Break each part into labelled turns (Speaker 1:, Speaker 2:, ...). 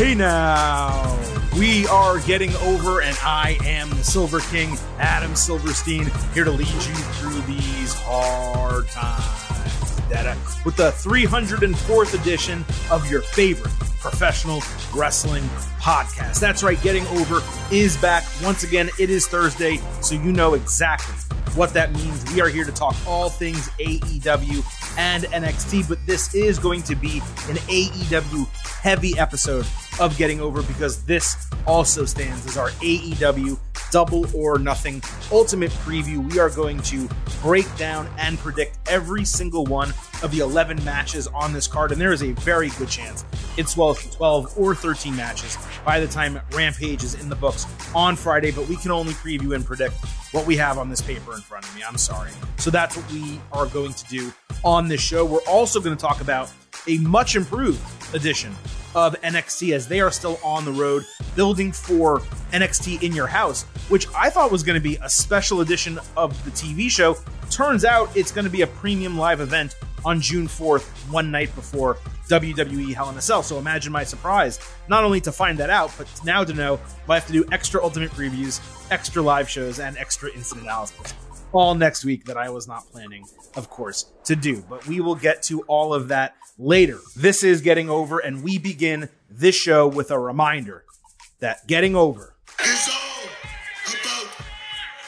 Speaker 1: Hey now, we are getting over, and I am the Silver King, Adam Silverstein, here to lead you through these hard times. Data uh, with the 304th edition of your favorite professional wrestling podcast. That's right, Getting Over is back once again. It is Thursday, so you know exactly what that means. We are here to talk all things AEW and NXT, but this is going to be an AEW heavy episode of Getting Over because this also stands as our AEW Double or Nothing Ultimate Preview. We are going to break down and predict every single one of the 11 matches on this card, and there is a very good chance it swells to 12 or 13 matches by the time Rampage is in the books on Friday, but we can only preview and predict what we have on this paper in front of me. I'm sorry. So that's what we are going to do on this show. We're also going to talk about a much improved edition of NXT as they are still on the road building for NXT in your house, which I thought was going to be a special edition of the TV show. Turns out it's going to be a premium live event on June 4th, one night before WWE Hell in a Cell. So imagine my surprise, not only to find that out, but now to know I have to do extra Ultimate previews, extra live shows, and extra instant analysis all next week that I was not planning, of course, to do. But we will get to all of that later. This is Getting Over, and we begin this show with a reminder that Getting Over
Speaker 2: is all about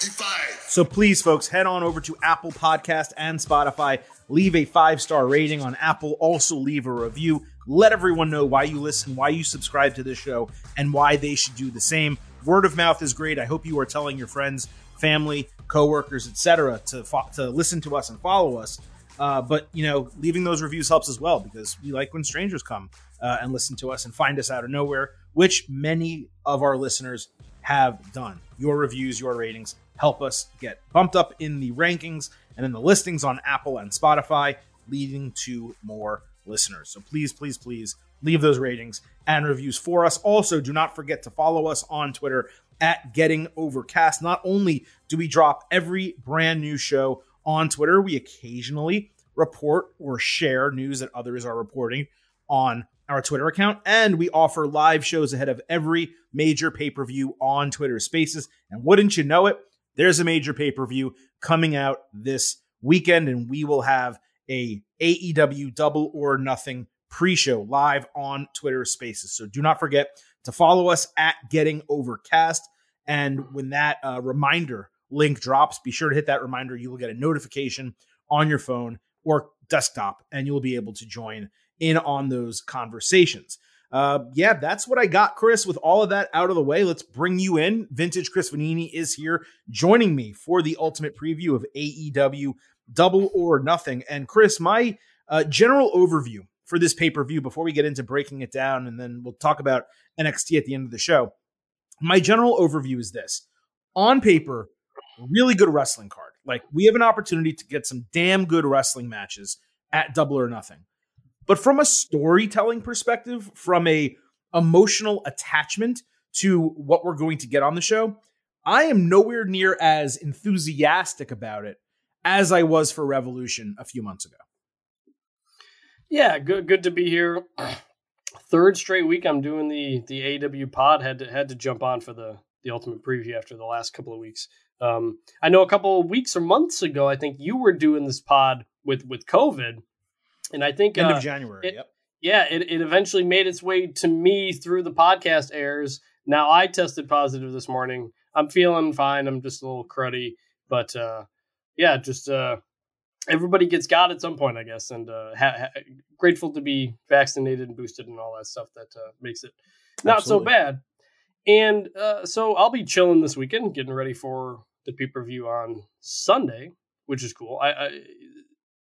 Speaker 2: Divide.
Speaker 1: So please, folks, head on over to Apple Podcast and Spotify. Leave a five star rating on Apple. Also, leave a review. Let everyone know why you listen, why you subscribe to this show, and why they should do the same. Word of mouth is great. I hope you are telling your friends, family, coworkers, etc., to fo- to listen to us and follow us. Uh, but you know, leaving those reviews helps as well because we like when strangers come uh, and listen to us and find us out of nowhere, which many of our listeners have done. Your reviews, your ratings help us get bumped up in the rankings and in the listings on Apple and Spotify, leading to more listeners. So please, please, please leave those ratings and reviews for us. Also, do not forget to follow us on Twitter at Getting Overcast. Not only do we drop every brand new show on Twitter, we occasionally report or share news that others are reporting on our Twitter account, and we offer live shows ahead of every major pay per view on Twitter Spaces. And wouldn't you know it, there's a major pay per view coming out this weekend, and we will have a AEW Double or Nothing pre-show live on Twitter Spaces. So do not forget to follow us at Getting Overcast, and when that uh, reminder link drops, be sure to hit that reminder. You will get a notification on your phone or desktop, and you'll be able to join in on those conversations. Uh, yeah, that's what I got, Chris. With all of that out of the way, let's bring you in. Vintage Chris Vanini is here joining me for the ultimate preview of AEW Double or Nothing. And Chris, my uh, general overview for this pay per view before we get into breaking it down, and then we'll talk about NXT at the end of the show. My general overview is this on paper, really good wrestling card. Like we have an opportunity to get some damn good wrestling matches at Double or Nothing. But from a storytelling perspective, from a emotional attachment to what we're going to get on the show, I am nowhere near as enthusiastic about it as I was for Revolution a few months ago.
Speaker 3: Yeah, good good to be here. Third straight week I'm doing the the AW pod. Had to had to jump on for the the ultimate preview after the last couple of weeks. Um, I know a couple of weeks or months ago, I think you were doing this pod with with COVID, and I think
Speaker 1: End
Speaker 3: uh,
Speaker 1: of January.
Speaker 3: it-
Speaker 1: yep.
Speaker 3: yeah, it, it eventually made its way to me through the podcast airs. Now I tested positive this morning. I'm feeling fine. I'm just a little cruddy, but uh, yeah, just uh, everybody gets got at some point, I guess, and uh, ha- ha- grateful to be vaccinated and boosted and all that stuff that uh, makes it not
Speaker 1: Absolutely.
Speaker 3: so bad. And uh, so I'll be chilling this weekend, getting ready for the pay per view on Sunday, which is cool. I, I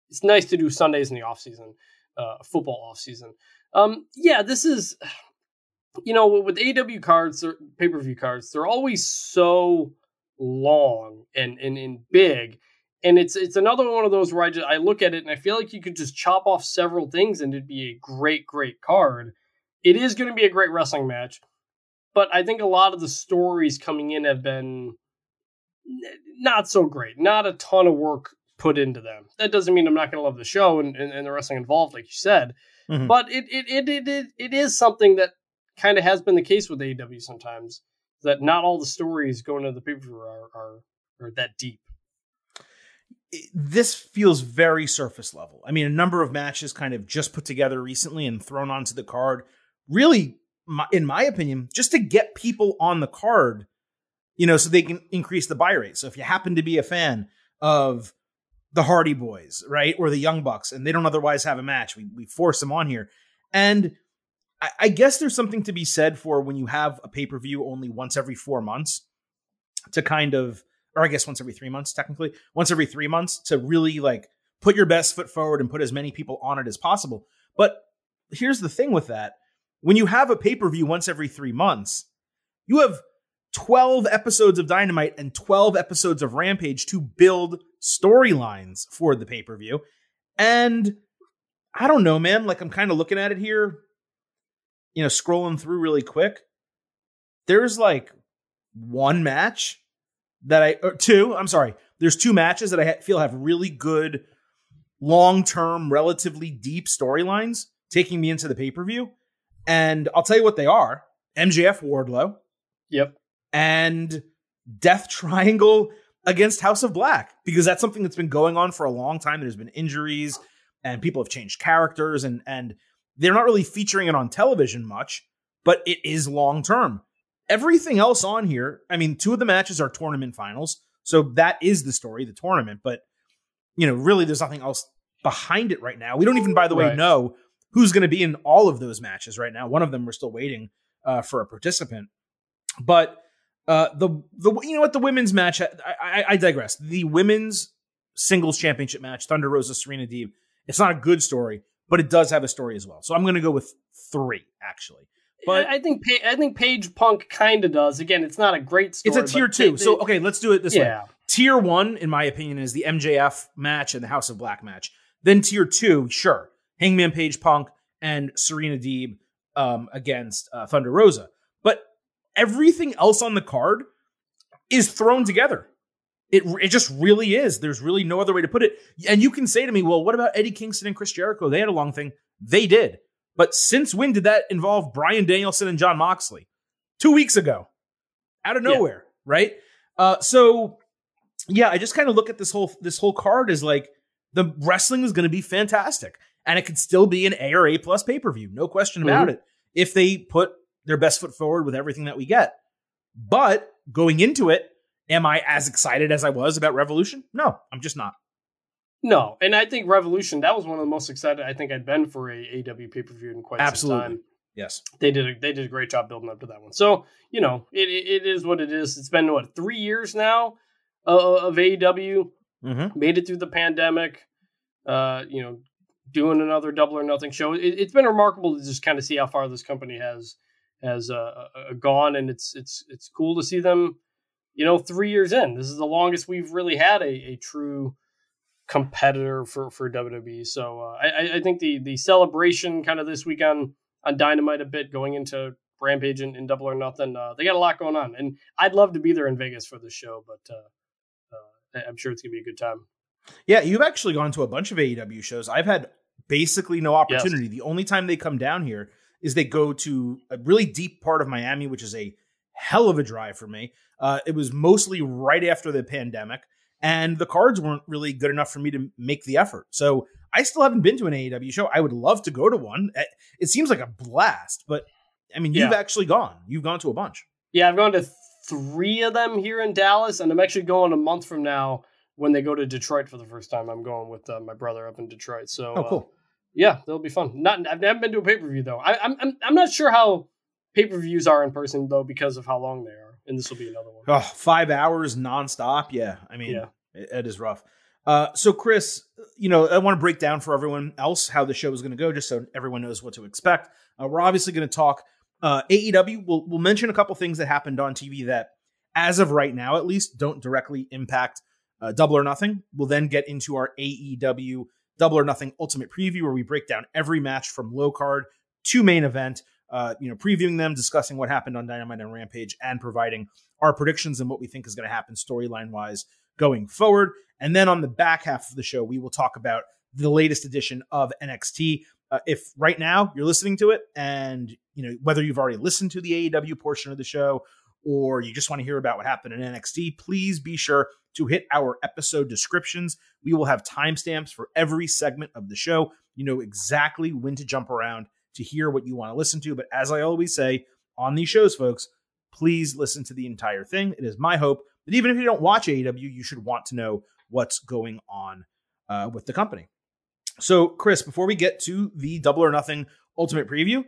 Speaker 3: it's nice to do Sundays in the off season, uh, football off season. Um, yeah, this is you know with AW cards, pay per view cards, they're always so long and, and and big. And it's it's another one of those where I just I look at it and I feel like you could just chop off several things and it'd be a great great card. It is going to be a great wrestling match, but I think a lot of the stories coming in have been not so great. Not a ton of work put into them. That doesn't mean I'm not going to love the show and, and, and the wrestling involved, like you said.
Speaker 1: Mhm.
Speaker 3: But it it, it it it it is something that kind of has been the case with AEW sometimes that not all the stories going to the pay per view are, are are that deep.
Speaker 1: This feels very surface level. I mean, a number of matches kind of just put together recently and thrown onto the card. Really, in my opinion, just to get people on the card, you know, so they can increase the buy rate. So if you happen to be a fan of the Hardy Boys, right, or the Young Bucks, and they don't otherwise have a match, we we force them on here, and I, I guess there's something to be said for when you have a pay per view only once every four months to kind of, or I guess once every three months, technically, once every three months to really like put your best foot forward and put as many people on it as possible. But here's the thing with that when you have a pay per view once every three months, you have 12 episodes of Dynamite and 12 episodes of Rampage to build storylines for the pay per view. And I don't know, man. Like, I'm kind of looking at it here you know, scrolling through really quick, there's like one match that I, or two, I'm sorry, there's two matches that I feel have really good long term, relatively deep storylines taking me into the pay per view. And I'll tell you what they are MJF Wardlow.
Speaker 3: Yep.
Speaker 1: And Death Triangle against House of Black, because that's something that's been going on for a long time. There's been injuries and people have changed characters and, and, they're not really featuring it on television much, but it is long term. Everything else on here, I mean, two of the matches are tournament finals. So that is the story, the tournament. But, you know, really, there's nothing else behind it right now. We don't even, by the way, right. know who's going to be in all of those matches right now. One of them we're still waiting uh, for a participant. But uh, the the you know what the women's match, I, I, I digress. The women's singles championship match, Thunder Rosa, Serena Deeb. It's not a good story, but it does have a story as well. So I'm going to go with three actually. But
Speaker 3: I think I think Page Punk kind of does. Again, it's not a great story.
Speaker 1: It's a tier two. They, so okay, let's do it this yeah. way. Tier one, in my opinion, is the MJF match and the House of Black match. Then tier two, sure, Hangman Page Punk and Serena Deeb um, against uh, Thunder Rosa. But everything else on the card is thrown together. It, it just really is. There's really no other way to put it. And you can say to me, well, what about Eddie Kingston and Chris Jericho? They had a long thing. They did. But since when did that involve Brian Danielson and Jon Moxley? Two weeks ago. Out of nowhere, yeah. right? Uh, so yeah, I just kind of look at this whole this whole card as like the wrestling is going to be fantastic, and it could still be an A or A plus pay per view, no question about mm-hmm. it. If they put their best foot forward with everything that we get, but going into it, Am I as excited as I was about Revolution? No, I'm just not.
Speaker 3: No, and I think Revolution that was one of the most excited I think I'd been for a AW pay per view in quite Absolutely. some time.
Speaker 1: Yes,
Speaker 3: they did. A, they did a great job building up to that one. So you know, it it is what it is. It's been what three years now uh, of AEW. Mm-hmm. Made it through the pandemic. Uh, you know, doing another double or nothing show. It, has been remarkable to just kind of see how far this company has has uh, uh, gone, and it's it's it's cool to see them you know, three years in. This is the longest we've really had a, a true competitor for, for WWE. So uh, I, I think the the celebration kind of this weekend on Dynamite a bit going into Rampage and, and Double or Nothing. Uh, they got a lot going on, and I'd love to be there in Vegas for the show, but uh, uh I'm sure it's gonna be a good time.
Speaker 1: Yeah, you've actually gone to a bunch of AEW shows. I've had basically no opportunity. Yes. The only time they come down here is they go to a really deep part of Miami, which is a hell of a drive for me. Uh, it was mostly right after the pandemic, and the cards weren't really good enough for me to make the effort. So I still haven't been to an AEW show. I would love to go to one. It seems like a blast, but I mean, you've yeah. actually gone. You've gone to a bunch.
Speaker 3: Yeah, I've gone to three of them here in Dallas, and I'm actually going a month from now when they go to Detroit for the first time. I'm going with uh, my brother up in Detroit. So,
Speaker 1: oh, cool. Uh,
Speaker 3: yeah, that'll be fun. Not, I've never been to a pay per view though. I, I'm, I'm, I'm not sure how Pay per views are in person though because of how long they are, and this will be another one.
Speaker 1: Oh, five hours nonstop. Yeah, I mean, yeah. It, it is rough. Uh, so, Chris, you know, I want to break down for everyone else how the show is going to go, just so everyone knows what to expect. Uh, we're obviously going to talk uh, AEW. We'll, we'll mention a couple things that happened on TV that, as of right now, at least, don't directly impact uh, Double or Nothing. We'll then get into our AEW Double or Nothing Ultimate Preview, where we break down every match from low card to main event uh, you know, previewing them, discussing what happened on Dynamite and Rampage, and providing our predictions and what we think is going to happen storyline wise going forward. And then on the back half of the show, we will talk about the latest edition of NXT. Uh, if right now you're listening to it and you know whether you've already listened to the AEW portion of the show or you just want to hear about what happened in NXT, please be sure to hit our episode descriptions. We will have timestamps for every segment of the show. You know exactly when to jump around to hear what you want to listen to. But as I always say on these shows, folks, please listen to the entire thing. It is my hope that even if you don't watch AEW, you should want to know what's going on uh, with the company. So, Chris, before we get to the Double or Nothing Ultimate Preview,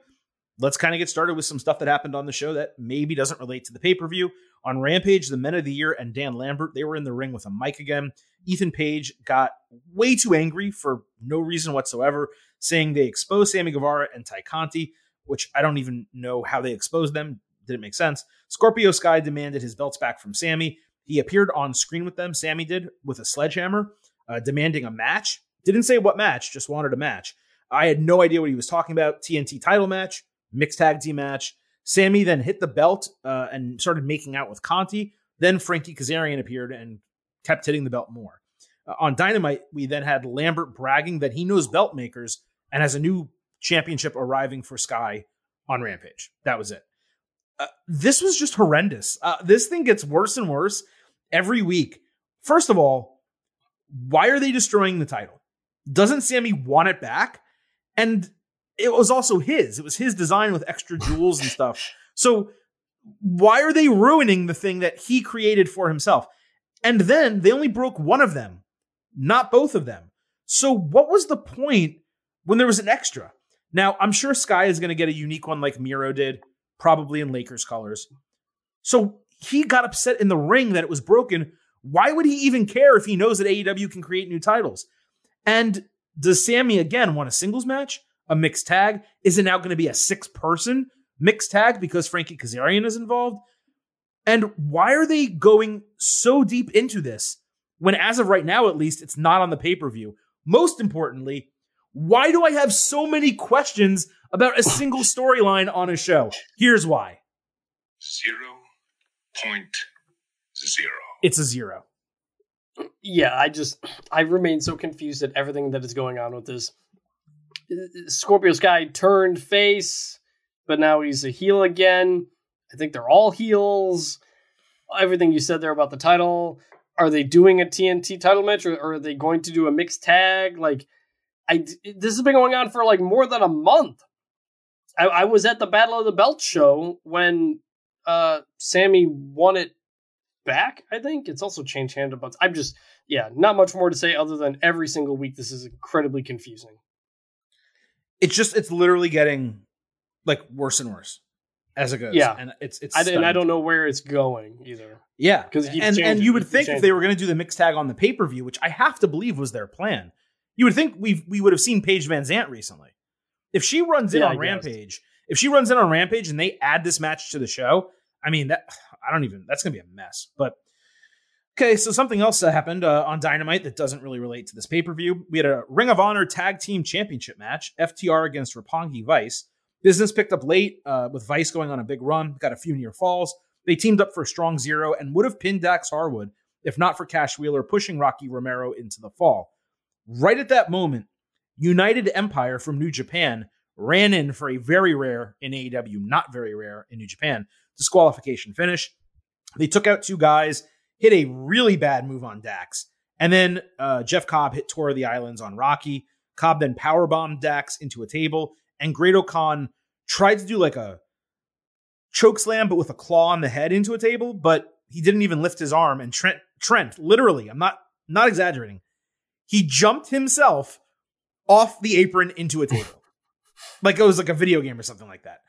Speaker 1: let's kind of get started with some stuff that happened on the show that maybe doesn't relate to the pay per view. On Rampage, the Men of the Year and Dan Lambert, they were in the ring with a mic again. Ethan Page got way too angry for no reason whatsoever, saying they exposed Sammy Guevara and Tay Conti, which I don't even know how they exposed them. Didn't make sense. Scorpio Sky demanded his belts back from Sammy. He appeared on screen with them, Sammy did, with a sledgehammer, uh, demanding a match. Didn't say what match, just wanted a match. I had no idea what he was talking about. TNT title match, mixed tag team match. Sammy then hit the belt uh, and started making out with Conti. Then Frankie Kazarian appeared and kept hitting the belt more. Uh, on Dynamite, we then had Lambert bragging that he knows belt makers and has a new championship arriving for Sky on Rampage. That was it. Uh, this was just horrendous. Uh, this thing gets worse and worse every week. First of all, why are they destroying the title? Doesn't Sammy want it back? And it was also his. It was his design with extra jewels and stuff. So why are they ruining the thing that he created for himself? And then they only broke one of them, not both of them. So what was the point when there was an extra? Now, I'm sure Sky is going to get a unique one like Miro did, probably in Lakers colors. So he got upset in the ring that it was broken. Why would he even care if he knows that AEW can create new titles? And does Sammy again want a singles match? A mixed tag? Is it now going to be a six person mixed tag because Frankie Kazarian is involved? And why are they going so deep into this when, as of right now, at least, it's not on the pay per view? Most importantly, why do I have so many questions about a single storyline on a show? Here's why
Speaker 2: Zero point zero.
Speaker 1: it's a zero.
Speaker 3: Yeah, I just I remain so confused at everything that is going on with this. Scorpio Sky turned face, but now he's a heel again. I think they're all heels. Everything you said there about the title. Are they doing a TNT title match or, or are they going to do a mixed tag? Like, I this has been going on for like more than a month. I, I was at the Battle of the Belt show when uh Sammy won it back. I think it's also changed hand but I'm just yeah, not much more to say other than every single week this is incredibly confusing
Speaker 1: it's just it's literally getting like worse and worse as it goes.
Speaker 3: Yeah,
Speaker 1: and it's it's
Speaker 3: I, and I don't know where it's going either.
Speaker 1: Yeah,
Speaker 3: because
Speaker 1: and and you would think if they were going to do the mixed tag on the pay per view, which I have to believe was their plan, you would think we we would have seen Paige VanZant recently. If she runs in
Speaker 3: Yeah,
Speaker 1: on
Speaker 3: I
Speaker 1: Rampage, if she runs in on Rampage and they add this match to the show, I mean that I don't even that's going to be a mess. But okay, so something else that happened uh, on Dynamite that doesn't really relate to this pay per view. We had a Ring of Honor Tag Team Championship match, FTR against Roppongi Vice. Business picked up late uh, with Vice going on a big run, got a few near falls. They teamed up for a strong zero and would have pinned Dax Harwood if not for Cash Wheeler pushing Rocky Romero into the fall. Right at that moment, United Empire from New Japan ran in for a very rare in AEW, not very rare in New Japan, disqualification finish. They took out two guys, hit a really bad move on Dax, and then uh, Jeff Cobb hit Tour of the Islands on Rocky. Cobb then powerbombed Dax into a table, and Great Khan tried to do like a choke slam, but with a claw on the head into a table, but he didn't even lift his arm. And Trent, Trent, literally, I'm not not exaggerating, he jumped himself off the apron into a table, like it was like a video game or something like that.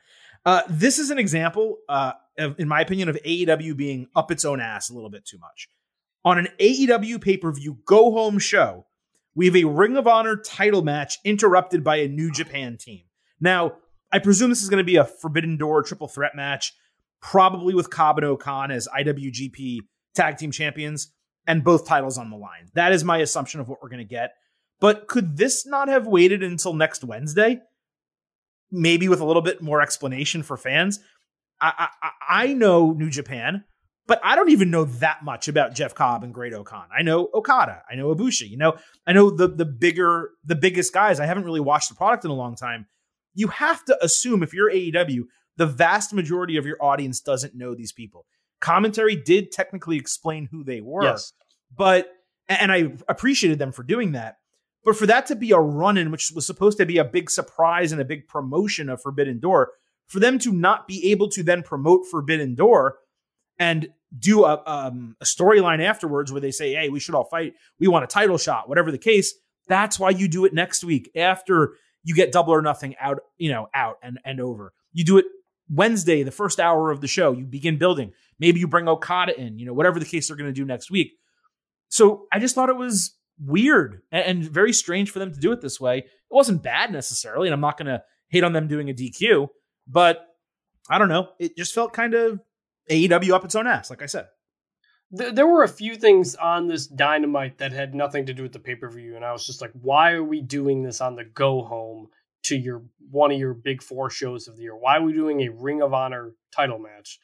Speaker 1: Uh, this is an example, uh, of, in my opinion, of AEW being up its own ass a little bit too much. On an AEW pay per view go home show, we have a Ring of Honor title match interrupted by a New Japan team. Now, I presume this is going to be a Forbidden Door triple threat match, probably with Cobb and O-Khan as IWGP tag team champions and both titles on the line. That is my assumption of what we're going to get. But could this not have waited until next Wednesday? Maybe with a little bit more explanation for fans. I, I, I know New Japan. But I don't even know that much about Jeff Cobb and Great-O-Khan. I know Okada. I know Ibushi. You know, I know the the bigger, the biggest guys. I haven't really watched the product in a long time. You have to assume if you're AEW, the vast majority of your audience doesn't know these people. Commentary did technically explain who they were,
Speaker 3: Yes.
Speaker 1: but and I appreciated them for doing that. But for that to be a run in, which was supposed to be a big surprise and a big promotion of Forbidden Door, for them to not be able to then promote Forbidden Door and do a, um, a storyline afterwards where they say, hey, we should all fight. We want a title shot, whatever the case. That's why you do it next week after you get double or nothing out, you know, out and, and over. You do it Wednesday, the first hour of the show. You begin building. Maybe you bring Okada in, you know, whatever the case they're going to do next week. So I just thought it was weird and, and very strange for them to do it this way. It wasn't bad necessarily, and I'm not going to hate on them doing a DQ, but I don't know. It just felt kind of AEW up its own ass, like I said.
Speaker 3: There were a few things on this dynamite that had nothing to do with the pay per view, and I was just like, why are we doing this on the go home to your one of your big four shows of the year? Why are we doing a Ring of Honor title match?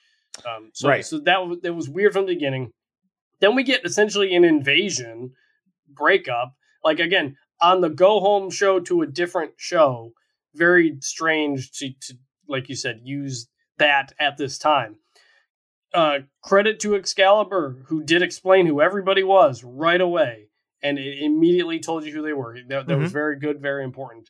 Speaker 3: Um, so,
Speaker 1: Right.
Speaker 3: so that was that was weird from the beginning. Then we get essentially an invasion breakup. Like again, on the go home show to a different show. Very strange to, to like you said, use that at this time. Uh, credit to Excalibur, who did explain who everybody was right away, and it immediately told you who they were. That, that was very good, very important.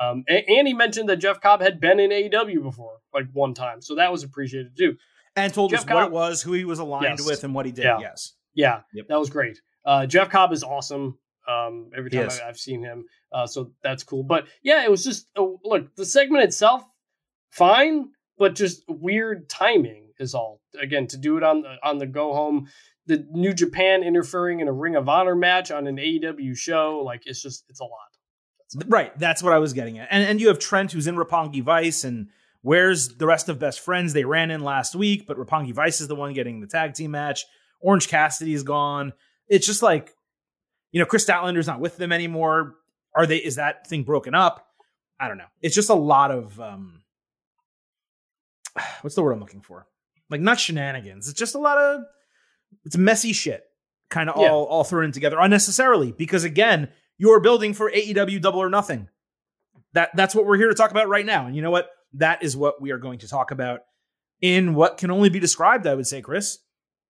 Speaker 3: Um, a- and, he mentioned that Jeff Cobb had been in AEW before, like one time, so that was appreciated too.
Speaker 1: And told
Speaker 3: Jeff
Speaker 1: us what it was, who he was aligned
Speaker 3: Yes.
Speaker 1: with, and what he did.
Speaker 3: Yeah.
Speaker 1: Yes.
Speaker 3: Yeah,
Speaker 1: Yep.
Speaker 3: that was great. Uh, Jeff Cobb is awesome. Um, every time. I, I've seen him, uh, so that's cool. But yeah, it was just oh, look the segment itself, fine, but just weird timing is all. Again, to do it on the on the go home, the New Japan interfering in a Ring of Honor match on an AEW show, like it's just it's a lot.
Speaker 1: Right. That's what I was getting at. And and you have Trent who's in Roppongi Vice and where's the rest of Best Friends? They ran in last week, but Roppongi Vice is the one getting the tag team match. Orange Cassidy is gone. It's just like, you know, Kris Statlander's not with them anymore. Are they is that thing broken up? I don't know. It's just a lot of um what's the word I'm looking for? Like not shenanigans. It's just a lot of it's messy shit kind of
Speaker 3: Yeah.
Speaker 1: all all thrown in together unnecessarily because again, you're building for AEW double or nothing. That that's what we're here to talk about right now. And you know what? That is what we are going to talk about in what can only be described, I would say, Chris,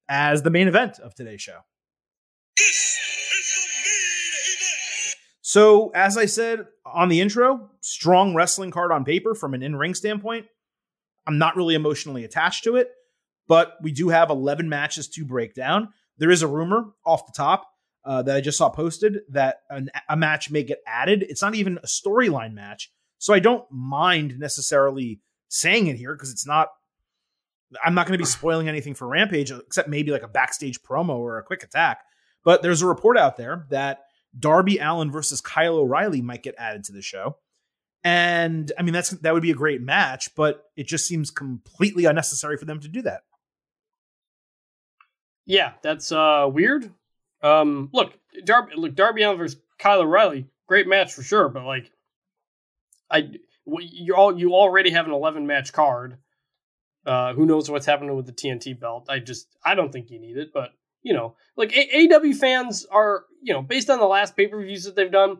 Speaker 1: as the main event of today's show. So, as I said on the intro, strong wrestling card on paper from an in ring standpoint. I'm not really emotionally attached to it, but we do have 11 matches to break down. There is a rumor off the top uh, that I just saw posted that an, a match may get added. It's not even a storyline match. So I don't mind necessarily saying it here because it's not, I'm not going to be spoiling anything for Rampage except maybe like a backstage promo or a quick attack. But there's a report out there that Darby Allin versus Kyle O'Reilly might get added to the show. And I mean, that's that would be a great match, but it just seems completely unnecessary for them to do that.
Speaker 3: Yeah, that's uh weird. Um, look, Darby, look, Darby Allin versus Kyle O'Reilly, great match for sure. But like, I you all you already have an eleven match card. Uh, who knows what's happening with the TNT belt? I just I don't think you need it. But you know, like AW fans are you know based on the last pay per views that they've done,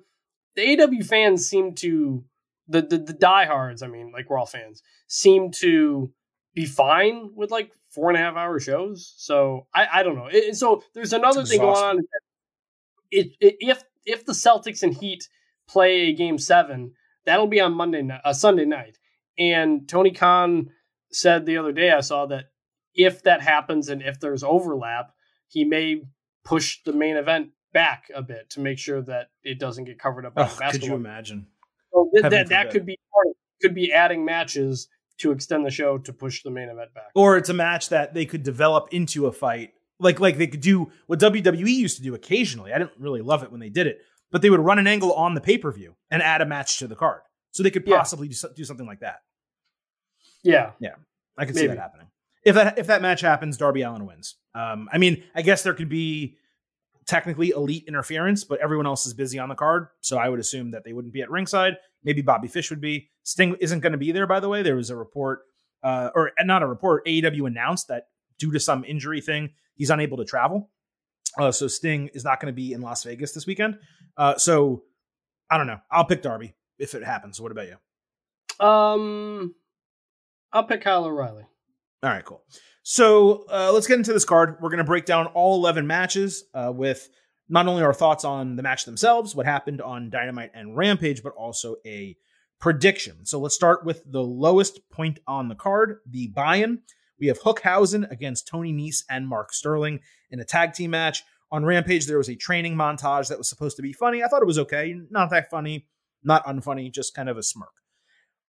Speaker 3: the AW fans seem to the, the the diehards. I mean, like we're all fans, seem to be fine with like four and a half hour shows. So I, I don't know. It- so there's another thing going on. It, it, if if the Celtics and Heat play a game seven, that'll be on Monday night, uh, Sunday night. And Tony Khan said the other day I saw that if that happens and if there's overlap, he may push the main event back a bit to make sure that it doesn't get covered up by the
Speaker 1: Oh, could you imagine?
Speaker 3: So th- that that could be part of, could be adding matches to extend the show to push the main event back.
Speaker 1: Or it's a match that they could develop into a fight, like like they could do what WWE used to do occasionally. I didn't really love it when they did it, but they would run an angle on the pay per view and add a match to the card, so they could
Speaker 3: Yeah.
Speaker 1: possibly do, do something like that.
Speaker 3: Yeah, Yeah.
Speaker 1: I could see that happening. If that if that match happens, Darby Allin wins. Um, I mean, I guess there could be technically elite interference, but everyone else is busy on the card, so I would assume that they wouldn't be at ringside. Maybe Bobby Fish would be. Sting isn't going to be there, by the way. There was a report, uh, or not a report. AEW announced that due to some injury thing, he's unable to travel. Uh, so Sting is not going to be in Las Vegas this weekend. Uh, so I don't know. I'll pick Darby if it happens. What about you?
Speaker 3: Um, I'll pick Kyle O'Reilly.
Speaker 1: All right, cool. So uh, let's get into this card. We're going to break down all 11 matches uh, with not only our thoughts on the match themselves, what happened on Dynamite and Rampage, but also a prediction. So let's start with the lowest point on the card, the buy-in. We have Hookhausen against Tony Nese and Mark Sterling in a tag team match. On Rampage, there was a training montage that was supposed to be funny. I thought it was okay. Not that funny, not unfunny, just kind of a smirk.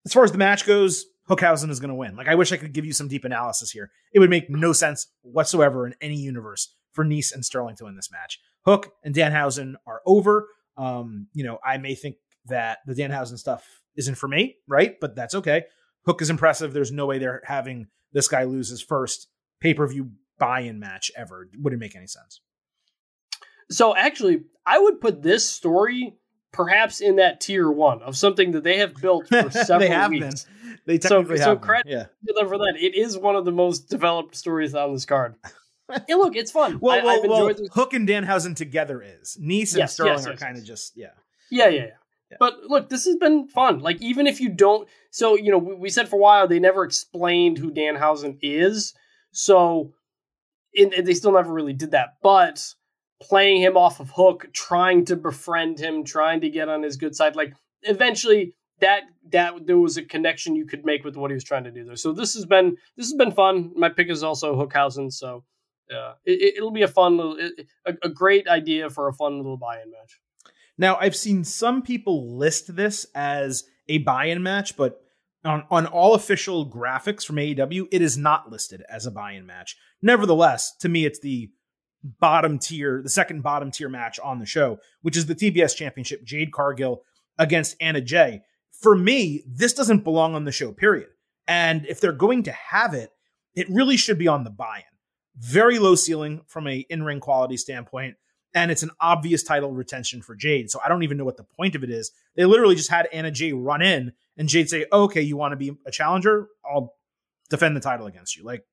Speaker 1: As far as the match goes, Hookhausen is going to win. Like, I wish I could give you some deep analysis here. It would make no sense whatsoever in any universe for Nice and Sterling to win this match. Hook and Danhausen are over. Um, you know, I may think that the Danhausen stuff isn't for me, right? But that's okay. Hook is impressive. There's no way they're having this guy lose his first pay per view buy in match ever. Wouldn't make any sense.
Speaker 3: So actually, I would put this story perhaps in that tier one of something that they have built for several
Speaker 1: they have
Speaker 3: weeks.
Speaker 1: Been. They technically
Speaker 3: so,
Speaker 1: have
Speaker 3: so
Speaker 1: been.
Speaker 3: credit
Speaker 1: Yeah.
Speaker 3: to them for that. It is one of the most developed stories on this card. hey, look, it's fun.
Speaker 1: Well,
Speaker 3: I,
Speaker 1: well,
Speaker 3: I've
Speaker 1: well. Hook and Danhausen together is Nice and
Speaker 3: Yes,
Speaker 1: Sterling
Speaker 3: yes,
Speaker 1: are kind of
Speaker 3: yes.
Speaker 1: just yeah.
Speaker 3: Yeah, yeah, yeah,
Speaker 1: Yeah.
Speaker 3: But look, this has been fun. Like, even if you don't, so you know, we, we said for a while they never explained who Danhausen is, so and, and they still never really did that. But playing him off of Hook, trying to befriend him, trying to get on his good side, like eventually that that there was a connection you could make with what he was trying to do there. So this has been this has been fun. My pick is also Hookhausen, so. Uh, it, it'll be a fun little, it, a, a great idea for a fun little buy-in match.
Speaker 1: Now, I've seen some people list this as a buy-in match, but on, on all official graphics from AEW, it is not listed as a buy-in match. Nevertheless, to me, it's the bottom tier, the second bottom tier match on the show, which is the TBS Championship, Jade Cargill against Anna Jay. For me, this doesn't belong on the show, period. And if they're going to have it, it really should be on the buy-in. Very low ceiling from a in-ring quality standpoint and it's an obvious title retention for Jade. So I don't even know what the point of it is. They literally just had Anna Jay run in and Jade say, "Okay, you want to be a challenger? I'll defend the title against you." Like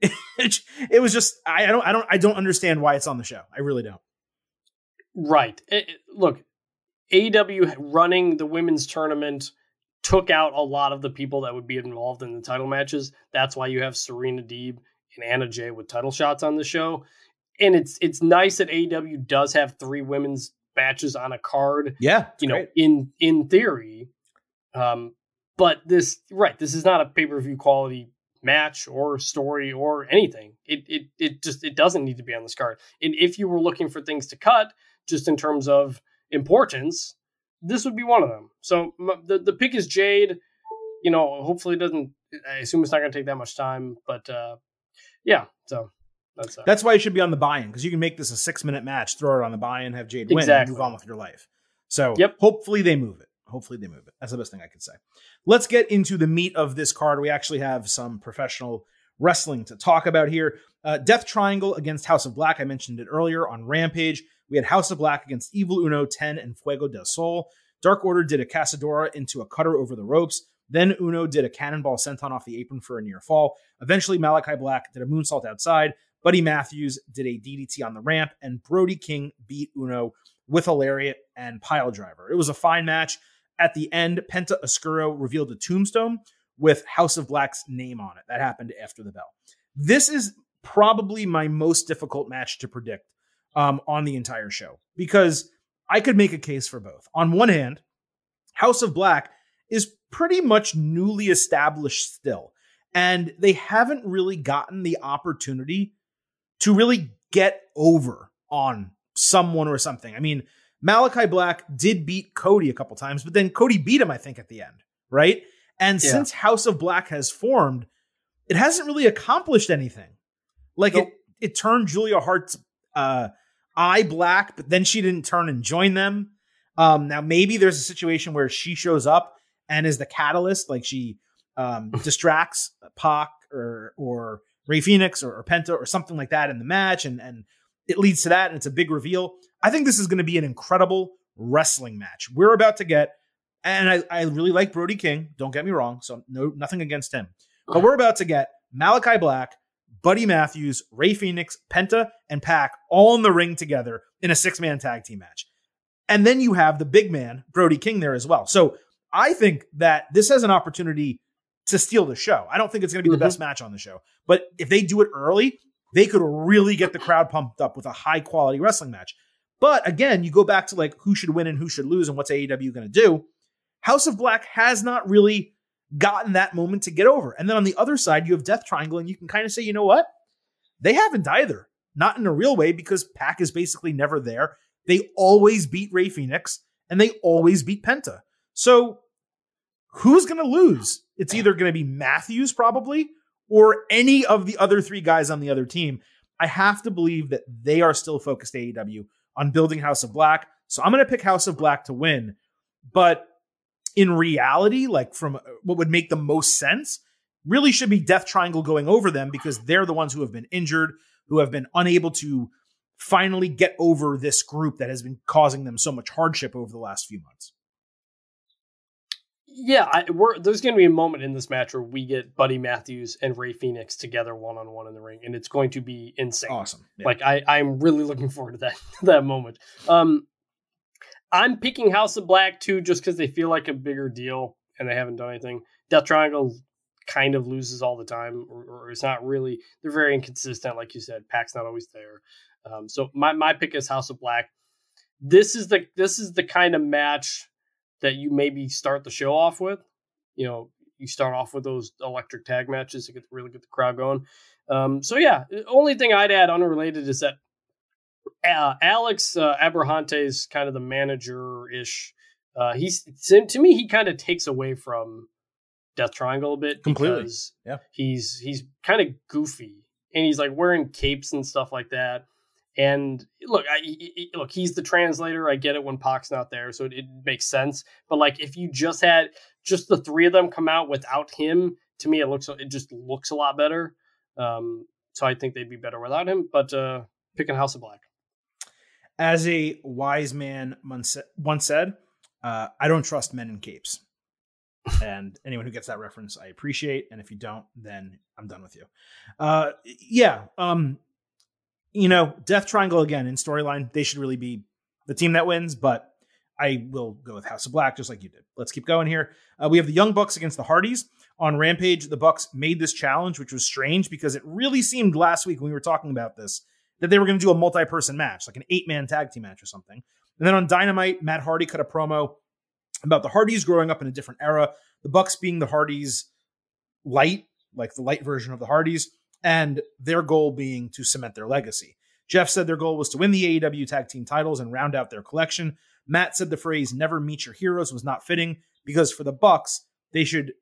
Speaker 1: it, was just I, I don't I don't I don't understand why it's on the show. I really don't.
Speaker 3: Right. It- it- look, AEW running the women's tournament took out a lot of the people that would be involved in the title matches. That's why you have Serena Deeb and Anna Jay with title shots on the show. And it's it's nice that AEW does have three women's matches on a card,
Speaker 1: Yeah,
Speaker 3: you know, in in theory. Um, but this right, this is not a pay-per-view quality match or story or anything. It it it just it doesn't need to be on this card. And if you were looking for things to cut, just in terms of importance, this would be one of them. So the the pick is Jade. You know, hopefully it doesn't. I assume it's not going to take that much time, but uh, yeah. So that's uh,
Speaker 1: That's why it should be on the buy-in because you can make this a six-minute match, throw it on the buy-in, have Jade win,
Speaker 3: Exactly.
Speaker 1: and move on with your life. So
Speaker 3: Yep.
Speaker 1: hopefully they move it. Hopefully they move it. That's the best thing I could say. Let's get into the meat of this card. We actually have some professional wrestling to talk about here. Uh, Death Triangle against House of Black. I mentioned it earlier on Rampage. We had House of Black against Evil Uno 10 and Fuego del Sol. Dark Order did a Casadora into a cutter over the ropes. Then Uno did a cannonball senton off the apron for a near fall. Eventually, Malachi Black did a moonsault outside. Buddy Matthews did a DDT on the ramp, and Brody King beat Uno with a lariat and pile driver. It was a fine match. At the end, Penta Oscuro revealed a tombstone with House of Black's name on it. That happened after the bell. This is probably my most difficult match to predict um, on the entire show because I could make a case for both. On one hand, House of Black is pretty much newly established still, and they haven't really gotten the opportunity to really get over on someone or something. I mean, Malachi Black did beat Cody a couple times, but then Cody beat him, I think, at the end, right? And
Speaker 3: Yeah.
Speaker 1: since House of Black has formed, it hasn't really accomplished anything. Like
Speaker 3: Nope.
Speaker 1: it, it turned Julia Hart's uh, eye black, but then she didn't turn and join them. Um, now maybe there's a situation where she shows up and is the catalyst, like she um, distracts Pac or or Rey Fénix or, or Penta or something like that in the match, and and it leads to that, and it's a big reveal. I think this is going to be an incredible wrestling match. We're about to get, and I, I really like Brody King. Don't get me wrong. So no nothing against him, but we're about to get Malachi Black, Buddy Matthews, Rey Fénix, Penta, and Pac all in the ring together in a six man tag team match. And then you have the big man, Brody King, there as well. So I think that this has an opportunity to steal the show. I don't think it's going to be the
Speaker 3: Mhm.
Speaker 1: best match on the show, but if they do it early, they could really get the crowd pumped up with a high quality wrestling match. But again, you go back to like who should win and who should lose and what's AEW going to do. House of Black has not really gotten that moment to get over. And then on the other side, you have Death Triangle, and you can kind of say, you know what? They haven't either. Not in a real way because Pac is basically never there. They always beat Rey Fénix and they always beat Penta. So who's going to lose? It's either going to be Matthews probably or any of the other three guys on the other team. I have to believe that they are still focused AEW on building House of Black. So I'm going to pick House of Black to win. But in reality, like from uh, what would make the most sense, really should be Death Triangle going over them because they're the ones who have been injured, who have been unable to finally get over this group that has been causing them so much hardship over the last few months.
Speaker 3: Yeah, I, we're, there's going to be a moment in this match where we get Buddy Matthews and Rey Fénix together one on one in the ring, and it's going to be insane.
Speaker 1: Awesome. Yeah.
Speaker 3: Like I, I'm really looking forward to that that moment. Um, I'm picking House of Black too, just because they feel like a bigger deal and they haven't done anything. Death Triangle kind of loses all the time, or, or it's not really. They're very inconsistent, like you said. Pac's not always there. Um, so my my pick is House of Black. This is the this is the kind of match that you maybe start the show off with. You know, you start off with those electric tag matches to get really get the crowd going. Um, so yeah, only thing I'd add unrelated is that uh, Alex uh, Abrahante is kind of the manager ish. Uh, he's to me he kind of takes away from Death Triangle a bit
Speaker 1: Completely.
Speaker 3: because
Speaker 1: Yeah.
Speaker 3: he's he's kind of goofy and he's like wearing capes and stuff like that. And look, I, look, he's the translator. I get it when Pac's not there, so it, it makes sense. But like, if you just had just the three of them come out without him, to me, it looks it just looks a lot better. Um, so I think they'd be better without him. But uh, picking House of Black.
Speaker 1: As a wise man once said, uh, I don't trust men in capes. and anyone who gets that reference, I appreciate. And if you don't, then I'm done with you. Uh, yeah. Um, you know, Death Triangle again in storyline, they should really be the team that wins, but I will go with House of Black just like you did. Let's keep going here. Uh, we have the Young Bucks against the Hardys. On Rampage, the Bucks made this challenge, which was strange because it really seemed last week when we were talking about this that they were going to do a multi-person match, like an eight-man tag team match or something. And then on Dynamite, Matt Hardy cut a promo about the Hardys growing up in a different era, the Bucks being the Hardys light, like the light version of the Hardys, and their goal being to cement their legacy. Jeff said their goal was to win the AEW tag team titles and round out their collection. Matt said the phrase never meet your heroes was not fitting because for the Bucks, they should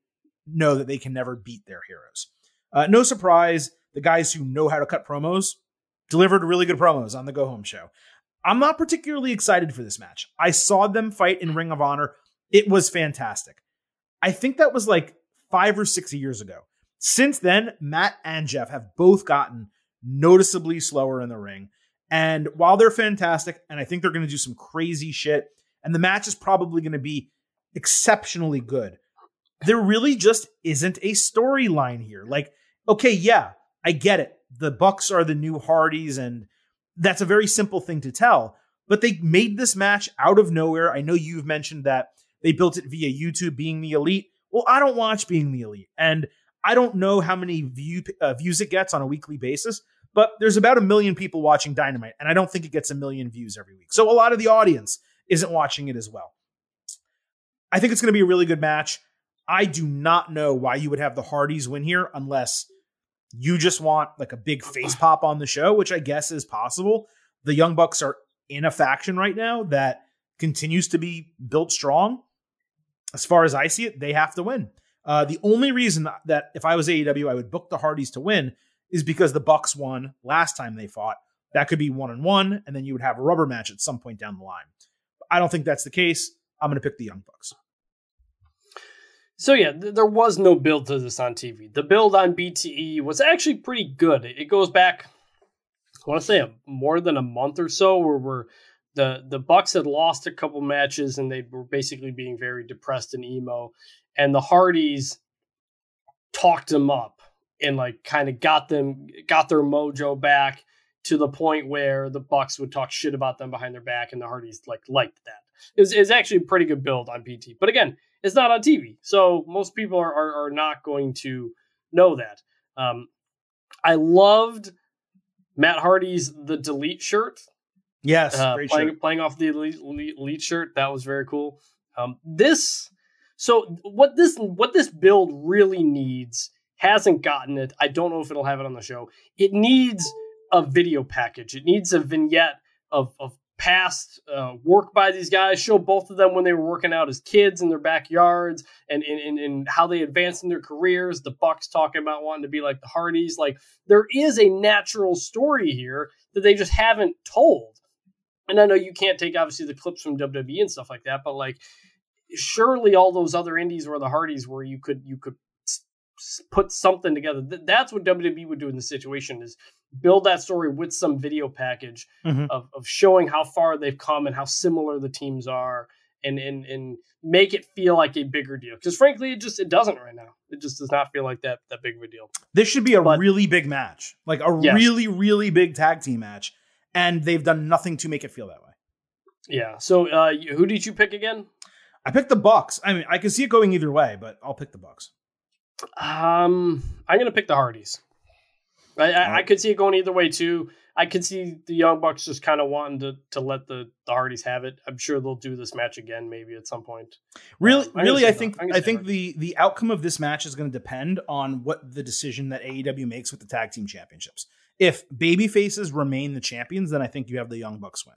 Speaker 1: know that they can never beat their heroes. Uh, no surprise, the guys who know how to cut promos delivered really good promos on the Go Home show. I'm not particularly excited for this match. I saw them fight in Ring of Honor. It was fantastic. I think that was like five or six years ago. Since then, Matt and Jeff have both gotten noticeably slower in the ring. And while they're fantastic, and I think they're going to do some crazy shit, and the match is probably going to be exceptionally good, there really just isn't a storyline here. Like, okay, yeah, I get it. The Bucks are the new Hardys, and that's a very simple thing to tell. But they made this match out of nowhere. I know you've mentioned that they built it via YouTube, being the elite. Well, I don't watch being the elite, and I don't know how many view, uh, views it gets on a weekly basis. But there's about a million people watching Dynamite, and I don't think it gets a million views every week. So a lot of the audience isn't watching it as well. I think it's going to be a really good match. I do not know why you would have the Hardys win here unless you just want like a big face pop on the show, which I guess is possible. The Young Bucks are in a faction right now that continues to be built strong. As far as I see it, they have to win. Uh, the only reason that if I was AEW, I would book the Hardys to win is because the Bucks won last time they fought. That could be one on one, and then you would have a rubber match at some point down the line. I don't think that's the case. I'm going to pick the Young Bucks.
Speaker 3: So yeah, th- there was no build to this on TV. The build on BTE was actually pretty good. It, it goes back, I want to say, a, more than a month or so, where we're the the Bucks had lost a couple matches and they were basically being very depressed and emo, and the Hardys talked them up and like kind of got them got their mojo back to the point where the Bucks would talk shit about them behind their back, and the Hardys like liked that. It's, it's actually a pretty good build on BTE, but again, it's not on TV, so most people are are, are not going to know that. Um, I loved Matt Hardy's the delete shirt.
Speaker 1: Yes,
Speaker 3: Uh, playing
Speaker 1: shirt.
Speaker 3: playing off the elite, elite shirt that was very cool. Um, this so what this what this build really needs hasn't gotten it. I don't know if it'll have it on the show. It needs a video package. It needs a vignette of of past uh, work by these guys. Show both of them when they were working out as kids in their backyards and and, and, and how they advanced in their careers. The Bucks talking about wanting to be like the Hardys. Like there is a natural story here that they just haven't told. And I know you can't take obviously the clips from WWE and stuff like that, but like surely all those other indies were the Hardys where you could you could put something together. That's what WWE would do in the situation is build that story with some video package
Speaker 1: Mhm.
Speaker 3: of, of showing how far they've come and how similar the teams are and and and make it feel like a bigger deal. Because frankly, it just it doesn't right now. It just does not feel like that that big of a deal.
Speaker 1: This should be a
Speaker 3: But-
Speaker 1: really big match, like a
Speaker 3: Yes.
Speaker 1: really, really big tag team match, and they've done nothing to make it feel that way.
Speaker 3: Yeah. So uh, who did you pick again?
Speaker 1: I picked the Bucks. I mean, I can see it going either way, but I'll pick the Bucks.
Speaker 3: Um, I'm gonna pick the Hardys. I, I, I could see it going either way too. I could see the Young Bucks just kind of wanting to to let the, the Hardys have it. I'm sure they'll do this match again, maybe at some point.
Speaker 1: Really,
Speaker 3: Um,
Speaker 1: really, I think I think the the outcome of this match is going to depend on what the decision that AEW makes with the tag team championships. If baby faces remain the champions, then I think you have the Young Bucks win.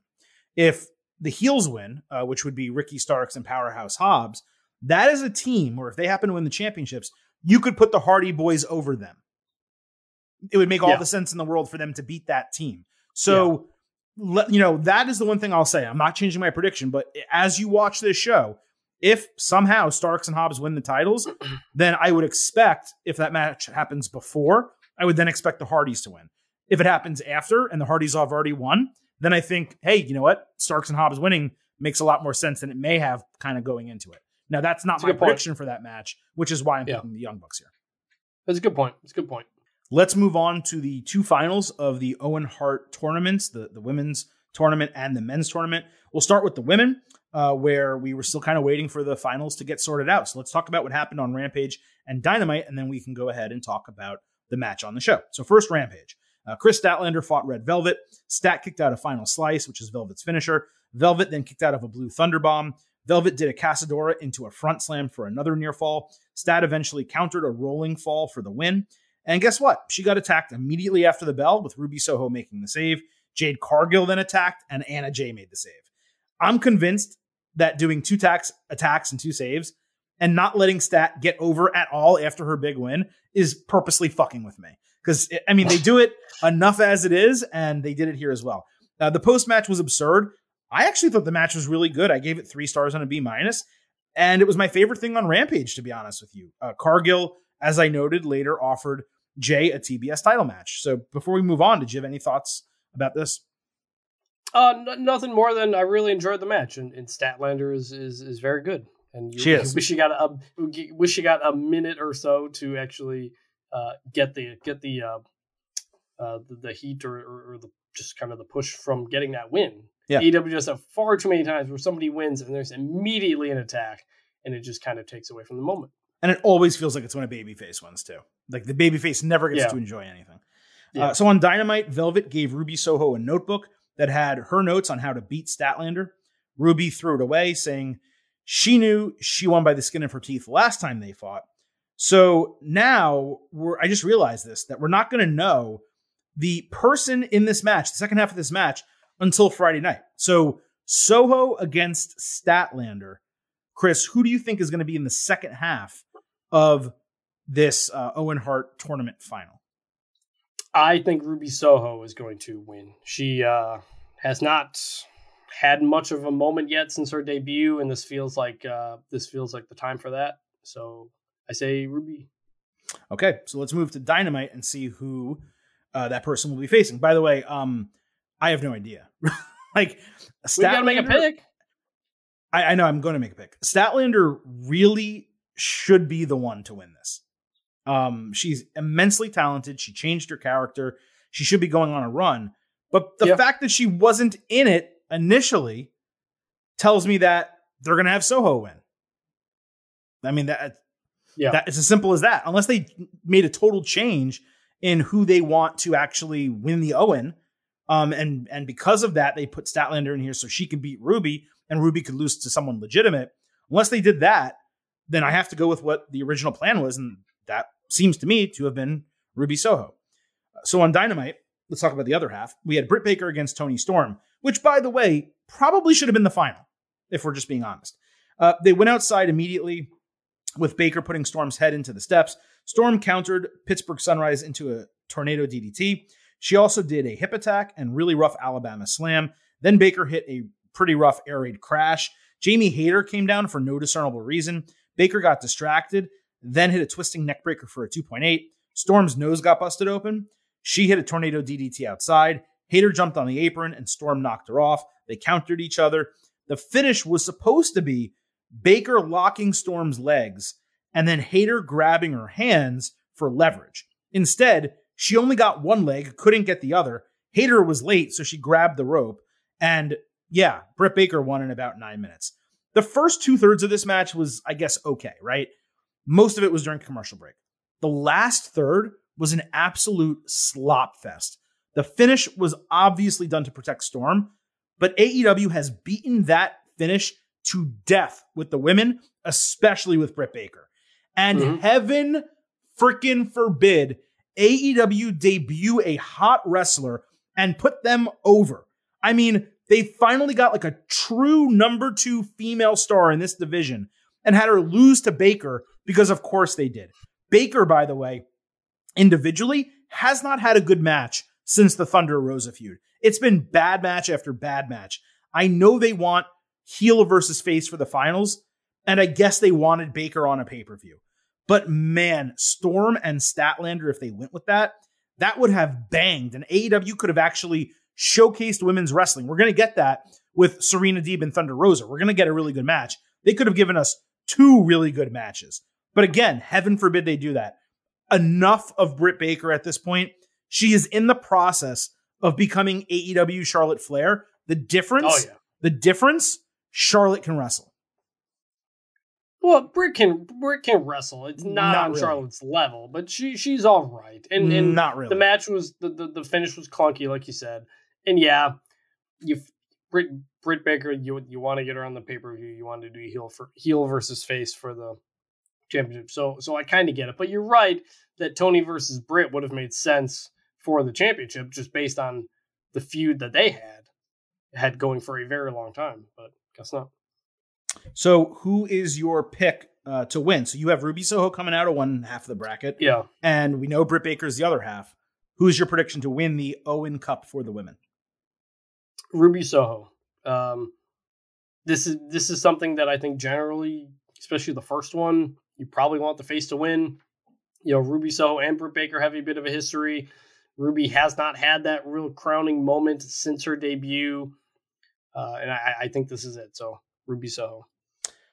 Speaker 1: If the heels win, uh, which would be Ricky Starks and Powerhouse Hobbs, that is a team where if they happen to win the championships, you could put the Hardy Boys over them. It would make all
Speaker 3: Yeah.
Speaker 1: the sense in the world for them to beat that team. So, let, you know, that is the one thing I'll say. I'm not changing my prediction, but as you watch this show, if somehow Starks and Hobbs win the titles, then I would expect if that match happens before, I would then expect the Hardys to win. If it happens after and the Hardys have already won, then I think, hey, you know what? Starks and Hobbs winning makes a lot more sense than it may have kind of going into it. Now, that's not
Speaker 3: That's
Speaker 1: my
Speaker 3: good point.
Speaker 1: prediction for that match, which is why I'm
Speaker 3: Yeah.
Speaker 1: picking the Young Bucks here.
Speaker 3: That's a good point. That's a good point.
Speaker 1: Let's move on to the two finals of the Owen Hart tournaments, the, the women's tournament and the men's tournament. We'll start with the women, uh, where we were still kind of waiting for the finals to get sorted out. So let's talk about what happened on Rampage and Dynamite, and then we can go ahead and talk about the match on the show. So first, Rampage. Uh, Kris Statlander fought Red Velvet. Stat kicked out a final slice, which is Velvet's finisher. Velvet then kicked out of a blue Thunderbomb. Velvet did a Casadora into a front slam for another near fall. Stat eventually countered a rolling fall for the win. And guess what? She got attacked immediately after the bell, with Ruby Soho making the save. Jade Cargill then attacked, and Anna Jay made the save. I'm convinced that doing two tax attacks and two saves and not letting Stat get over at all after her big win is purposely fucking with me. Because I mean, they do it enough as it is, and they did it here as well. Uh, the post match was absurd. I actually thought the match was really good. I gave it three stars on a B minus, and it was my favorite thing on Rampage, to be honest with you. Uh, Cargill, as I noted later, offered Jay a TBS title match. So before we move on, did you have any thoughts about this?
Speaker 3: Uh, n- nothing more than I really enjoyed the match, and, and Statlander is, is is very good. And you,
Speaker 1: She is.
Speaker 3: wish you got a wish you got a minute or so to actually uh, get the get the uh, uh, the, the heat or, or, or the just kind of the push from getting that win.
Speaker 1: Yeah.
Speaker 3: AEW have far too many times where somebody wins and there's immediately an attack, and it just kind of takes away from the moment.
Speaker 1: And it always feels like it's when a babyface wins too. Like the babyface never gets
Speaker 3: Yeah.
Speaker 1: to enjoy anything.
Speaker 3: Yeah.
Speaker 1: Uh, so on Dynamite, Velvet gave Ruby Soho a notebook that had her notes on how to beat Statlander. Ruby threw it away, saying she knew she won by the skin of her teeth last time they fought. So now we're, I just realized this that we're not going to know the person in this match, the second half of this match, until Friday night. So Soho against Statlander. Chris, who do you think is going to be in the second half of this uh, Owen Hart tournament final?
Speaker 3: I think Ruby Soho is going to win. She uh, has not had much of a moment yet since her debut, and this feels like uh, this feels like the time for that. So I say Ruby.
Speaker 1: Okay, so let's move to Dynamite and see who uh, that person will be facing. By the way, um, I have no idea. like,
Speaker 3: We gotta make a pick.
Speaker 1: I, I know I'm going to make a pick. Statlander really should be the one to win this. Um, she's immensely talented. She changed her character. She should be going on a run. But the fact that she wasn't in it initially tells me that they're going to have Soho win. I mean that
Speaker 3: Yeah.
Speaker 1: that it's as simple as that. Unless they made a total change in who they want to actually win the Owen, um, and and because of that, they put Statlander in here so she can beat Ruby, and Ruby could lose to someone legitimate. Unless they did that, then I have to go with what the original plan was, and that seems to me to have been Ruby Soho. So on Dynamite, let's talk about the other half. We had Britt Baker against Toni Storm, which, by the way, probably should have been the final, if we're just being honest. Uh, they went outside immediately with Baker putting Storm's head into the steps. Storm countered Pittsburgh Sunrise into a tornado DDT. She also did a hip attack and really rough Alabama slam. Then Baker hit a pretty rough air raid crash. Jamie Hayter came down for no discernible reason. Baker got distracted, then hit a twisting neckbreaker for a 2.8. Storm's nose got busted open. She hit a tornado DDT outside. Hayter jumped on the apron and Storm knocked her off. They countered each other. The finish was supposed to be Baker locking Storm's legs and then Hayter grabbing her hands for leverage. Instead, she only got one leg, couldn't get the other. Hayter was late, so she grabbed the rope. And yeah, Britt Baker won in about nine minutes. The first two thirds of this match was, I guess, okay, right? Most of it was during commercial break. The last third was an absolute slop fest. The finish was obviously done to protect Storm, but AEW has beaten that finish to death with the women, especially with Britt Baker. And
Speaker 3: Mhm.
Speaker 1: heaven freaking forbid AEW debut a hot wrestler and put them over. I mean, they finally got like a true number two female star in this division and had her lose to Baker because, of course, they did. Baker, by the way, individually has not had a good match since the Thunder Rosa feud. It's been bad match after bad match. I know they want heel versus face for the finals, and I guess they wanted Baker on a pay per view. But man, Storm and Statlander, if they went with that, that would have banged, and AEW could have actually showcased women's wrestling. We're going to get that with Serena Deeb and Thunder Rosa. We're going to get a really good match. They could have given us two really good matches. But again, heaven forbid they do that. Enough of Britt Baker at this point. She is in the process of becoming AEW Charlotte Flair. The difference,
Speaker 3: Oh yeah.
Speaker 1: the difference, Charlotte can wrestle.
Speaker 3: Well, Britt can Britt can wrestle. It's not,
Speaker 1: Not
Speaker 3: on
Speaker 1: really.
Speaker 3: Charlotte's level, but she she's all right. And and
Speaker 1: Not really.
Speaker 3: the match was the, the the finish was clunky, like you said. And yeah, you Britt Britt Baker, you you want to get her on the pay per view. You want to do heel for heel versus face for the championship. So so I kind of get it. But you're right that Toni versus Britt would have made sense for the championship just based on the feud that they had had going for a very long time. But guess not.
Speaker 1: So, who is your pick uh, to win? So, you have Ruby Soho coming out of one half of the bracket,
Speaker 3: Yeah.
Speaker 1: and we know Britt Baker's the other half. Who's your prediction to win the Owen Cup for the women?
Speaker 3: Ruby Soho. Um, this is this is something that I think generally, especially the first one, you probably want the face to win. You know, Ruby Soho and Britt Baker have a bit of a history. Ruby has not had that real crowning moment since her debut, uh, and I, I think this is it. So Ruby Soho.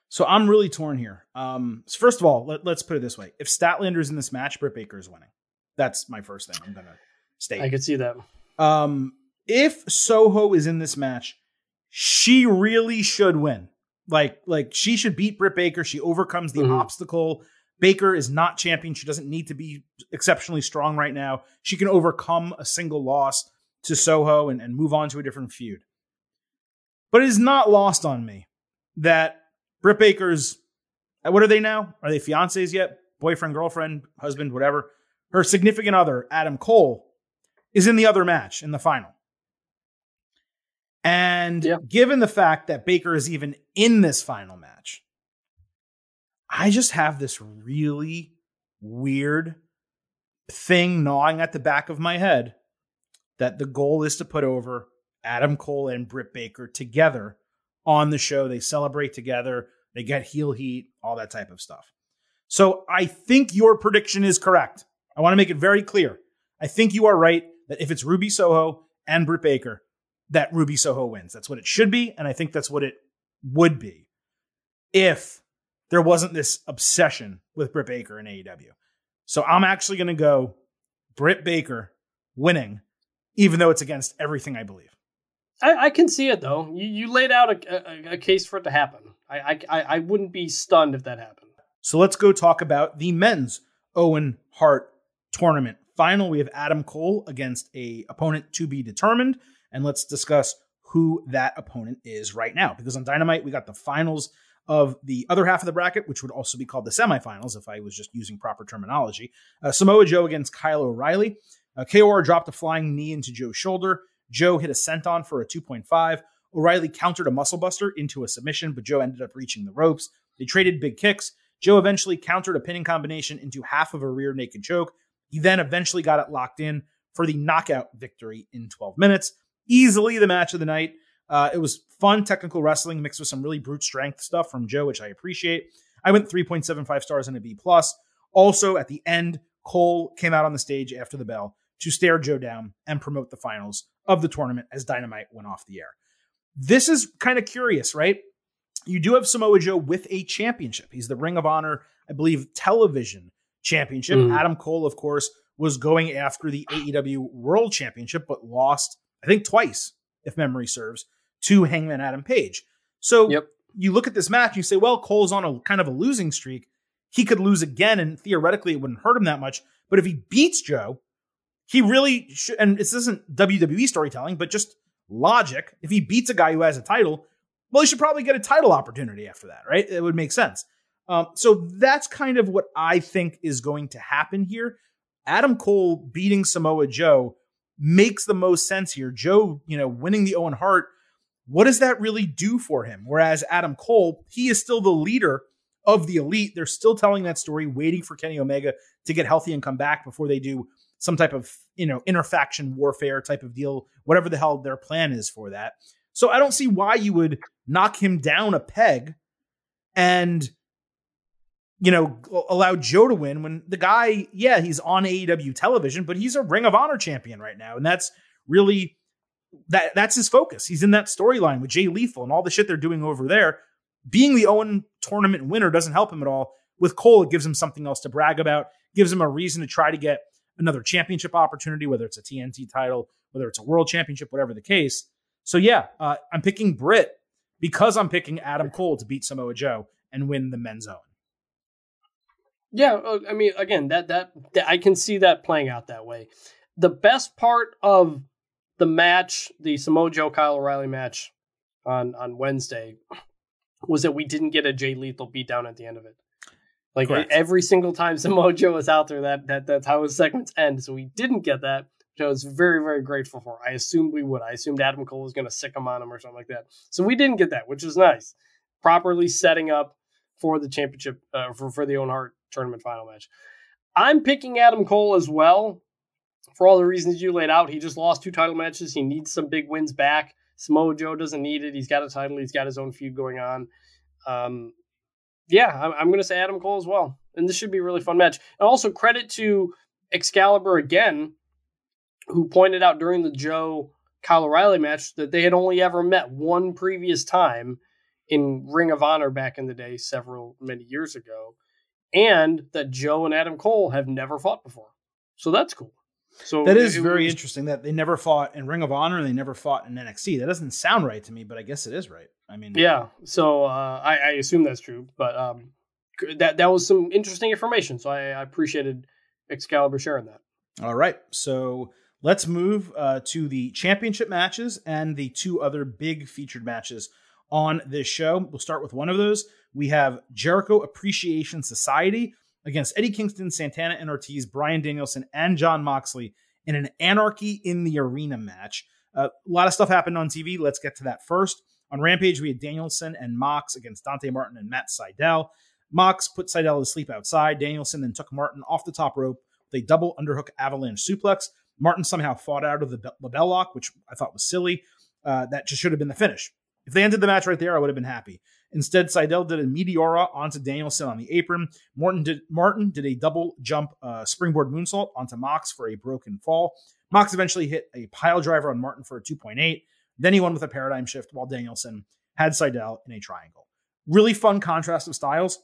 Speaker 1: So, I'm really torn here. Um, so first of all, let, let's put it this way: if Statlander's in this match, Britt Baker is winning. That's my first thing. I'm gonna state.
Speaker 3: I could see that.
Speaker 1: Um, if Soho is in this match, she really should win. Like, like she should beat Britt Baker. She overcomes the
Speaker 3: Mhm.
Speaker 1: obstacle. Baker is not champion. She doesn't need to be exceptionally strong right now. She can overcome a single loss to Soho and, and move on to a different feud. But it is not lost on me that Britt Baker's what are they now? Are they fiancés yet? Boyfriend, girlfriend, husband, whatever. Her significant other, Adam Cole, is in the other match in the final. And
Speaker 3: Yeah.
Speaker 1: given the fact that Baker is even in this final match, I just have this really weird thing gnawing at the back of my head that the goal is to put over Adam Cole and Britt Baker together on the show. They celebrate together, they get heel heat, all that type of stuff. So I think your prediction is correct. I want to make it very clear. I think you are right that if it's Ruby Soho and Britt Baker, that Ruby Soho wins. That's what it should be, and I think that's what it would be if there wasn't this obsession with Britt Baker in AEW. So I'm actually going to go Britt Baker winning, even though it's against everything I believe.
Speaker 3: I, I can see it though. You, you laid out a, a, a, case for it to happen. I, I I wouldn't be stunned if that happened.
Speaker 1: So let's go talk about the men's Owen Hart tournament final. We have Adam Cole against a opponent to be determined, and let's discuss who that opponent is right now. Because on Dynamite we got the finals of the other half of the bracket, which would also be called the semifinals if I was just using proper terminology. Uh, Samoa Joe against Kyle O'Reilly. Uh, KOR dropped a flying knee into Joe's shoulder. Joe hit a senton for a 2.5. O'Reilly countered a muscle buster into a submission, but Joe ended up reaching the ropes. They traded big kicks. Joe eventually countered a pinning combination into half of a rear naked choke. He then eventually got it locked in for the knockout victory in 12 minutes. Easily the match of the night. Uh, it was fun technical wrestling mixed with some really brute strength stuff from Joe, which I appreciate. I went 3.75 stars and a B plus. Also, at the end, Cole came out on the stage after the bell to stare Joe down and promote the finals of the tournament as Dynamite went off the air. This is kind of curious, right? You do have Samoa Joe with a championship. He's the Ring of Honor, I believe, television championship. Mm. Adam Cole, of course, was going after the AEW World Championship, but lost, I think, twice, if memory serves, to Hangman Adam Page. So yep. you look at this match, and you say, well, Cole's on a kind of a losing streak. He could lose again, and theoretically, it wouldn't hurt him that much. But if he beats Joe, he really should, and this isn't WWE storytelling, but just logic. If he beats a guy who has a title, well, he should probably get a title opportunity after that, right? It would make sense. Um, so that's kind of what I think is going to happen here. Adam Cole beating Samoa Joe makes the most sense here. Joe, you know, winning the Owen Hart, what does that really do for him? Whereas Adam Cole, he is still the leader of the elite. They're still telling that story, waiting for Kenny Omega to get healthy and come back before they do some type of, you know, interfaction warfare type of deal, whatever the hell their plan is for that. So I don't see why you would knock him down a peg and you know, allow Joe to win when the guy, yeah, he's on AEW television, but he's a Ring of Honor champion right now. And that's really that that's his focus. He's in that storyline with Jay Lethal and all the shit they're doing over there. Being the Owen tournament winner doesn't help him at all. With Cole, it gives him something else to brag about, gives him a reason to try to get another championship opportunity, whether it's a TNT title, whether it's a world championship, whatever the case. So yeah, uh, I'm picking Britt because I'm picking Adam Cole to beat Samoa Joe and win the men's Owen.
Speaker 3: Yeah, uh, I mean, again, that, that that I can see that playing out that way. The best part of the match, the Samoa Joe Kyle O'Reilly match on on Wednesday, was that we didn't get a Jay Lethal beatdown at the end of it. Like Correct. every single time Samoa Joe was out there, that that that's how his segments end. So we didn't get that, which I was very very grateful for. I assumed we would. I assumed Adam Cole was going to sick him on him or something like that. So we didn't get that, which was nice. Properly setting up for the championship uh, for for the Owen Hart tournament final match. I'm picking Adam Cole as well for all the reasons you laid out. He just lost two title matches. He needs some big wins back. Samoa Joe doesn't need it. He's got a title. He's got his own feud going on. Um, yeah, I'm, I'm going to say Adam Cole as well. And this should be a really fun match. And also credit to Excalibur again, who pointed out during the Joe Kyle O'Reilly match that they had only ever met one previous time in Ring of Honor back in the day, several many years ago and that Joe and Adam Cole have never fought before. So that's cool. So
Speaker 1: that is it, very was, interesting that they never fought in Ring of Honor and they never fought in NXT. That doesn't sound right to me, but I guess it is right. I mean,
Speaker 3: yeah. So uh, I, I, assume that's true, but um, that that was some interesting information. So I, I, appreciated Excalibur sharing that.
Speaker 1: All right, so let's move uh, to the championship matches and the two other big featured matches on this show. We'll start with one of those we have Jericho Appreciation Society against Eddie Kingston, Santana and Ortiz, Bryan Danielson, and Jon Moxley in an Anarchy in the Arena match. Uh, a lot of stuff happened on TV. Let's get to that first. On Rampage, we had Danielson and Mox against Dante Martin and Matt Sydal. Mox put Sydal to sleep outside. Danielson then took Martin off the top rope with a double underhook avalanche suplex. Martin somehow fought out of the LeBell lock, which I thought was silly. Uh, that just should have been the finish. If they ended the match right there, I would have been happy. Instead, Sydal did a Meteora onto Danielson on the apron. Martin did, Martin did a double jump uh, springboard moonsault onto Mox for a broken fall. Mox eventually hit a pile driver on Martin for a 2.8. Then he won with a paradigm shift while Danielson had Sydal in a triangle. Really fun contrast of styles.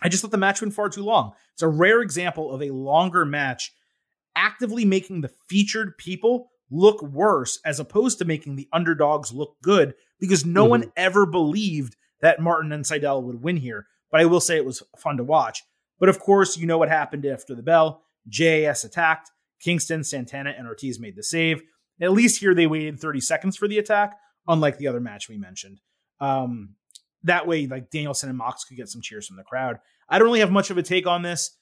Speaker 1: I just thought the match went far too long. It's a rare example of a longer match actively making the featured people look worse as opposed to making the underdogs look good because no mm-hmm. one ever believed that Martin and Sydal would win here. But I will say it was fun to watch. But of course, you know what happened after the bell. JAS attacked. Kingston, Santana, and Ortiz made the save. At least here they waited 30 seconds for the attack, unlike the other match we mentioned. Um, that way, like Danielson and Mox could get some cheers from the crowd. I don't really have much of a take on this.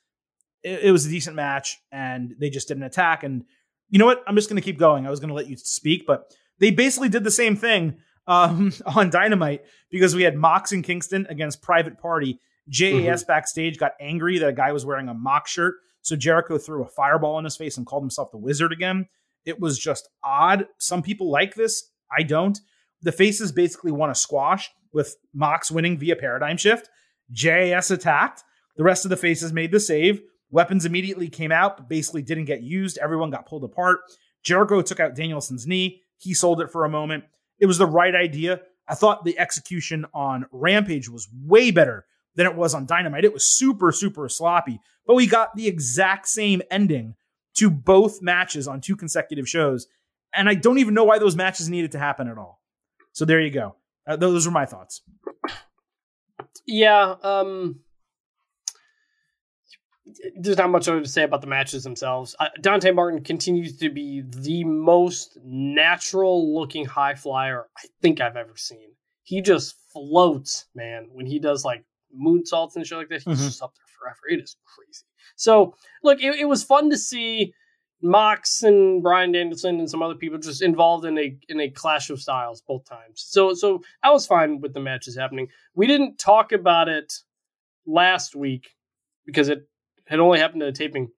Speaker 1: It, it was a decent match, and they just did an attack. And you know what? I'm just going to keep going. I was going to let you speak, but they basically did the same thing um, on Dynamite because we had Mox and Kingston against Private Party. JAS mm-hmm. backstage got angry that a guy was wearing a Mox shirt. So Jericho threw a fireball in his face and called himself the Wizard again. It was just odd. Some people like this. I don't. The faces basically won a squash with Mox winning via paradigm shift. JAS attacked. The rest of the faces made the save. Weapons immediately came out, but basically didn't get used. Everyone got pulled apart. Jericho took out Danielson's knee. He sold it for a moment. It was the right idea. I thought the execution on Rampage was way better than it was on Dynamite. It was super, super sloppy, but we got the exact same ending to both matches on two consecutive shows. And I don't even know why those matches needed to happen at all. So there you go. Uh, those are my thoughts.
Speaker 3: Yeah. Um, there's not much to say about the matches themselves. Uh, Dante Martin continues to be the most natural looking high flyer I think I've ever seen. He just floats, man. When he does like moonsaults and shit like that, he's mm-hmm. just up there forever. It is crazy. So, look, it, it was fun to see Mox and Bryan Danielson and some other people just involved in a in a clash of styles both times. So, so I was fine with the matches happening. We didn't talk about it last week because it had only happened to the taping.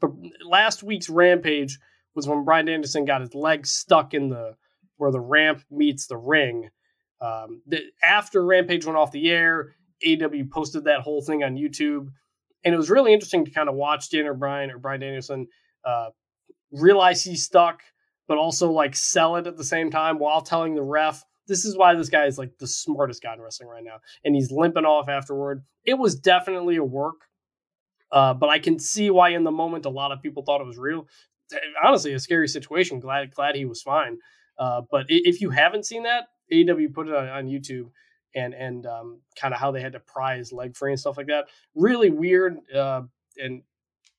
Speaker 3: But last week's Rampage was when Bryan Danielson got his leg stuck in the where the ramp meets the ring. Um, the, after Rampage went off the air, AW posted that whole thing on YouTube, and it was really interesting to kind of watch Daniel Bryan or Bryan Danielson uh, realize he's stuck, but also like sell it at the same time while telling the ref. This is why this guy is like the smartest guy in wrestling right now, and he's limping off afterward. It was definitely a work. Uh, but I can see why in the moment a lot of people thought it was real. Honestly, a scary situation. Glad glad he was fine. Uh, but if you haven't seen that, AEW put it on, on YouTube and and um, kind of how they had to pry his leg free and stuff like that. Really weird uh, and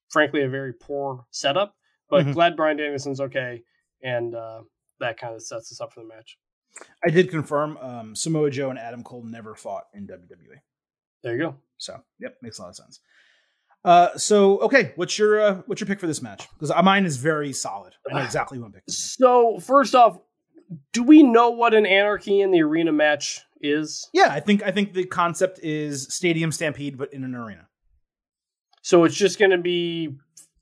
Speaker 3: frankly a very poor setup. But mm-hmm. glad Bryan Danielson's okay, and uh, that kind of sets us up for the match.
Speaker 1: I did confirm um, Samoa Joe and Adam Cole never fought in WWE.
Speaker 3: There you go.
Speaker 1: So, yep, makes a lot of sense. Uh, so okay, what's your uh, what's your pick for this match? Because mine is very solid. I know exactly what I'm picking.
Speaker 3: So first off, do we know what an Anarchy in the Arena match is?
Speaker 1: Yeah, I think I think the concept is Stadium Stampede, but in an arena.
Speaker 3: So it's just going to be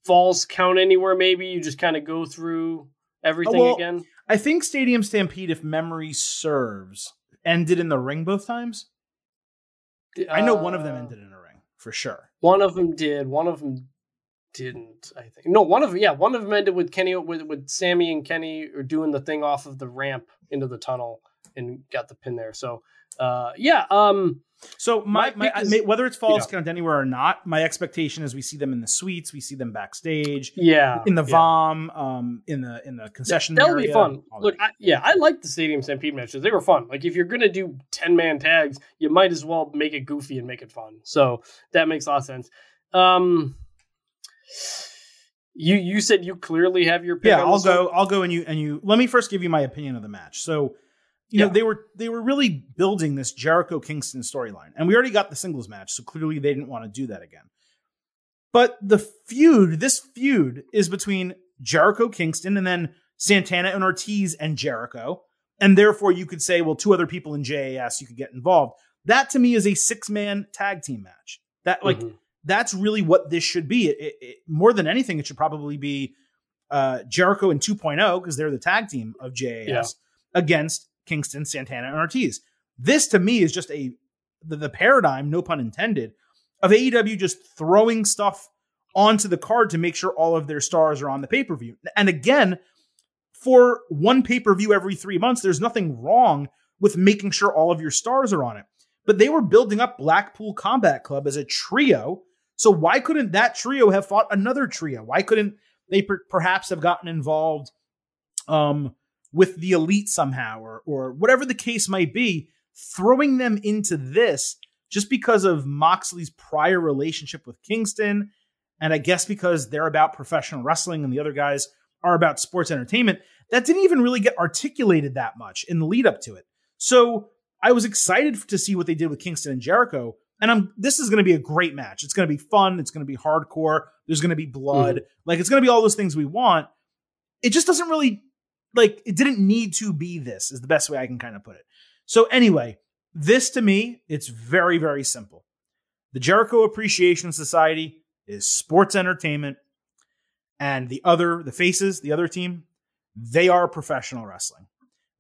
Speaker 3: falls count anywhere. Maybe you just kind of go through everything well, again.
Speaker 1: I think Stadium Stampede, if memory serves, ended in the ring both times. Uh, I know one of them uh, ended in a ring for sure.
Speaker 3: One of them did. One of them didn't. I think no. One of them, yeah. One of them ended with Kenny with with Sammy and Kenny are doing the thing off of the ramp into the tunnel and got the pin there. So uh, yeah. Um,
Speaker 1: so my, my, my is, whether it's falls you know, count anywhere or not, my expectation is we see them in the suites, we see them backstage,
Speaker 3: yeah,
Speaker 1: in the yeah. VOM, um, in the in the concession.
Speaker 3: That would be fun. Look, I, yeah, I like the Stadium Stampede matches; they were fun. Like if you're gonna do ten man tags, you might as well make it goofy and make it fun. So that makes a lot of sense. Um, you you said you clearly have your
Speaker 1: pick. Yeah, I'll go. One? I'll go and you and you. Let me first give you my opinion of the match. So you yeah. know they were they were really building this Jericho Kingston storyline, and we already got the singles match, so clearly they didn't want to do that again. But the feud, this feud, is between Jericho Kingston and then Santana and Ortiz and Jericho, and therefore you could say, well, two other people in JAS you could get involved. That to me is a six man tag team match. That like mm-hmm. that's really what this should be. It, it, it, more than anything, it should probably be uh, Jericho and 2.0 because they're the tag team of JAS yeah. against Kingston, Santana, and Ortiz. This to me is just a the, the paradigm, no pun intended, of AEW just throwing stuff onto the card to make sure all of their stars are on the pay per view. And again, for one pay per view every three months, there's nothing wrong with making sure all of your stars are on it. but they were building up Blackpool Combat Club as a trio. So why couldn't that trio have fought another trio? Why couldn't they per- perhaps have gotten involved um, with the elite somehow or or whatever the case might be? Throwing them into this just because of Moxley's prior relationship with Kingston, and I guess because they're about professional wrestling and the other guys are about sports entertainment, that didn't even really get articulated that much in the lead up to it. So I was excited to see what they did with Kingston and Jericho. And I'm this is going to be a great match. It's going to be fun. It's going to be hardcore. There's going to be blood. Mm-hmm. Like it's going to be all those things we want. It just doesn't really like it didn't need to be this is the best way I can kind of put it. So anyway, this to me, it's very very simple. The Jericho Appreciation Society is sports entertainment and the other the faces, the other team, they are professional wrestling.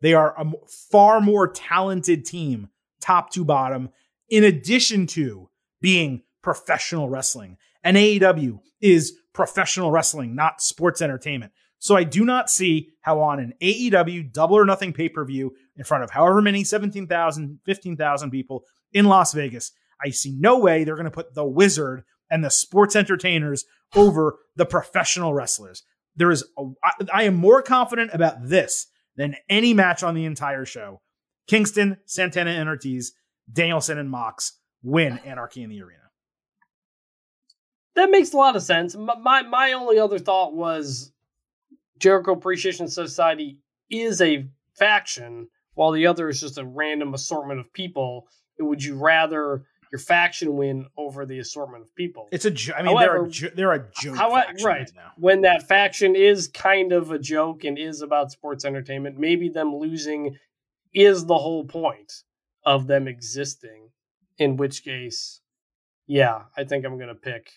Speaker 1: They are a far more talented team, top to bottom, in addition to being professional wrestling. And AEW is professional wrestling, not sports entertainment. So I do not see how on an AEW double or nothing pay per view in front of however many 17,000, 15,000 people in Las Vegas, I see no way they're going to put the wizard and the sports entertainers over the professional wrestlers. There is, a, I, I am more confident about this than any match on the entire show. Kingston, Santana, and Ortiz, Danielson, and Mox win Anarchy in the Arena.
Speaker 3: That makes a lot of sense. My my only other thought was Jericho Appreciation Society is a faction, while the other is just a random assortment of people. Would you rather your faction win over the assortment of people.
Speaker 1: It's a. Jo- I mean, However, they're a, they're a joke. However, uh, right, right now.
Speaker 3: When that faction is kind of a joke and is about sports entertainment, maybe them losing is the whole point of them existing. In which case, yeah, I think I'm gonna pick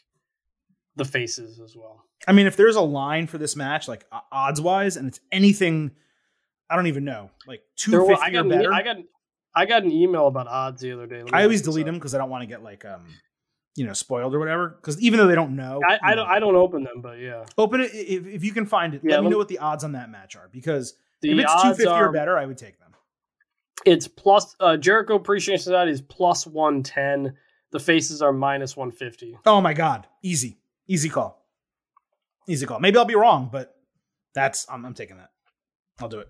Speaker 3: the faces as well.
Speaker 1: I mean, if there's a line for this match, like odds wise, and it's anything, I don't even know, like two fifty or better.
Speaker 3: I got I got an email about odds the other day.
Speaker 1: I always delete them because I don't want to get like um, you know, spoiled or whatever. Because even though they don't know,
Speaker 3: I,
Speaker 1: I
Speaker 3: don't. I don't open them, but yeah,
Speaker 1: open it if, if you can find it. Yeah, let me know what the odds on that match are because if it's two fifty or better, I would take them.
Speaker 3: It's plus uh, Jericho Appreciation Society is plus one ten. The faces are minus one fifty.
Speaker 1: Oh my god, easy, easy call, easy call. Maybe I'll be wrong, but that's I'm, I'm taking that. I'll do it.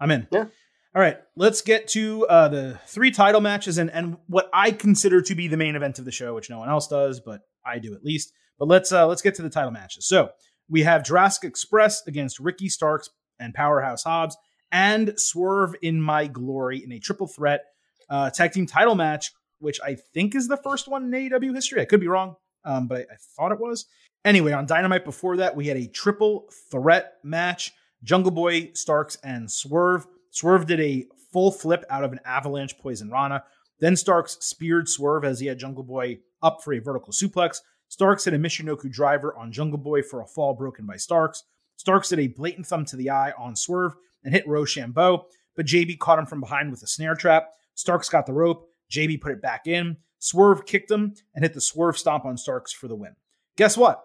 Speaker 1: I'm in.
Speaker 3: Yeah.
Speaker 1: All right, let's get to uh, the three title matches and, and what I consider to be the main event of the show, which no one else does, but I do at least. But let's uh, let's get to the title matches. So we have Jurassic Express against Ricky Starks and Powerhouse Hobbs, and Swerve in My Glory in a triple threat uh, tag team title match, which I think is the first one in AEW history. I could be wrong, um, but I, I thought it was. Anyway, on Dynamite before that, we had a triple threat match: Jungle Boy, Starks, and Swerve Swerve did a full flip out of an avalanche poison Rana. Then Starks speared Swerve as he had Jungle Boy up for a vertical suplex. Starks hit a Michinoku driver on Jungle Boy for a fall broken by Starks. Starks did a blatant thumb to the eye on Swerve and hit Roshambo, but JB caught him from behind with a snare trap. Starks got the rope. JB put it back in. Swerve kicked him and hit the Swerve stomp on Starks for the win. Guess what?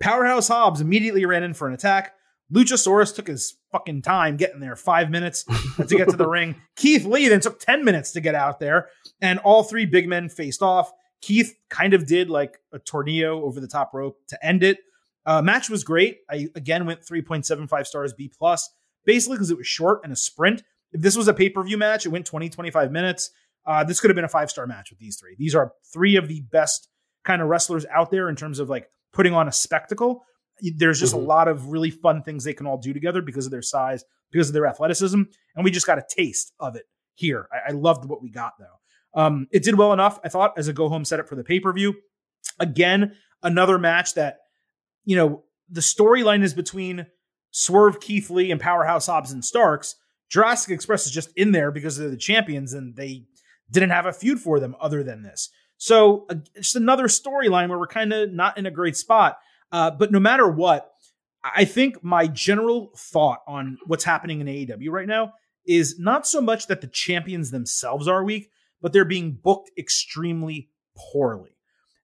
Speaker 1: Powerhouse Hobbs immediately ran in for an attack. Luchasaurus took his fucking time getting there, five minutes to get to the ring. Keith Lee then took 10 minutes to get out there, and all three big men faced off. Keith kind of did like a tornado over the top rope to end it. Uh, match was great. I again went 3.75 stars B plus, basically because it was short and a sprint. If this was a pay per view match, it went 20, 25 minutes. Uh, this could have been a five star match with these three. These are three of the best kind of wrestlers out there in terms of like putting on a spectacle there's just mm-hmm. a lot of really fun things they can all do together because of their size, because of their athleticism, and we just got a taste of it here. I, I loved what we got though. Um, it did well enough, I thought, as a go home setup for the pay per view. Again, another match that you know the storyline is between Swerve, Keith Lee, and Powerhouse Hobbs and Starks. Jurassic Express is just in there because they're the champions and they didn't have a feud for them other than this. So uh, just another storyline where we're kind of not in a great spot. Uh, but no matter what, I think my general thought on what's happening in AEW right now is not so much that the champions themselves are weak, but they're being booked extremely poorly.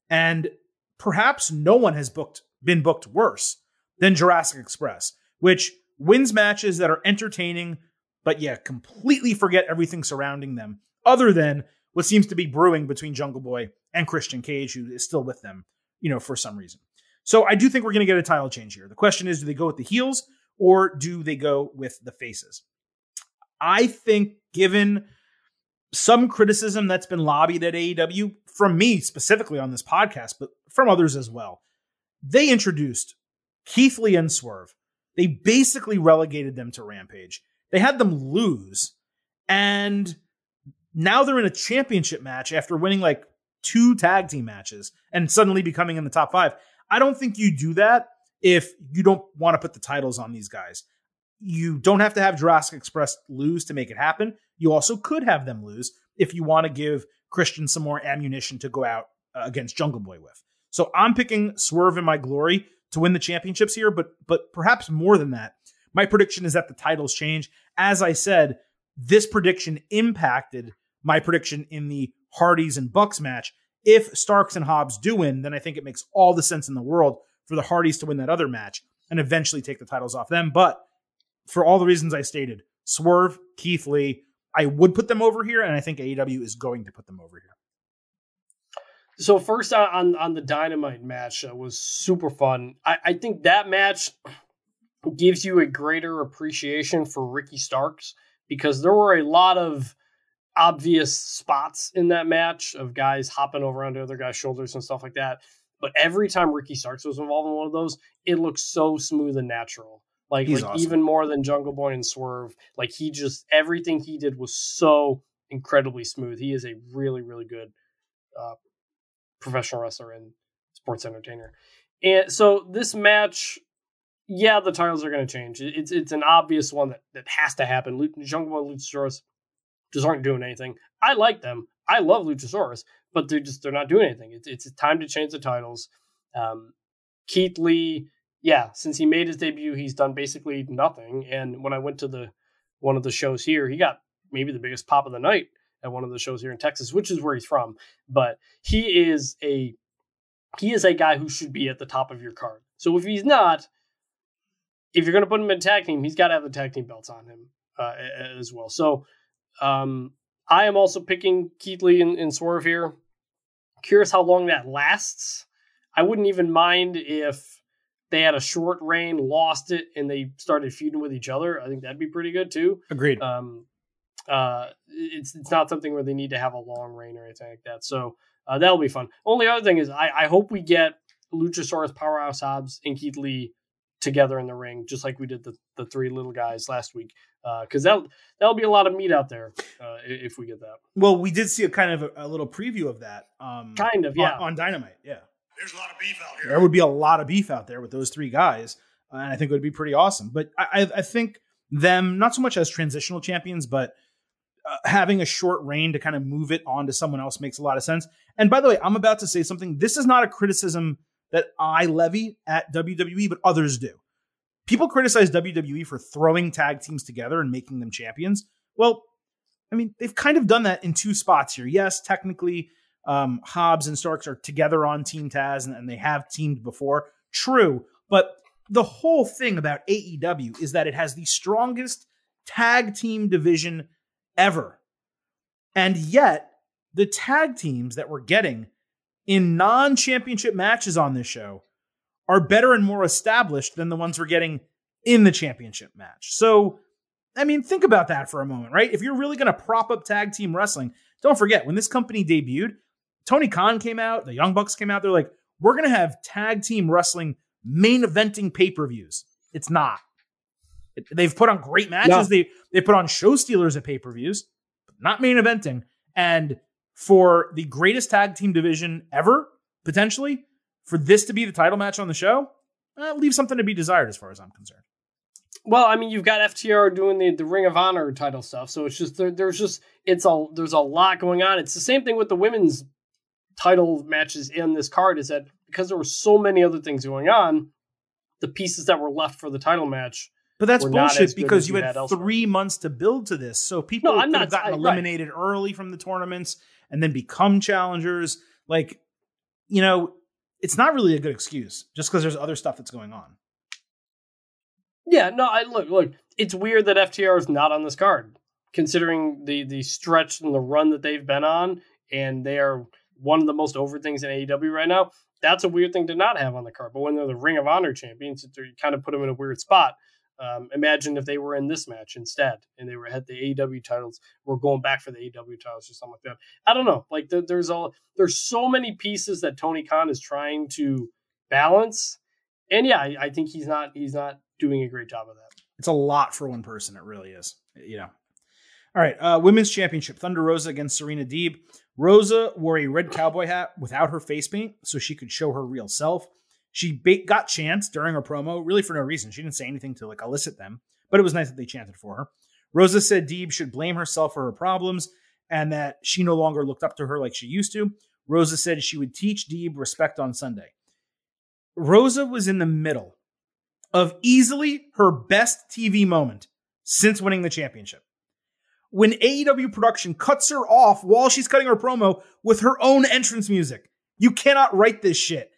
Speaker 1: And perhaps no one has booked been booked worse than Jurassic Express, which wins matches that are entertaining, but yeah, completely forget everything surrounding them, other than what seems to be brewing between Jungle Boy and Christian Cage, who is still with them, you know, for some reason. So I do think we're going to get a title change here. The question is, do they go with the heels or do they go with the faces? I think, given some criticism that's been lobbied at AEW from me specifically on this podcast, but from others as well, they introduced Keith Lee and Swerve. They basically relegated them to Rampage. They had them lose, and now they're in a championship match after winning like two tag team matches and suddenly becoming in the top five. I don't think you do that if you don't want to put the titles on these guys. You don't have to have Jurassic Express lose to make it happen. You also could have them lose if you want to give Christian some more ammunition to go out uh, against Jungle Boy with. So I'm picking Swerve in my glory to win the championships here, but but perhaps more than that. My prediction is that the titles change. As I said, this prediction impacted my prediction in the Hardys and Bucks match. If Starks and Hobbs do win, then I think it makes all the sense in the world for the Hardys to win that other match and eventually take the titles off them. But for all the reasons I stated, Swerve, Keith Lee, I would put them over here, and I think AEW is going to put them over here.
Speaker 3: So first on on the Dynamite match uh, was super fun. I, I think that match gives you a greater appreciation for Ricky Starks because there were a lot of obvious spots in that match of guys hopping over onto other guys' shoulders and stuff like that. But every time Ricky Starks was involved in one of those, it looked so smooth and natural. Like, like awesome. even more than Jungle Boy and Swerve. Like he just everything he did was so incredibly smooth. He is a really, really good uh, professional wrestler and sports entertainer. And so this match, yeah, the titles are going to change. It's it's an obvious one that, that has to happen. Jungle Boy Luchasaurus just aren't doing anything. I like them. I love Luchasaurus, but they're just they're not doing anything. It's it's time to change the titles. Um, Keith Lee, yeah, since he made his debut, he's done basically nothing. And when I went to the one of the shows here, he got maybe the biggest pop of the night at one of the shows here in Texas, which is where he's from. But he is a he is a guy who should be at the top of your card. So if he's not, if you're going to put him in tag team, he's got to have the tag team belts on him uh, as well. So um, I am also picking Keith Lee and, and Swerve here. Curious how long that lasts. I wouldn't even mind if they had a short reign, lost it, and they started feuding with each other. I think that'd be pretty good too.
Speaker 1: Agreed.
Speaker 3: Um, uh, it's it's not something where they need to have a long reign or anything like that. So uh, that'll be fun. Only other thing is, I, I hope we get Luchasaurus, Powerhouse Hobbs, and Keith Lee together in the ring, just like we did the, the three little guys last week. Because uh, that that'll be a lot of meat out there uh, if we get that.
Speaker 1: Well, we did see a kind of a, a little preview of that. Um,
Speaker 3: kind of, yeah,
Speaker 1: on, on, Dynamite. Yeah,
Speaker 2: there's a lot of beef out here.
Speaker 1: There would be a lot of beef out there with those three guys, uh, and I think it would be pretty awesome. But I, I think them not so much as transitional champions, but uh, having a short reign to kind of move it on to someone else makes a lot of sense. And by the way, I'm about to say something. This is not a criticism that I levy at WWE, but others do. People criticize WWE for throwing tag teams together and making them champions. Well, I mean, they've kind of done that in two spots here. Yes, technically, um, Hobbs and Starks are together on Team Taz and, and they have teamed before. True. But the whole thing about AEW is that it has the strongest tag team division ever. And yet, the tag teams that we're getting in non championship matches on this show are better and more established than the ones we're getting in the championship match. So, I mean, think about that for a moment, right? If you're really going to prop up tag team wrestling, don't forget when this company debuted, Tony Khan came out, the Young Bucks came out, they're like, we're going to have tag team wrestling main eventing pay per views. It's not. They've put on great matches. No. They they put on show stealers at pay per views, not main eventing. And for the greatest tag team division ever, potentially, for this to be the title match on the show, uh, leaves something to be desired as far as I'm concerned.
Speaker 3: Well, I mean, you've got FTR doing the, the Ring of Honor title stuff, so it's just there, there's just it's a there's a lot going on. It's the same thing with the women's title matches in this card. Is that because there were so many other things going on, the pieces that were left for the title match.
Speaker 1: But that's bullshit because you had, had three months to build to this, so people no, could not, have gotten I, eliminated right. early from the tournaments and then become challengers. Like, you know, it's not really a good excuse just because there's other stuff that's going on.
Speaker 3: Yeah, no, I look, look, it's weird that FTR is not on this card. considering the the stretch and the run that they've been on, and they are one of the most over things in AEW right now. That's a weird thing to not have on the card. But when they're the Ring of Honor champions, you kind of put them in a weird spot. Um, imagine if they were in this match instead, and they were had the AEW titles, were going back for the AEW titles or something like that. I don't know. Like there, there's all there's so many pieces that Tony Khan is trying to balance, and yeah, I, I think he's not he's not doing a great job of that.
Speaker 1: It's a lot for one person. It really is. You know. All right, uh, women's championship: Thunder Rosa against Serena Deeb. Rosa wore a red cowboy hat without her face paint, so she could show her real self. She ba- got chants during her promo, really for no reason. She didn't say anything to like elicit them, but it was nice that they chanted for her. Rosa said Deeb should blame herself for her problems and that she no longer looked up to her like she used to. Rosa said she would teach Deeb respect on Sunday. Rosa was in the middle of easily her best TV moment since winning the championship. When AEW production cuts her off while she's cutting her promo with her own entrance music. You cannot write this shit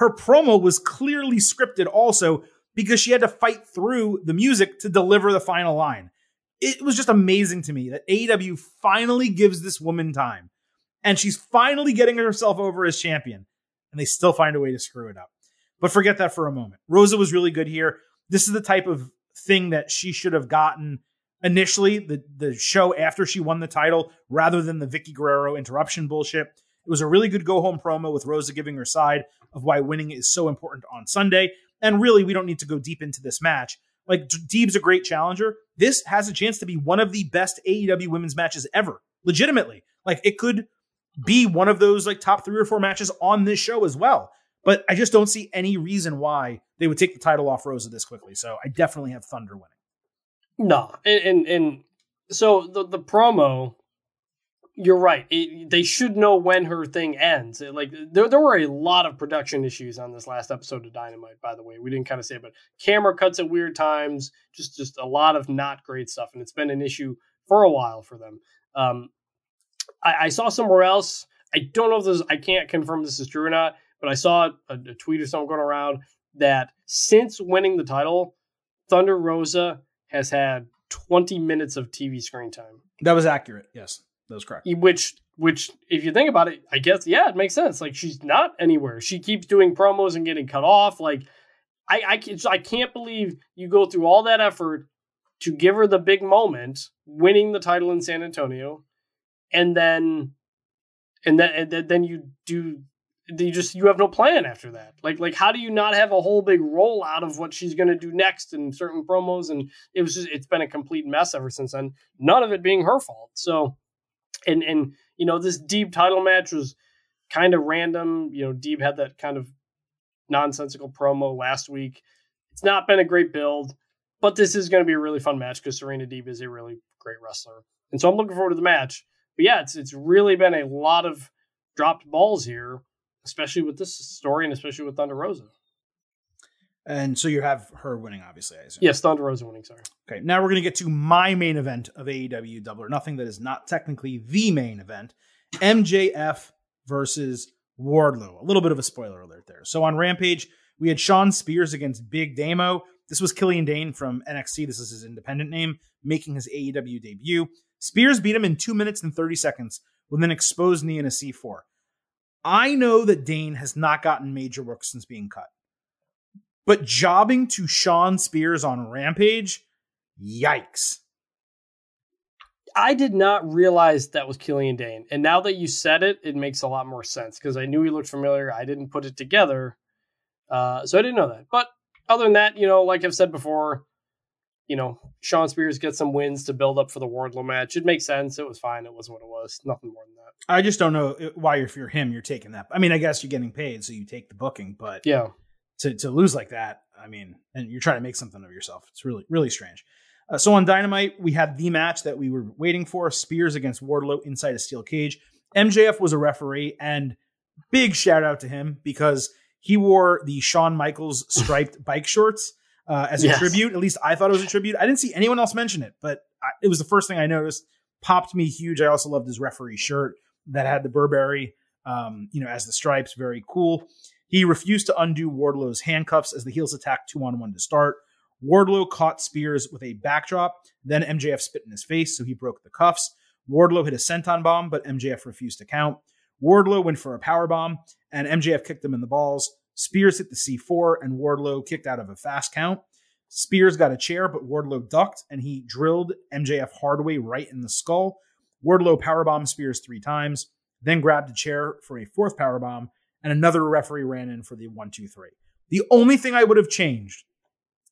Speaker 1: her promo was clearly scripted also because she had to fight through the music to deliver the final line. It was just amazing to me that AEW finally gives this woman time and she's finally getting herself over as champion and they still find a way to screw it up. But forget that for a moment. Rosa was really good here. This is the type of thing that she should have gotten initially, the, the show after she won the title, rather than the Vickie Guerrero interruption bullshit. It was a really good go home promo with Rosa giving her side of why winning is so important on Sunday. And really, we don't need to go deep into this match. Like, Deeb's a great challenger. This has a chance to be one of the best AEW women's matches ever. Legitimately. Like, it could be one of those like top three or four matches on this show as well. But I just don't see any reason why they would take the title off Rosa this quickly. So I definitely have Thunder winning.
Speaker 3: No, and and, and so the the promo you're right. It, they should know when her thing ends. It, like there, there were a lot of production issues on this last episode of Dynamite. By the way, we didn't kind of say, it, but camera cuts at weird times. Just just a lot of not great stuff, and it's been an issue for a while for them. Um, I, I, saw somewhere else. I don't know if this. I can't confirm this is true or not, but I saw a, a tweet or something going around that since winning the title, Thunder Rosa has had 20 minutes of TV screen time.
Speaker 1: That was accurate. Yes. That was correct.
Speaker 3: Which, which, if you think about it, I guess yeah, it makes sense. Like she's not anywhere. She keeps doing promos and getting cut off. Like I, I, I can't believe you go through all that effort to give her the big moment, winning the title in San Antonio, and then, and then, and then you do you just you have no plan after that. Like like how do you not have a whole big rollout of what she's going to do next in certain promos? And it was just it's been a complete mess ever since then. None of it being her fault. So and and you know this Deeb title match was kind of random. You know, Deeb had that kind of nonsensical promo last week. It's not been a great build, but this is going to be a really fun match because Serena Deeb is a really great wrestler, and so I'm looking forward to the match. But yeah, it's it's really been a lot of dropped balls here, especially with this story and especially with Thunder Rosa.
Speaker 1: And so you have her winning, obviously. I assume.
Speaker 3: Yes, Thunder Rosa winning. Sorry.
Speaker 1: Okay, now we're going to get to my main event of AEW Double or Nothing that is not technically the main event MJF versus Wardlow. A little bit of a spoiler alert there. So on Rampage, we had Shawn Spears against Big Damo. This was Killian Dain from NXT. This is his independent name, making his AEW debut. Spears beat him in two minutes and 30 seconds with an exposed knee and a C4. I know that Dain has not gotten major work since being cut. But jobbing to Shawn Spears on Rampage, yikes.
Speaker 3: I did not realize that was Killian Dain. And now that you said it, it makes a lot more sense because I knew he looked familiar. I didn't put it together. Uh, so I didn't know that. But other than that, you know, like I've said before, you know, Shawn Spears gets some wins to build up for the Wardlow match. It makes sense. It was fine. It was what it was. Nothing more than that.
Speaker 1: I just don't know why, if you're him, you're taking that. I mean, I guess you're getting paid, so you take the booking, but
Speaker 3: yeah,
Speaker 1: to to lose like that. I mean, and you're trying to make something of yourself. It's really really strange. Uh, so on Dynamite, we had the match that we were waiting for: Spears against Wardlow inside a steel cage. MJF was a referee, and big shout out to him because he wore the Shawn Michaels striped bike shorts uh, as a yes. tribute. At least I thought it was a tribute. I didn't see anyone else mention it, but I, it was the first thing I noticed. Popped me huge. I also loved his referee shirt that had the Burberry, um, you know, as the stripes. Very cool. He refused to undo Wardlow's handcuffs as the heels attacked two on one to start. Wardlow caught Spears with a backdrop. Then MJF spit in his face, so he broke the cuffs. Wardlow hit a senton bomb, but MJF refused to count. Wardlow went for a power bomb, and MJF kicked him in the balls. Spears hit the C4, and Wardlow kicked out of a fast count. Spears got a chair, but Wardlow ducked, and he drilled MJF hardway right in the skull. Wardlow powerbombed Spears three times, then grabbed a chair for a fourth powerbomb, and another referee ran in for the one, two, three. The only thing I would have changed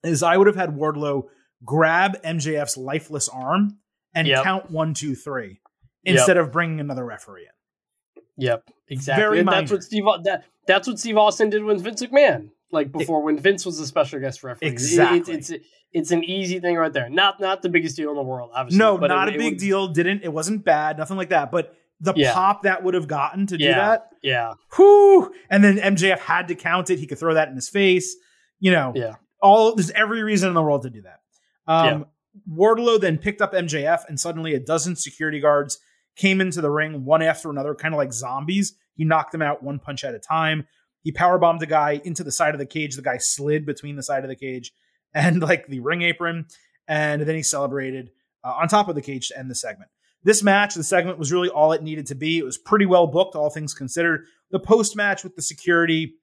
Speaker 1: is I would have had Wardlow grab MJF's lifeless arm and
Speaker 3: Yep.
Speaker 1: count one, two, three instead of bringing another referee in.
Speaker 3: Yep, exactly.
Speaker 1: Very
Speaker 3: And that's
Speaker 1: minor.
Speaker 3: what Steve that that's what Steve Austin did with Vince McMahon. Like before, when Vince was a special guest referee, It-
Speaker 1: Exactly.
Speaker 3: it's, it's it's an easy thing right there. Not not the biggest deal in the world, obviously.
Speaker 1: No,
Speaker 3: but
Speaker 1: not
Speaker 3: it-
Speaker 1: a
Speaker 3: it
Speaker 1: big
Speaker 3: would-
Speaker 1: deal. Didn't it wasn't bad, nothing like that. But the
Speaker 3: Yeah.
Speaker 1: pop that would have gotten to do that,
Speaker 3: Yeah,
Speaker 1: whoo! And then MJF had to count it. He could throw that in his face. You know,
Speaker 3: yeah,
Speaker 1: all there's every reason in the world to do that. Um, Wardlow then picked up MJF, and suddenly a dozen security guards came into the ring, one after another, kind of like zombies. He knocked them out one punch at a time. He powerbombed a guy into the side of the cage. The guy slid between the side of the cage and like the ring apron, and then he celebrated uh, on top of the cage to end the segment. This match, the segment was really all it needed to be. It was pretty well booked, all things considered. The post match with the security,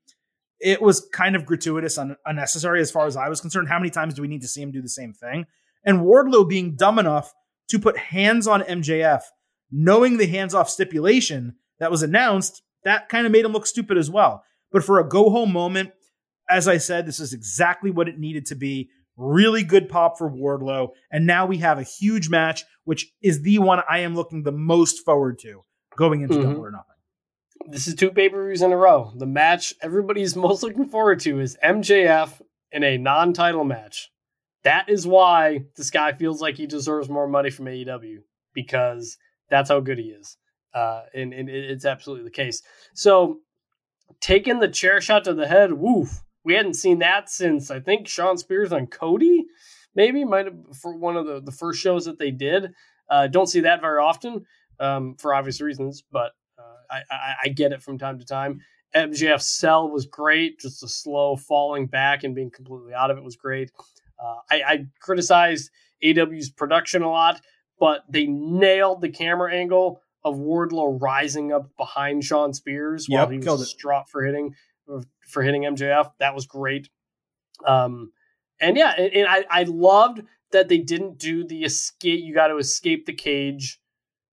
Speaker 1: it was kind of gratuitous, un- unnecessary as far as I was concerned. How many times do we need to see him do the same thing? And Wardlow being dumb enough to put hands on MJF, knowing the hands off stipulation that was announced, that kind of made him look stupid as well. But for a go home moment, as I said, this is exactly what it needed to be. Really good pop for Wardlow. And now we have a huge match, which is the one I am looking the most forward to going into
Speaker 3: Mhm.
Speaker 1: Double or Nothing.
Speaker 3: this is two pay per views in a row. The match everybody's most looking forward to is MJF in a non title match. That is why this guy feels like he deserves more money from AEW because that's how good he is. Uh, and, and it's absolutely the case. So, taking the chair shot to the head, woof. We hadn't seen that since I think Shawn Spears on Cody, maybe might have for one of the, the first shows that they did. Uh, don't see that very often um, for obvious reasons, but uh, I, I, I get it from time to time. MJF's sell was great, just a slow falling back and being completely out of it was great. Uh, I, I criticized AEW's production a lot, but they nailed the camera angle of Wardlow rising up behind Shawn Spears while he was
Speaker 1: killed it.
Speaker 3: distraught for hitting for hitting MJF. That was great. Um, and yeah, and, I, I loved that they didn't do the escape. You got to escape the cage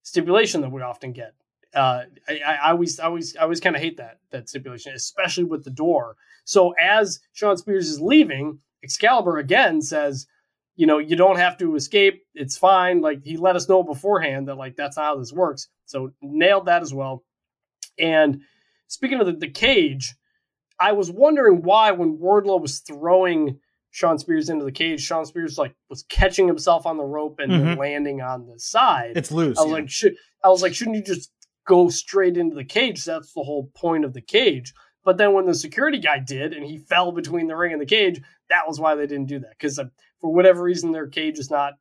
Speaker 3: stipulation that we often get. Uh, I, I always, I always, I always kind of hate that that stipulation, especially with the door. So as Shawn Spears is leaving, Excalibur again says, you know, you don't have to escape. It's fine. Like he let us know beforehand that like that's not how this works. So nailed that as well. And speaking of the, the cage, I was wondering why when Wardlow was throwing Shawn Spears into the cage, Shawn Spears like was catching himself on the rope and then
Speaker 1: Mhm.
Speaker 3: landing on the side.
Speaker 1: It's loose.
Speaker 3: I was
Speaker 1: yeah.
Speaker 3: like, should I was like, shouldn't you just go straight into the cage? That's the whole point of the cage. But then when the security guy did and he fell between the ring and the cage, that was why they didn't do that. Because uh, for whatever reason, their cage is not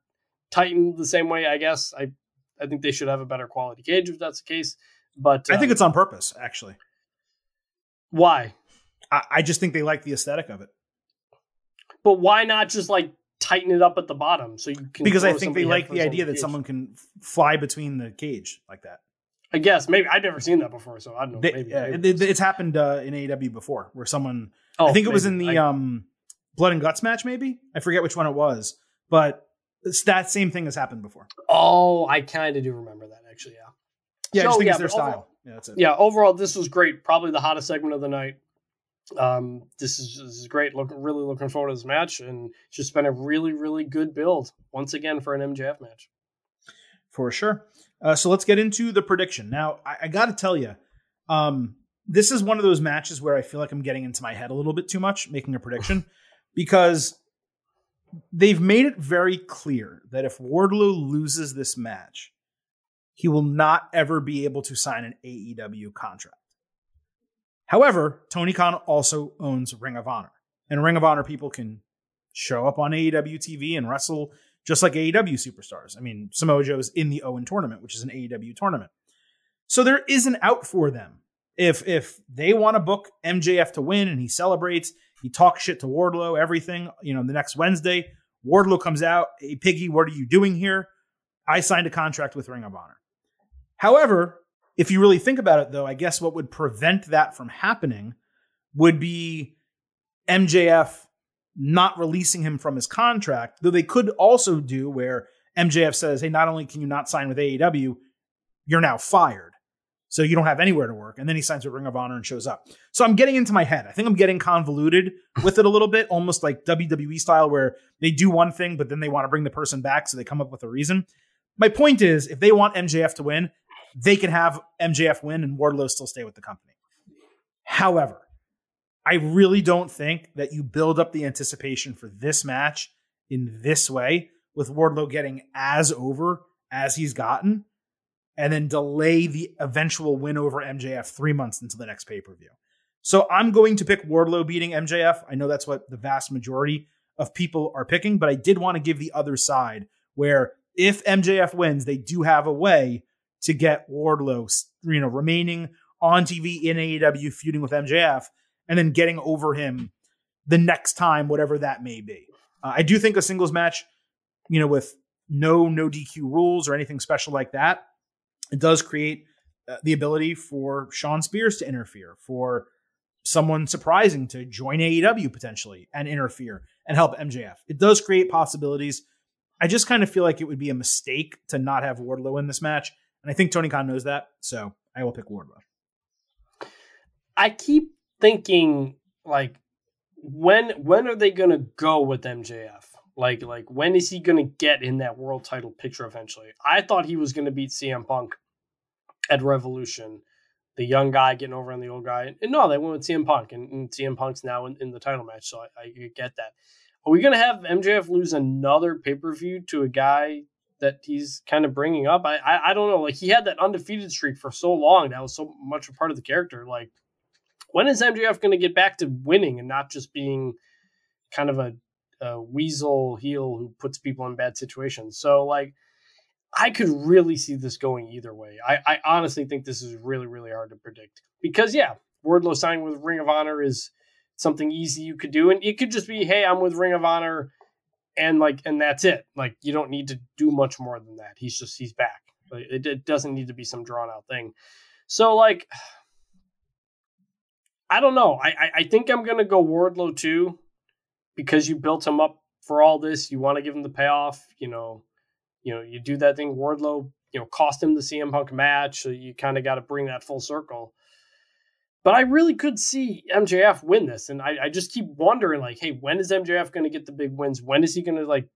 Speaker 3: tightened the same way. I guess I I think they should have a better quality cage if that's the case. But
Speaker 1: I think
Speaker 3: uh,
Speaker 1: it's on purpose, actually.
Speaker 3: why.
Speaker 1: I, I just think they like the aesthetic of it.
Speaker 3: But why not just like tighten it up at the bottom so you can?
Speaker 1: Because I think they like the idea that someone can fly between the cage like that.
Speaker 3: I guess maybe I've never seen that before, so I don't know.
Speaker 1: They-
Speaker 3: maybe
Speaker 1: yeah,
Speaker 3: maybe
Speaker 1: it- it's happened uh, in AEW before, where someone
Speaker 3: Oh,
Speaker 1: I think it was in the
Speaker 3: I-
Speaker 1: um, Blood and Guts match, maybe I forget which one it was, but it's that same thing has happened before.
Speaker 3: oh, I kind of do remember that actually. Yeah.
Speaker 1: Yeah, I just think
Speaker 3: yeah,
Speaker 1: it's their
Speaker 3: overall-
Speaker 1: style. Yeah, that's it.
Speaker 3: yeah, overall, this was great. Probably the hottest segment of the night. Um, this is, this is great. Look, really looking forward to this match, and it's just been a really, really good build once again for an MJF match.
Speaker 1: for sure. Uh, so let's get into the prediction. Now, I, I got to tell you, um, this is one of those matches where I feel like I'm getting into my head a little bit too much making a prediction because they've made it very clear that if Wardlow loses this match, he will not ever be able to sign an AEW contract. However, Tony Khan also owns Ring of Honor, and Ring of Honor people can show up on AEW TV and wrestle just like AEW superstars. I mean, Samoa Joe's in the Owen tournament, which is an AEW tournament. So there is an out for them. If if they want to book MJF to win and he celebrates, He talks shit to Wardlow, everything. You know, the next Wednesday, Wardlow comes out. Hey, Piggy, what are you doing here? I signed a contract with Ring of Honor. However, if you really think about it, though, I guess what would prevent that from happening would be MJF not releasing him from his contract, though they could also do where MJF says, hey, not only can you not sign with AEW, you're now fired. So you don't have anywhere to work. And then he signs with Ring of Honor and shows up. So I'm getting into my head. I think I'm getting convoluted with it a little bit, almost like WWE style, where they do one thing, but then they want to bring the person back. So they come up with a reason. My point is, if they want MJF to win, they can have MJF win and Wardlow still stay with the company. However, I really don't think that you build up the anticipation for this match in this way with Wardlow getting as over as he's gotten and then delay the eventual win over MJF three months into the next pay per view. So I'm going to pick Wardlow beating MJF. I know that's what the vast majority of people are picking, but I did want to give the other side where if MJF wins, they do have a way to get Wardlow, you know, remaining on TV in AEW feuding with MJF and then getting over him the next time, whatever that may be. Uh, I do think a singles match, you know, with no no DQ rules or anything special like that, it does create uh, the ability for Shawn Spears to interfere, for someone surprising to join AEW potentially and interfere and help MJF. It does create possibilities. I just kind of feel like it would be a mistake to not have Wardlow in this match. And I think Tony Khan knows that. So I will pick Wardlow.
Speaker 3: I keep thinking like when when are they gonna go with MJF? Like like when is he gonna get in that world title picture eventually? I thought he was gonna beat CM Punk at Revolution, the young guy getting over on the old guy. And no, they went with CM Punk, and, and CM Punk's now in, in the title match, so I, I get that. Are we gonna have MJF lose another pay per view to a guy that he's kind of bringing up? I, I I don't know. Like he had that undefeated streak for so long, that was so much a part of the character. Like when is MJF going to get back to winning and not just being kind of a, a, weasel heel who puts people in bad situations? So, like, I could really see this going either way. I, I honestly think this is really, really hard to predict because, yeah, Wardlow signing with Ring of Honor is something easy you could do, and it could just be, hey, I'm with Ring of Honor, and like, and that's it. Like, you don't need to do much more than that. He's just he's back. It, it doesn't need to be some drawn out thing. So, like I don't know. I, I, I think I'm gonna go Wardlow too, because you built him up for all this. You want to give him the payoff. You know, you know, you do that thing. Wardlow, you know, cost him the CM Punk match, so you kind of got to bring that full circle. But I really could see MJF win this, and I, I just keep wondering, like, hey, when is MJF going to get the big wins? When is he going to like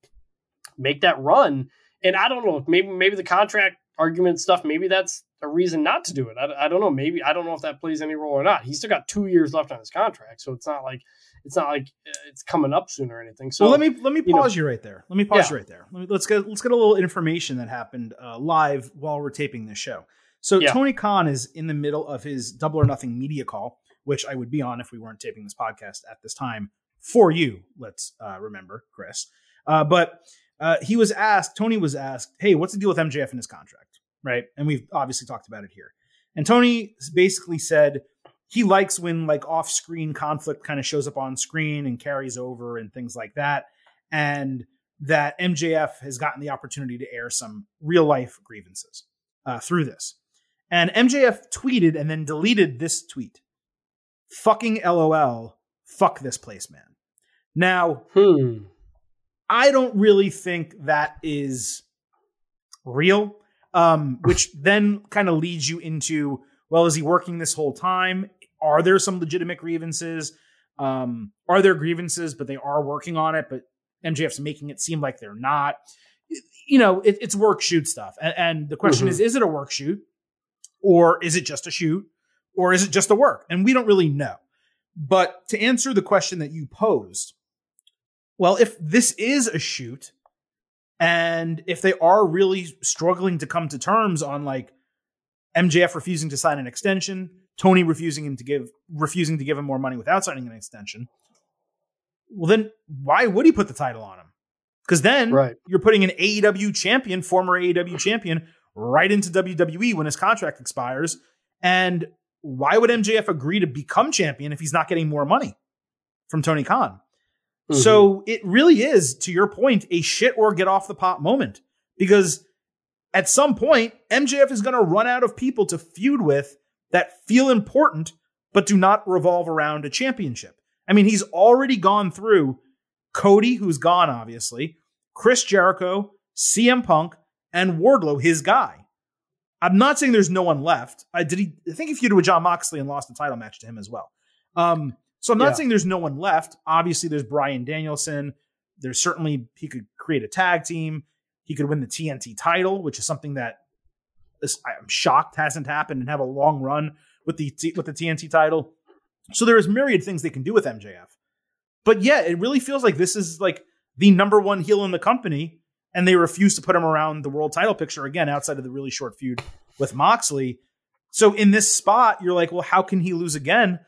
Speaker 3: make that run? And I don't know. Maybe maybe the contract argument stuff. Maybe that's a reason not to do it. I, I don't know. Maybe I don't know if that plays any role or not. He's still got two years left on his contract, so it's not like it's not like uh, it's coming up soon or anything. So
Speaker 1: well, let me let me pause you, know, you right there. Let me pause yeah. you right there. Let me, let's get let's get a little information that happened uh, live while we're taping this show. So yeah. Tony Khan is in the middle of his double or nothing media call, which I would be on if we weren't taping this podcast at this time for you. Let's uh, remember, Chris. Uh, but uh, he was asked. Tony was asked, "Hey, what's the deal with MJF and his contract?" right? And we've obviously talked about it here. And Tony basically said he likes when like off-screen conflict kind of shows up on screen and carries over and things like that. And that MJF has gotten the opportunity to air some real life grievances uh, through this. And MJF tweeted and then deleted this tweet. Fucking LOL. Fuck this place, man. Now,
Speaker 3: hmm.
Speaker 1: I don't really think that is real um, which then kind of leads you into well, is he working this whole time? Are there some legitimate grievances? Um, are there grievances, but they are working on it, but MJF's making it seem like they're not? You know, it, it's work shoot stuff. And, and the question mm-hmm. is, is it a work shoot? Or is it just a shoot? Or is it just a work? And we don't really know. But to answer the question that you posed, well, if this is a shoot, and if they are really struggling to come to terms on like MJF refusing to sign an extension, Tony refusing him to give refusing to give him more money without signing an extension, well then why would he put the title on him? Because then
Speaker 3: right.
Speaker 1: you're putting an AEW champion, former AEW champion, right into WWE when his contract expires. And why would MJF agree to become champion if he's not getting more money? from Tony Khan.
Speaker 3: Mhm.
Speaker 1: So it really is, to your point, a shit or get off the pot moment because at some point, MJF is going to run out of people to feud with that feel important, but do not revolve around a championship. I mean, he's already gone through Cody, who's gone, obviously, Chris Jericho, CM Punk, and Wardlow, his guy. I'm not saying there's no one left. I did he I think he feuded with Jon Moxley and lost the title match to him as well. Um, so I'm not
Speaker 3: Yeah.
Speaker 1: saying there's no one left. Obviously, there's Bryan Danielson. There's certainly he could create a tag team. He could win the TNT title, which is something that is, I'm shocked hasn't happened and have a long run with the with the TNT title. So there is myriad things they can do with MJF. But yeah, it really feels like this is like the number one heel in the company, and they refuse to put him around the world title picture again outside of the really short feud with Moxley. So in this spot, you're like, well, how can he lose again?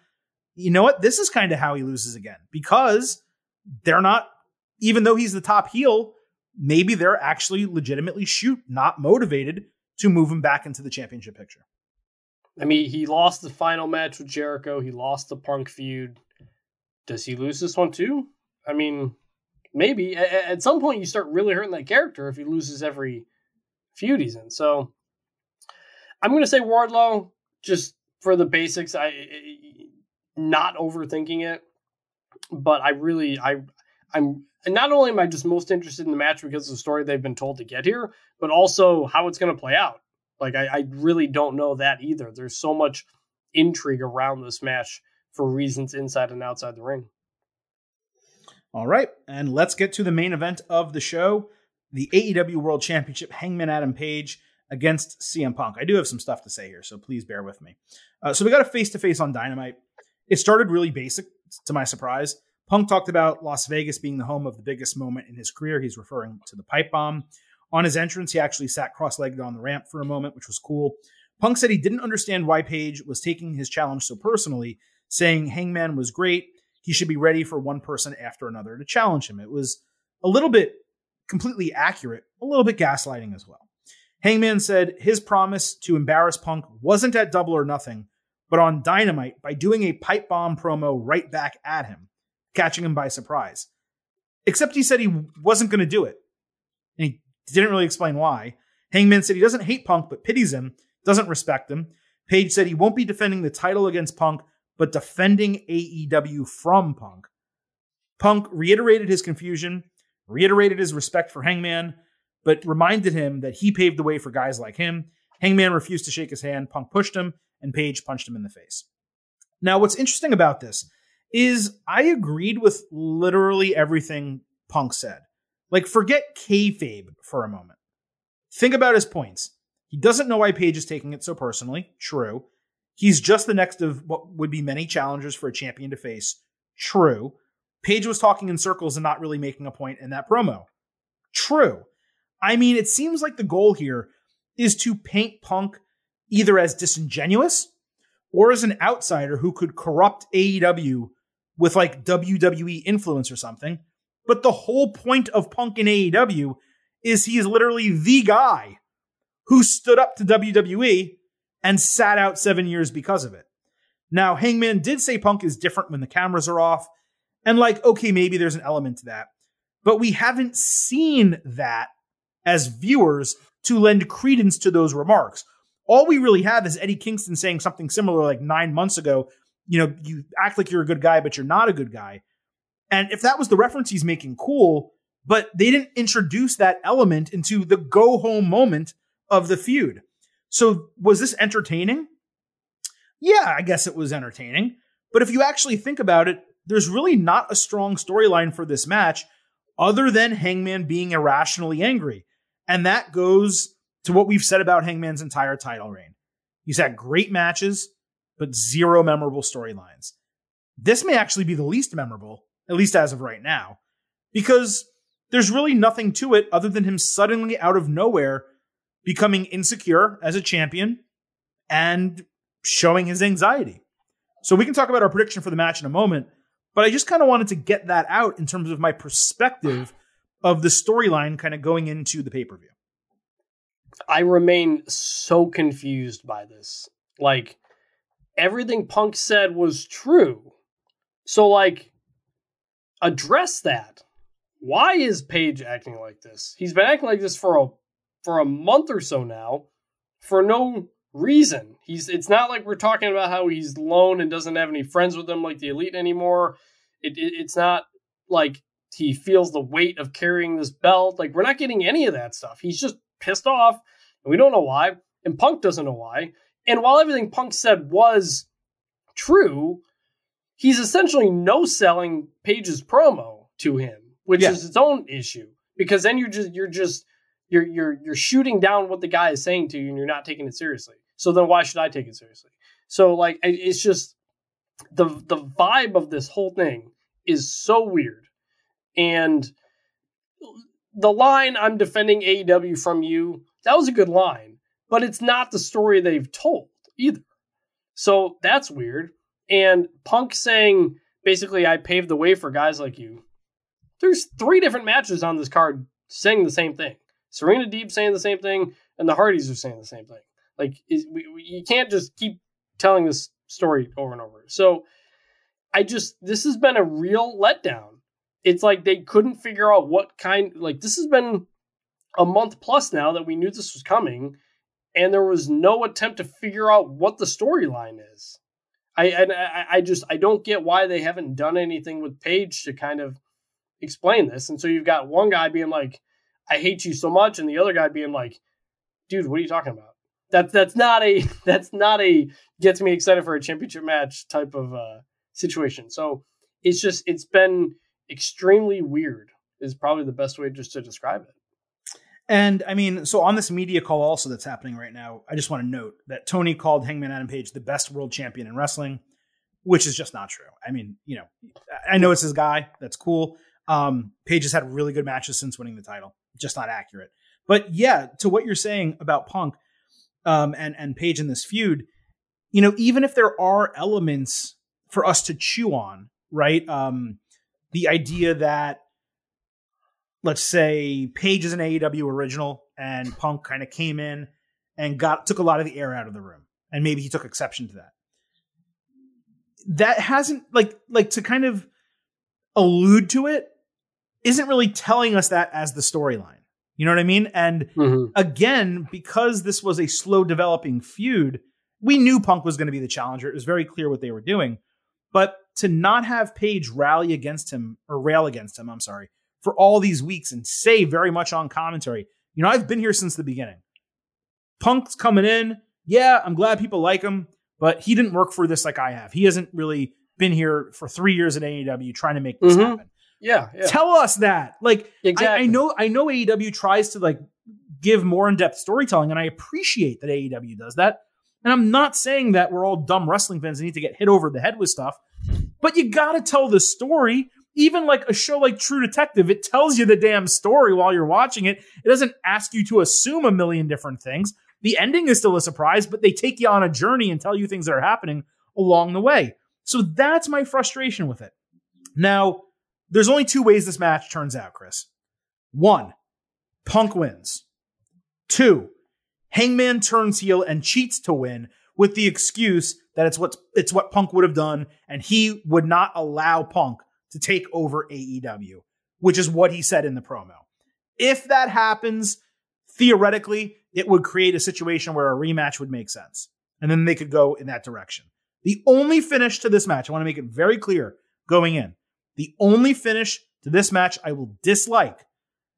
Speaker 1: You know what? This is kind of how he loses again because they're not, even though he's the top heel, maybe they're actually legitimately shoot not motivated to move him back into the championship picture.
Speaker 3: I mean, he lost the final match with Jericho. He lost the Punk feud. Does he lose this one too? I mean, maybe. A- a- At some point, you start really hurting that character if he loses every feud he's in. So, I'm going to say Wardlow just for the basics. I not overthinking it, but I really, I, I'm. Not only am I just most interested in the match because of the story they've been told to get here, but also how it's going to play out. Like I, I really don't know that either. There's so much intrigue around this match for reasons inside and outside the ring.
Speaker 1: All right, and let's get to the main event of the show the AEW World Championship Hangman Adam Page against CM Punk. I do have some stuff to say here, so please bear with me. Uh, so we got a face to face on Dynamite. It started really basic, to my surprise. Punk talked about Las Vegas being the home of the biggest moment in his career. He's referring to the pipe bomb. On his entrance, he actually sat cross legged on the ramp for a moment, which was cool. Punk said he didn't understand why Page was taking his challenge so personally, saying Hangman was great. He should be ready for one person after another to challenge him. It was a little bit completely accurate, a little bit gaslighting as well. Hangman said his promise to embarrass Punk wasn't at Double or Nothing, but on Dynamite by doing a pipe bomb promo right back at him, catching him by surprise. Except he said he wasn't going to do it. And he didn't really explain why. Hangman said he doesn't hate Punk, but pities him, doesn't respect him. Page said he won't be defending the title against Punk, but defending AEW from Punk. Punk reiterated his confusion, reiterated his respect for Hangman, but reminded him that he paved the way for guys like him. Hangman refused to shake his hand. Punk pushed him, and Page punched him in the face. Now, what's interesting about this is I agreed with literally everything Punk said. Like, forget kayfabe for a moment. Think about his points. He doesn't know why Page is taking it so personally. True. He's just the next of what would be many challengers for a champion to face. True. Page was talking in circles and not really making a point in that promo. True. I mean, it seems like the goal here is to paint Punk either as disingenuous or as an outsider who could corrupt AEW with like WWE influence or something. But the whole point of Punk in AEW is he is literally the guy who stood up to WWE and sat out seven years because of it. Now, Hangman did say Punk is different when the cameras are off. And like, okay, maybe there's an element to that. But we haven't seen that as viewers to lend credence to those remarks. All we really have is Eddie Kingston saying something similar like nine months ago. You know, you act like you're a good guy, but you're not a good guy. And if that was the reference he's making, cool. But they didn't introduce that element into the go home moment of the feud. So was this entertaining? Yeah, I guess it was entertaining. But if you actually think about it, there's really not a strong storyline for this match other than Hangman being irrationally angry. And that goes to what we've said about Hangman's entire title reign. He's had great matches, but zero memorable storylines. This may actually be the least memorable, at least as of right now, because there's really nothing to it other than him suddenly out of nowhere becoming insecure as a champion and showing his anxiety. So we can talk about our prediction for the match in a moment, but I just kind of wanted to get that out in terms of my perspective of the storyline kind of going into the pay per view.
Speaker 3: I remain so confused by this. Like everything Punk said was true. So like address that. Why is Page acting like this? He's been acting like this for a for a month or so now, for no reason. He's it's not like we're talking about how he's lone and doesn't have any friends with them like the elite anymore. It, it, it's not like he feels the weight of carrying this belt. Like we're not getting any of that stuff. He's just pissed off, and we don't know why. And Punk doesn't know why. And while everything Punk said was true, he's essentially no selling Page's promo to him, which
Speaker 1: Yeah.
Speaker 3: is its own issue. Because then you're just you're just you're you're you're shooting down what the guy is saying to you, and you're not taking it seriously. So then why should I take it seriously? So like it's just the the vibe of this whole thing is so weird, and the line "I'm defending AEW from you" that was a good line, but it's not the story they've told either. So that's weird. And Punk saying basically, I paved the way for guys like you. There's three different matches on this card saying the same thing. Serena Deeb saying the same thing, and the Hardys are saying the same thing. Like, we, we, you can't just keep telling this story over and over. So, I just, this has been a real letdown. It's like they couldn't figure out what kind, like, this has been a month plus now that we knew this was coming, and there was no attempt to figure out what the storyline is. I, I, I just, I don't get why they haven't done anything with Page to kind of explain this. And so you've got one guy being like, I hate you so much, and the other guy being like, dude, what are you talking about? That's that's not a that's not a gets me excited for a championship match type of uh, situation. So it's just it's been extremely weird is probably the best way just to describe it.
Speaker 1: And I mean, so on this media call also that's happening right now, I just want to note that Tony called Hangman Adam Page the best world champion in wrestling, which is just not true. I mean, you know, I know it's his guy. That's cool. Um, Page has had really good matches since winning the title. Just not accurate. But yeah, to what you're saying about Punk um, and and Page in this feud, you know, even if there are elements for us to chew on, right? Um, the idea that let's say Page is an AEW original and Punk kind of came in and got took a lot of the air out of the room. And maybe he took exception to that. That hasn't like like to kind of allude to it isn't really telling us that as the storyline. You know what I mean? And again, because this was a slow developing feud, we knew Punk was going to be the challenger. It was very clear what they were doing. But to not have Page rally against him or rail against him, I'm sorry, for all these weeks and say very much on commentary, you know, I've been here since the beginning. Punk's coming in. Yeah, I'm glad people like him, but he didn't work for this like I have. He hasn't really been here for three years at AEW trying to make this
Speaker 3: Mhm.
Speaker 1: happen.
Speaker 3: Yeah, yeah.
Speaker 1: Tell us that. Like,
Speaker 3: exactly.
Speaker 1: I, I know I know AEW tries to like give more in-depth storytelling, and I appreciate that AEW does that. And I'm not saying that we're all dumb wrestling fans and need to get hit over the head with stuff, but you gotta tell the story. Even like a show like True Detective, it tells you the damn story while you're watching it. It doesn't ask you to assume a million different things. The ending is still a surprise, but they take you on a journey and tell you things that are happening along the way. So that's my frustration with it. Now, there's only two ways this match turns out, Chris. One, Punk wins. Two, Hangman turns heel and cheats to win with the excuse that it's what it's what Punk would have done, and he would not allow Punk to take over AEW, which is what he said in the promo. If that happens, theoretically, it would create a situation where a rematch would make sense. And then they could go in that direction. The only finish to this match, I want to make it very clear going in. The only finish to this match I will dislike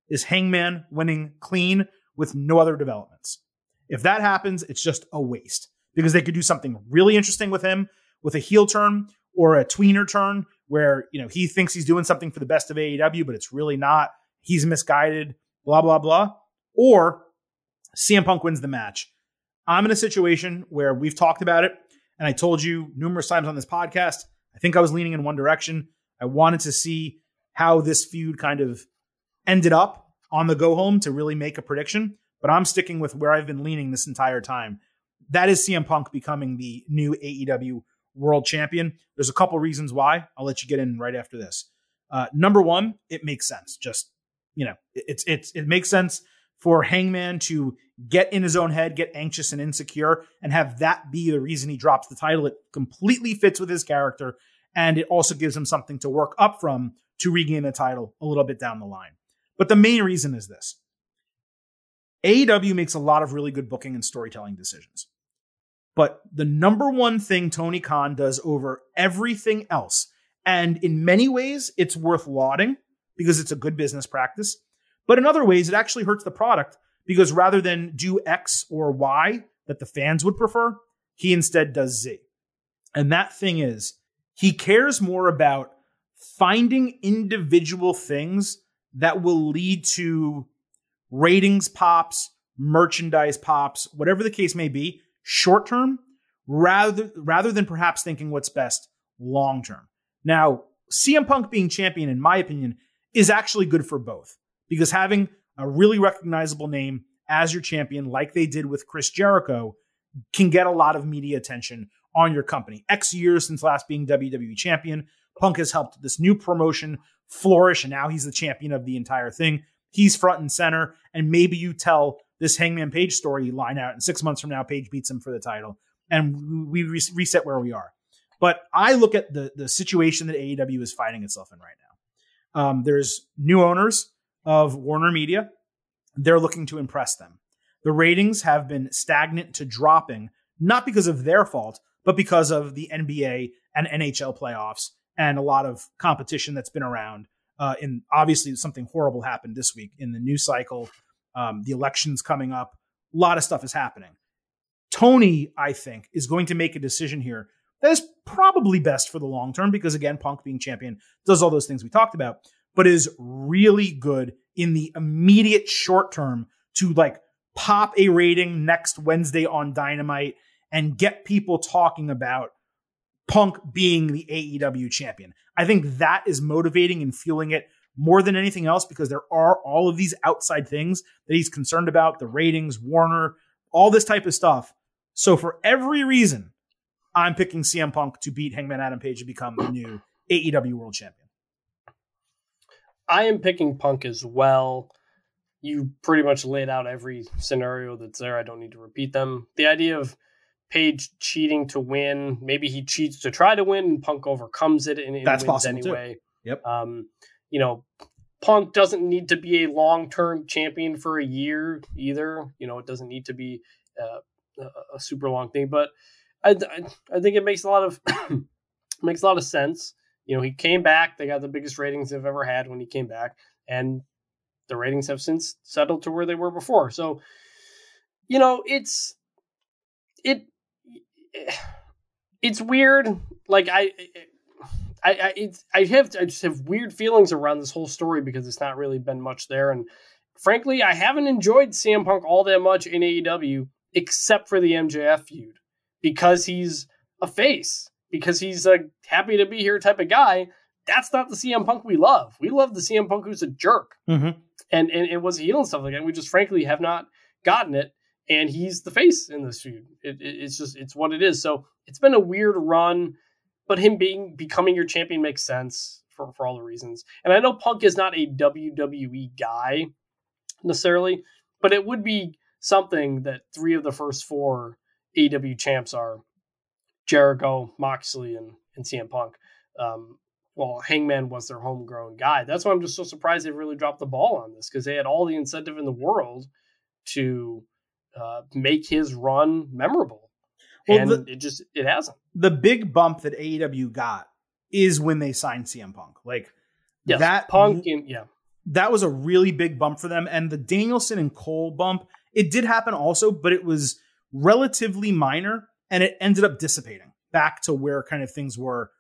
Speaker 1: is Hangman winning clean with no other developments. If that happens, it's just a waste because they could do something really interesting with him with a heel turn or a tweener turn where, you know, he thinks he's doing something for the best of AEW, but it's really not. He's misguided, blah, blah, blah. Or CM Punk wins the match. I'm in a situation where we've talked about it, and I told you numerous times on this podcast, I think I was leaning in one direction. I wanted to see how this feud kind of ended up on the go home to really make a prediction, but I'm sticking with where I've been leaning this entire time. That is CM Punk becoming the new AEW world champion. There's a couple reasons why. I'll let you get in right after this. Uh, number one, it makes sense. Just you know, it's it's it makes sense for Hangman to get in his own head, get anxious and insecure, and have that be the reason he drops the title. It completely fits with his character, and it also gives him something to work up from to regain the title a little bit down the line. But the main reason is this AEW makes a lot of really good booking and storytelling decisions. But the number one thing Tony Khan does over everything else, and in many ways, it's worth lauding because it's a good business practice. But in other ways, it actually hurts the product because rather than do X or Y that the fans would prefer, he instead does Z. And that thing is, he cares more about finding individual things that will lead to ratings pops, merchandise pops, whatever the case may be, short term, rather rather than perhaps thinking what's best long term. Now, CM Punk being champion, in my opinion, is actually good for both because having a really recognizable name as your champion, like they did with Chris Jericho, can get a lot of media attention on your company. X years since last being WWE champion, Punk has helped this new promotion flourish, and now he's the champion of the entire thing. He's front and center, and maybe you tell this Hangman Page story line out, and six months from now, Page beats him for the title, and we re- reset where we are. But I look at the the situation that AEW is finding itself in right now. Um, there's new owners of Warner Media. They're looking to impress them. The ratings have been stagnant to dropping, not because of their fault, but because of the NBA and NHL playoffs and a lot of competition that's been around. Uh, and obviously, something horrible happened this week in the news cycle. Um, the elections coming up, a lot of stuff is happening. Tony, I think, is going to make a decision here that is probably best for the long term because, again, Punk being champion does all those things we talked about, but is really good in the immediate short term to like pop a rating next Wednesday on Dynamite and get people talking about Punk being the AEW champion. I think that is motivating and fueling it more than anything else because there are all of these outside things that he's concerned about the ratings, Warner, all this type of stuff. So, for every reason, I'm picking CM Punk to beat Hangman Adam Page to become the new AEW World Champion.
Speaker 3: I am picking Punk as well. You pretty much laid out every scenario that's there. I don't need to repeat them. The idea of Page cheating to win. Maybe he cheats to try to win, and Punk overcomes it and, and
Speaker 1: That's
Speaker 3: wins
Speaker 1: possible
Speaker 3: anyway.
Speaker 1: Too. Yep.
Speaker 3: Um, you know, Punk doesn't need to be a long term champion for a year either. You know, it doesn't need to be uh, a super long thing, but I, I, I think it makes a lot of makes a lot of sense. You know, he came back. They got the biggest ratings they've ever had when he came back, and the ratings have since settled to where they were before. So, you know, it's it it's weird. Like I, I, I, it's, I have I just have weird feelings around this whole story because it's not really been much there, and frankly, I haven't enjoyed CM Punk all that much in AEW except for the MJF feud because he's a face, because he's a happy to be here type of guy. That's not the CM Punk we love. We love the CM Punk who's a jerk
Speaker 1: Mm-hmm.
Speaker 3: and and it was heel and stuff like that. We just frankly have not gotten it and he's the face in this feud. It, it, it's just it's what it is. So it's been a weird run, but him being becoming your champion makes sense for for all the reasons. And I know Punk is not a WWE guy necessarily, but it would be something that three of the first four AEW champs are Jericho, Moxley, and and CM Punk. Um, well, Hangman was their homegrown guy. That's why I'm just so surprised they really dropped the ball on this because they had all the incentive in the world to uh, make his run memorable.
Speaker 1: Well,
Speaker 3: and
Speaker 1: the-
Speaker 3: it just it hasn't.
Speaker 1: The big bump that AEW got is when they signed CM Punk. Like
Speaker 3: Yes,
Speaker 1: that
Speaker 3: Punk and yeah,
Speaker 1: that was a really big bump for them. And the Danielson and Cole bump, it did happen also, but it was relatively minor and it ended up dissipating back to where kind of things were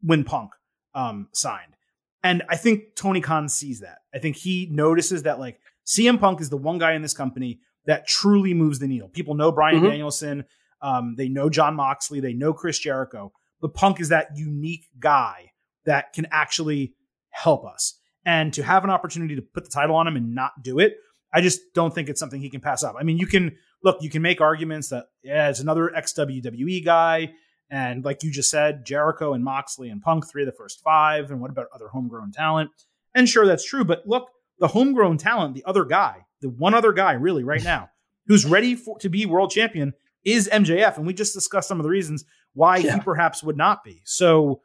Speaker 1: when Punk um, signed. And I think Tony Khan sees that. I think he notices that like CM Punk is the one guy in this company that truly moves the needle. People know Bryan
Speaker 3: Mhm.
Speaker 1: Danielson, um, they know Jon Moxley, they know Chris Jericho, but Punk is that unique guy that can actually help us. And to have an opportunity to put the title on him and not do it, I just don't think it's something he can pass up. I mean, you can look, you can make arguments that yeah, it's another ex WWE guy, and like you just said, Jericho and Moxley and Punk, three of the first five, and what about other homegrown talent? And sure, that's true, but look, the homegrown talent, the other guy, the one other guy, really, right now, who's ready for to be world champion is MJF, and we just discussed some of the reasons why
Speaker 3: Yeah.
Speaker 1: he perhaps would not be. So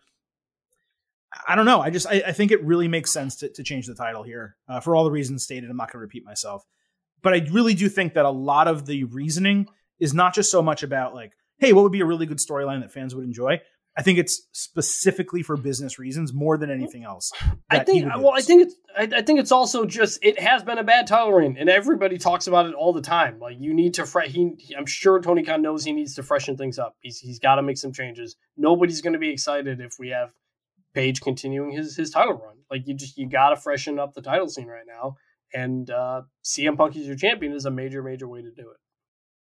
Speaker 1: I don't know. I just I, I think it really makes sense to, to change the title here uh, for all the reasons stated. I'm not going to repeat myself, but I really do think that a lot of the reasoning is not just so much about like, hey, what would be a really good storyline that fans would enjoy. I think it's specifically for business reasons more than anything else.
Speaker 3: I think. Well, I think it's. I, I, think it's also just it has been a bad title reign, and everybody talks about it all the time. Like you need to. Fre- he, I'm sure Tony Khan knows he needs to freshen things up. He's he's got to make some changes. Nobody's going to be excited if we have Page continuing his his title run. Like you just you got to freshen up the title scene right now, and uh, CM Punk as your champion is a major major way to do it.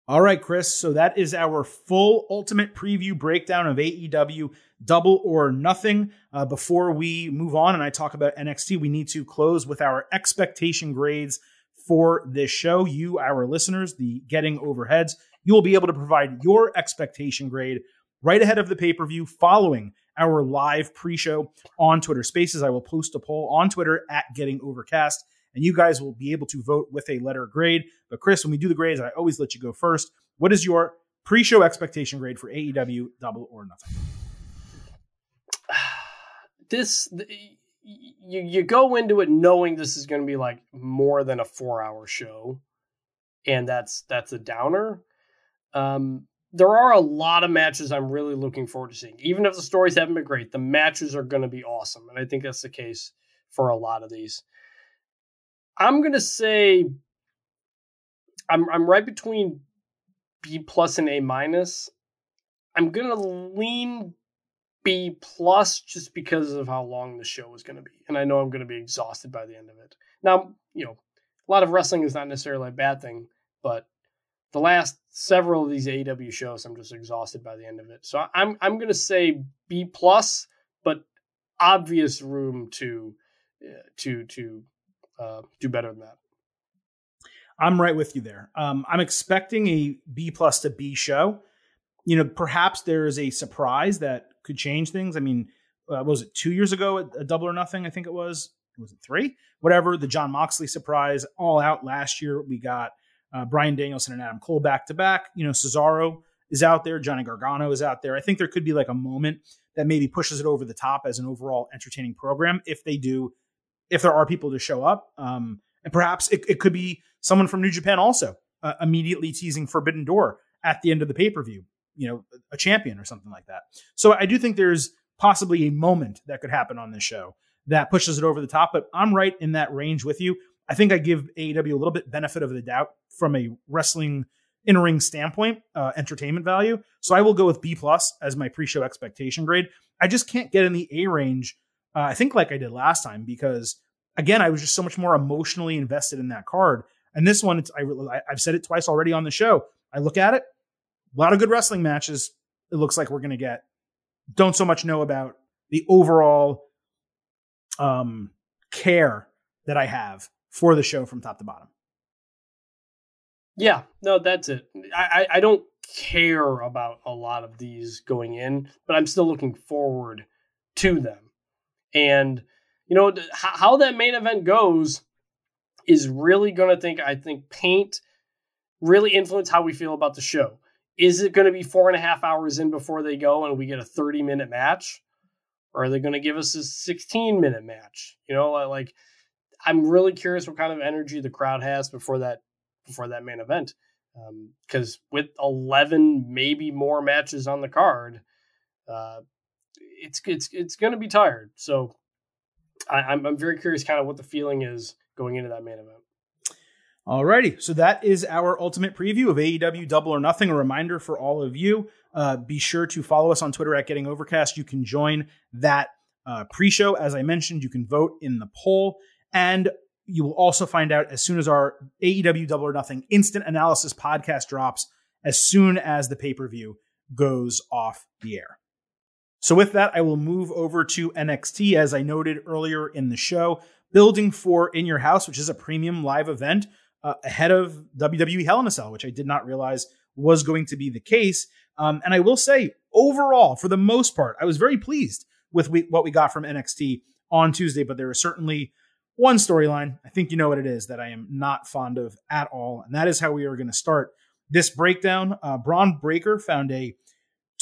Speaker 1: All right, Chris. So that is our full ultimate preview breakdown of AEW Double or Nothing. Uh, before we move on and I talk about NXT, we need to close with our expectation grades for this show. You, our listeners, the Getting Overheads, you will be able to provide your expectation grade right ahead of the pay per view following our live pre show on Twitter Spaces. I will post a poll on Twitter at Getting Overcast and you guys will be able to vote with a letter grade. But Chris, when we do the grades, I always let you go first. What is your pre-show expectation grade for AEW Double or Nothing?
Speaker 3: This you you go into it knowing this is going to be like more than a four hour show, and that's that's a downer. Um, there are a lot of matches I'm really looking forward to seeing. Even if the stories haven't been great, the matches are going to be awesome, and I think that's the case for a lot of these. I'm gonna say I'm I'm right between B plus and A minus. I'm gonna lean B plus just because of how long the show is gonna be, and I know I'm gonna be exhausted by the end of it. Now, you know, a lot of wrestling is not necessarily a bad thing, but the last several of these AEW shows, I'm just exhausted by the end of it. So I'm I'm gonna say B plus, but obvious room to uh, to to uh, do better than that.
Speaker 1: I'm right with you there. Um, I'm expecting a B plus to B show. You know, perhaps there is a surprise that could change things. I mean, uh, was it two years ago a, double or nothing? I think it was. Was it three? Whatever. The Jon Moxley surprise, all out last year. We got uh, Bryan Danielson and Adam Cole back to back. You know, Cesaro is out there. Johnny Gargano is out there. I think there could be like a moment that maybe pushes it over the top as an overall entertaining program if they do if there are people to show up. Um, and perhaps it, it, could be someone from New Japan also uh, immediately teasing Forbidden Door at the end of the pay per view, you know, a champion or something like that. So I do think there's possibly a moment that could happen on this show that pushes it over the top, but I'm right in that range with you. I think I give AEW a little bit benefit of the doubt from a wrestling in ring standpoint, uh, entertainment value. So I will go with B plus as my pre show expectation grade. I just can't get in the A range uh, I think like I did last time because again, I was just so much more emotionally invested in that card. And this one, I, I've said it twice already on the show. I look at it, a lot of good wrestling matches. It looks like we're going to get. Don't so much know about the overall um, care that I have for the show from top to bottom.
Speaker 3: Yeah, no, that's it. I, I don't care about a lot of these going in, but I'm still looking forward to them. And you know how that main event goes is really going to think I think paint really influence how we feel about the show. Is it going to be four and a half hours in before they go and we get a 30 minute match? Or are they going to give us a 16 minute match? You know, like I'm really curious what kind of energy the crowd has before that before that main event. Because um, with 11, maybe more matches on the card, uh, it's it's it's going to be tired. So I, I'm I'm very curious, kind of what the feeling is going into that main event.
Speaker 1: Alrighty, so that is our ultimate preview of AEW Double or Nothing. A reminder for all of you: uh, be sure to follow us on Twitter at Getting Overcast. You can join that uh, pre-show, as I mentioned. You can vote in the poll, and you will also find out as soon as our AEW Double or Nothing instant analysis podcast drops, as soon as the pay-per-view goes off the air. So, with that, I will move over to NXT, as I noted earlier in the show, building for In Your House, which is a premium live event uh, ahead of WWE Hell in a Cell, which I did not realize was going to be the case. Um, and I will say, overall, for the most part, I was very pleased with we, what we got from NXT on Tuesday, but there was certainly one storyline. I think you know what it is that I am not fond of at all. And that is how we are going to start this breakdown. Uh, Bron Breakker found a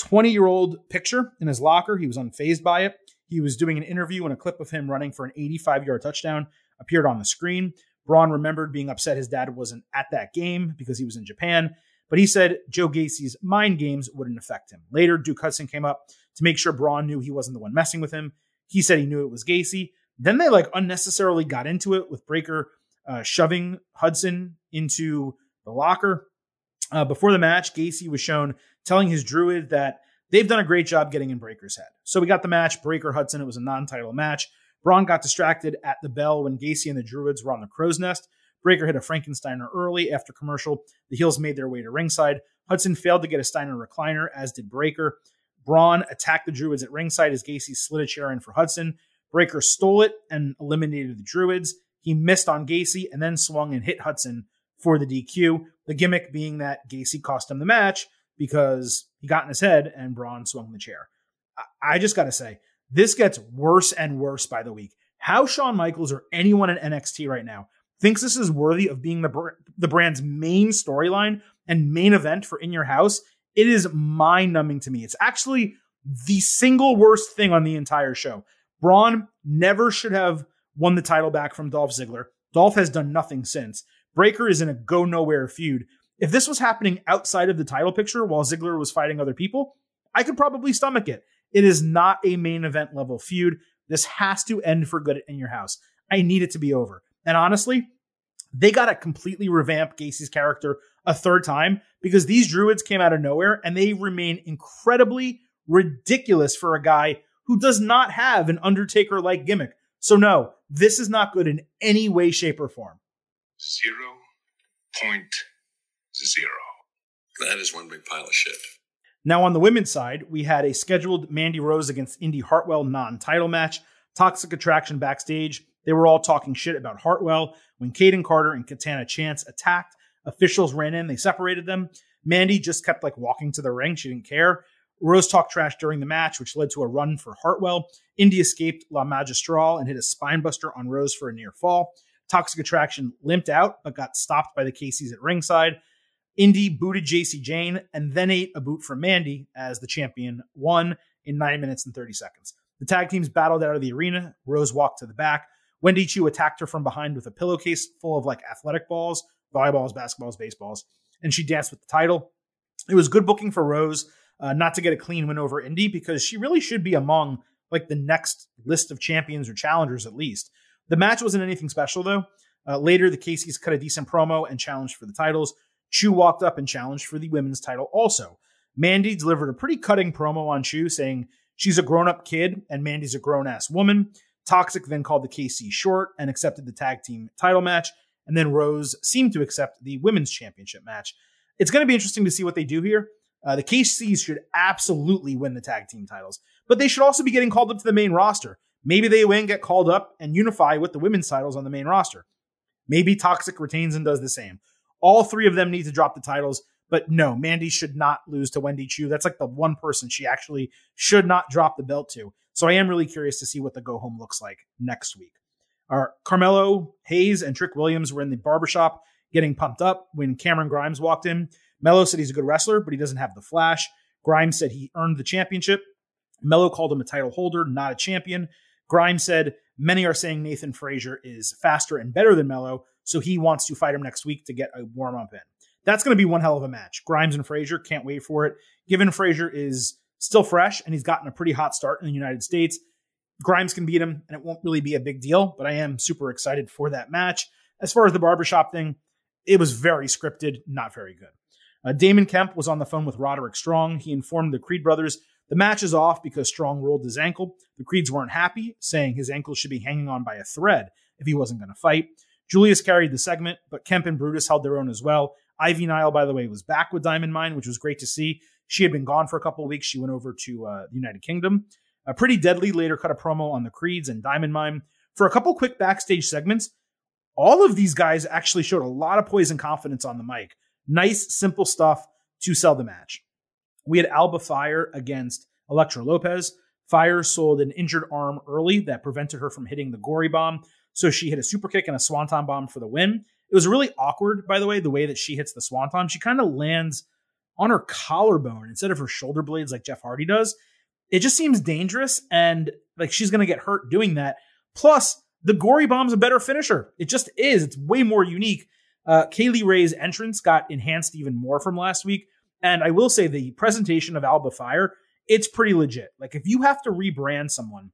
Speaker 1: 20 year old picture in his locker. He was unfazed by it. He was doing an interview and a clip of him running for an 85 yard touchdown appeared on the screen. Bron remembered being upset his dad wasn't at that game because he was in Japan, but he said Joe Gacy's mind games wouldn't affect him. Later, Duke Hudson came up to make sure Bron knew he wasn't the one messing with him. He said he knew it was Gacy. Then they like unnecessarily got into it with Breakker uh, shoving Hudson into the locker. Uh, before the match, Gacy was shown telling his druid that they've done a great job getting in Breakker's head. So we got the match, Breakker Hudson. It was a non title match. Bron got distracted at the bell when Gacy and the Druids were on the crow's nest. Breakker hit a Frankensteiner early after commercial. The heels made their way to ringside. Hudson failed to get a Steiner recliner, as did Breakker. Bron attacked the Druids at ringside as Gacy slid a chair in for Hudson. Breakker stole it and eliminated the Druids. He missed on Gacy and then swung and hit Hudson for the DQ. The gimmick being that Gacy cost him the match because he got in his head and Bron swung the chair. I, just got to say, this gets worse and worse by the week. How Shawn Michaels or anyone in NXT right now thinks this is worthy of being the, the brand's main storyline and main event for In Your House, it is mind numbing to me. It's actually the single worst thing on the entire show. Bron never should have won the title back from Dolph Ziggler. Dolph has done nothing since. Breakker is in a go nowhere feud. If this was happening outside of the title picture while Ziggler was fighting other people, I could probably stomach it. It is not a main event level feud. This has to end for good in your house. I need it to be over. And honestly, they got to completely revamp Gacy's character a third time because these druids came out of nowhere and they remain incredibly ridiculous for a guy who does not have an Undertaker like gimmick. So, no, this is not good in any way, shape, or form.
Speaker 2: Zero point zero.
Speaker 4: That is one big pile of shit.
Speaker 1: Now, on the women's side, we had a scheduled Mandy Rose against Indi Hartwell non title match. Toxic Attraction backstage. They were all talking shit about Hartwell. When Kayden Carter and Katana Chance attacked, officials ran in. They separated them. Mandy just kept like walking to the ring. She didn't care. Rose talked trash during the match, which led to a run for Hartwell. Indy escaped La Magistral and hit a spinebuster on Rose for a near fall. Toxic Attraction limped out, but got stopped by the Casey's at ringside. Indi booted Jacy Jayne and then ate a boot from Mandy as the champion won in 9 minutes and 30 seconds. The tag teams battled out of the arena. Rose walked to the back. Wendy Choo attacked her from behind with a pillowcase full of like athletic balls, volleyballs, basketballs, baseballs, and she danced with the title. It was good booking for Rose uh, not to get a clean win over Indi because she really should be among like the next list of champions or challengers at least. The match wasn't anything special though. Uh, later, the Caseys cut a decent promo and challenged for the titles. Choo walked up and challenged for the women's title also. Mandy delivered a pretty cutting promo on Choo saying she's a grown up kid and Mandy's a grown ass woman. Toxic then called the KC short and accepted the tag team title match. And then Rose seemed to accept the women's championship match. It's going to be interesting to see what they do here. Uh, the KCs should absolutely win the tag team titles, but they should also be getting called up to the main roster. Maybe they win, get called up, and unify with the women's titles on the main roster. Maybe Toxic retains and does the same. All three of them need to drop the titles, but no, Mandy should not lose to Wendy Choo. That's like the one person she actually should not drop the belt to. So I am really curious to see what the go home looks like next week. Our Carmelo Hayes and Trick Williams were in the barbershop getting pumped up when Cameron Grimes walked in. Melo said he's a good wrestler, but he doesn't have the flash. Grimes said he earned the championship. Melo called him a title holder, not a champion. Grimes said many are saying Nathan Frazer is faster and better than Melo, so he wants to fight him next week to get a warm up in. That's going to be one hell of a match. Grimes and Frazer, can't wait for it. Given Frazer is still fresh and he's gotten a pretty hot start in the United States, Grimes can beat him and it won't really be a big deal, but I am super excited for that match. As far as the barbershop thing, it was very scripted, not very good. Uh, Damon Kemp was on the phone with Roderick Strong. He informed the Creed brothers the match is off because Strong rolled his ankle. The Creeds weren't happy, saying his ankle should be hanging on by a thread if he wasn't going to fight. Julius carried the segment, but Kemp and Brutus held their own as well. Ivy Nile, by the way, was back with Diamond Mine, which was great to see. She had been gone for a couple weeks. She went over to uh, the United Kingdom. Uh, Pretty Deadly later cut a promo on the Creeds and Diamond Mine. For a couple quick backstage segments, all of these guys actually showed a lot of poise and confidence on the mic. Nice, simple stuff to sell the match. We had Alba Fyre against Elektra Lopez. Fyre sold an injured arm early that prevented her from hitting the gory bomb. So she hit a super kick and a swanton bomb for the win. It was really awkward, by the way, the way that she hits the swanton. She kind of lands on her collarbone instead of her shoulder blades like Jeff Hardy does. it just seems dangerous and like she's going to get hurt doing that. Plus, the gory bomb's a better finisher. It just is. It's way more unique. Uh, Kay Lee Ray's entrance got enhanced even more from last week. And I will say the presentation of Alba Fyre, it's pretty legit. Like if you have to rebrand someone,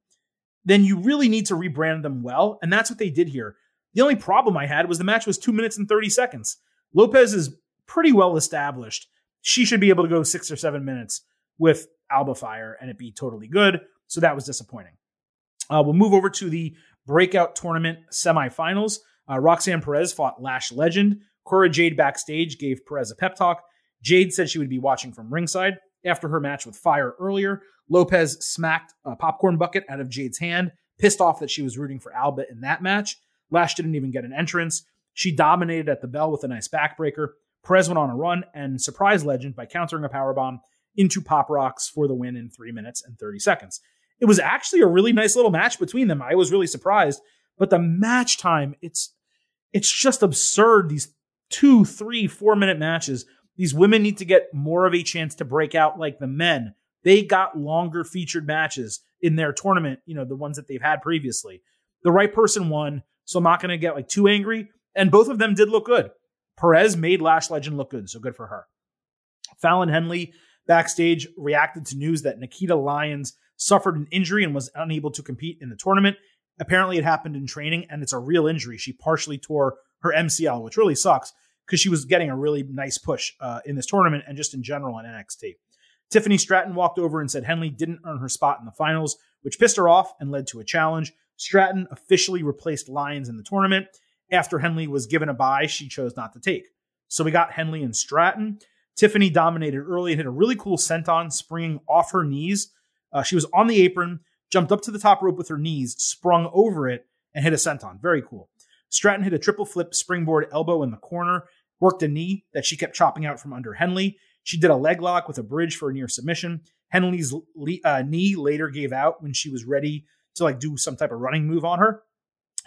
Speaker 1: then you really need to rebrand them well. And that's what they did here. The only problem I had was the match was two minutes and 30 seconds. Lopez is pretty well established. She should be able to go six or seven minutes with Alba Fyre and it be totally good. So that was disappointing. Uh, we'll move over to the breakout tournament semifinals. Uh, Roxanne Perez fought Lash Legend. Cora Jade backstage gave Perez a pep talk. Jade said she would be watching from ringside. After her match with Fyre earlier, Lopez smacked a popcorn bucket out of Jade's hand, pissed off that she was rooting for Alba in that match. Lash didn't even get an entrance. She dominated at the bell with a nice backbreaker. Perez went on a run and surprised Legend by countering a powerbomb into Pop Rocks for the win in 3 minutes and 30 seconds. It was actually a really nice little match between them. I was really surprised, but the match time, it's it's just absurd. These two, three, four minute matches. These women need to get more of a chance to break out like the men. They got longer featured matches in their tournament, you know, the ones that they've had previously. The right person won, so I'm not going to get like too angry. And both of them did look good. Perez made Lash Legend look good, so good for her. Fallon Henley backstage reacted to news that Nikita Lyons suffered an injury and was unable to compete in the tournament. Apparently, it happened in training and it's a real injury. She partially tore her MCL, which really sucks because she was getting a really nice push uh, in this tournament and just in general in NXT. Tiffany Stratton walked over and said Henley didn't earn her spot in the finals, which pissed her off and led to a challenge. Stratton officially replaced Lyons in the tournament. After Henley was given a bye, she chose not to take. So we got Henley and Stratton. Tiffany dominated early and hit a really cool senton, springing off her knees. Uh, she was on the apron, jumped up to the top rope with her knees, sprung over it, and hit a senton. Very cool. Stratton hit a triple flip springboard elbow in the corner, worked a knee that she kept chopping out from under Henley. She did a leg lock with a bridge for a near submission. Henley's uh, knee later gave out when she was ready to like do some type of running move on her.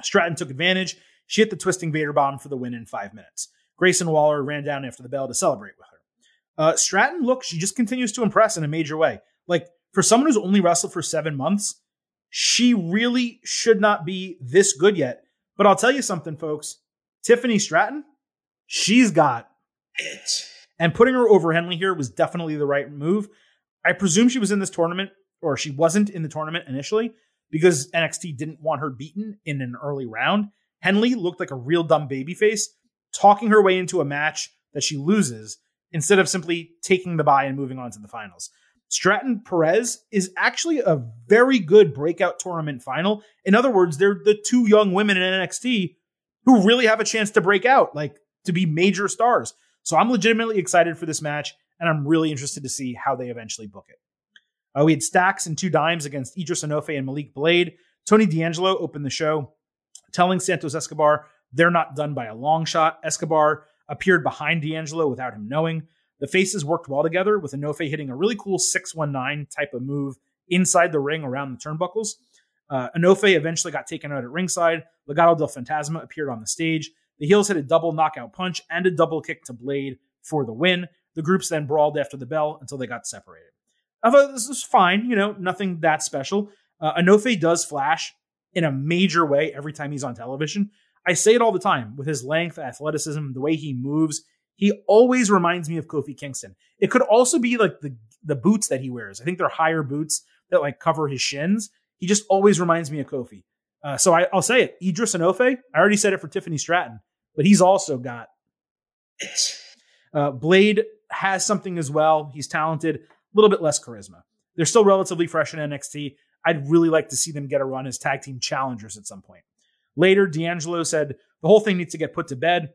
Speaker 1: Stratton took advantage. She hit the twisting Vader bomb for the win in five minutes. Grayson Waller ran down after the bell to celebrate with her. Uh, Stratton, look, she just continues to impress in a major way. Like for someone who's only wrestled for seven months, she really should not be this good yet. But I'll tell you something, folks. Tiffany Stratton, she's got it. And putting her over Henley here was definitely the right move. I presume she was in this tournament, or she wasn't in the tournament initially, because NXT didn't want her beaten in an early round. Henley looked like a real dumb babyface, talking her way into a match that she loses instead of simply taking the bye and moving on to the finals. Stratton Perez is actually a very good breakout tournament final. In other words, they're the two young women in NXT who really have a chance to break out, like to be major stars. So I'm legitimately excited for this match, and I'm really interested to see how they eventually book it. Uh, we had stacks and two dimes against Edris Enofe and Malik Blade. Tony D'Angelo opened the show, telling Santos Escobar they're not done by a long shot. Escobar appeared behind D'Angelo without him knowing. The faces worked well together, with Enofe hitting a really cool 619 type of move inside the ring around the turnbuckles. Uh, Enofe eventually got taken out at ringside. Legado del Fantasma appeared on the stage. The heels hit a double knockout punch and a double kick to Blade for the win. The groups then brawled after the bell until they got separated. I thought this was fine, you know, nothing that special. Uh, Enofe does flash in a major way every time he's on television. I say it all the time with his length, athleticism, the way he moves. He always reminds me of Kofi Kingston. It could also be like the the boots that he wears. I think they're higher boots that like cover his shins. He just always reminds me of Kofi. Uh, so I, will say it. Edris Enofe. I already said it for Tiffany Stratton, but he's also got it. Uh, Blade has something as well. He's talented, a little bit less charisma. They're still relatively fresh in NXT. I'd really like to see them get a run as tag team challengers at some point. Later, D'Angelo said the whole thing needs to get put to bed.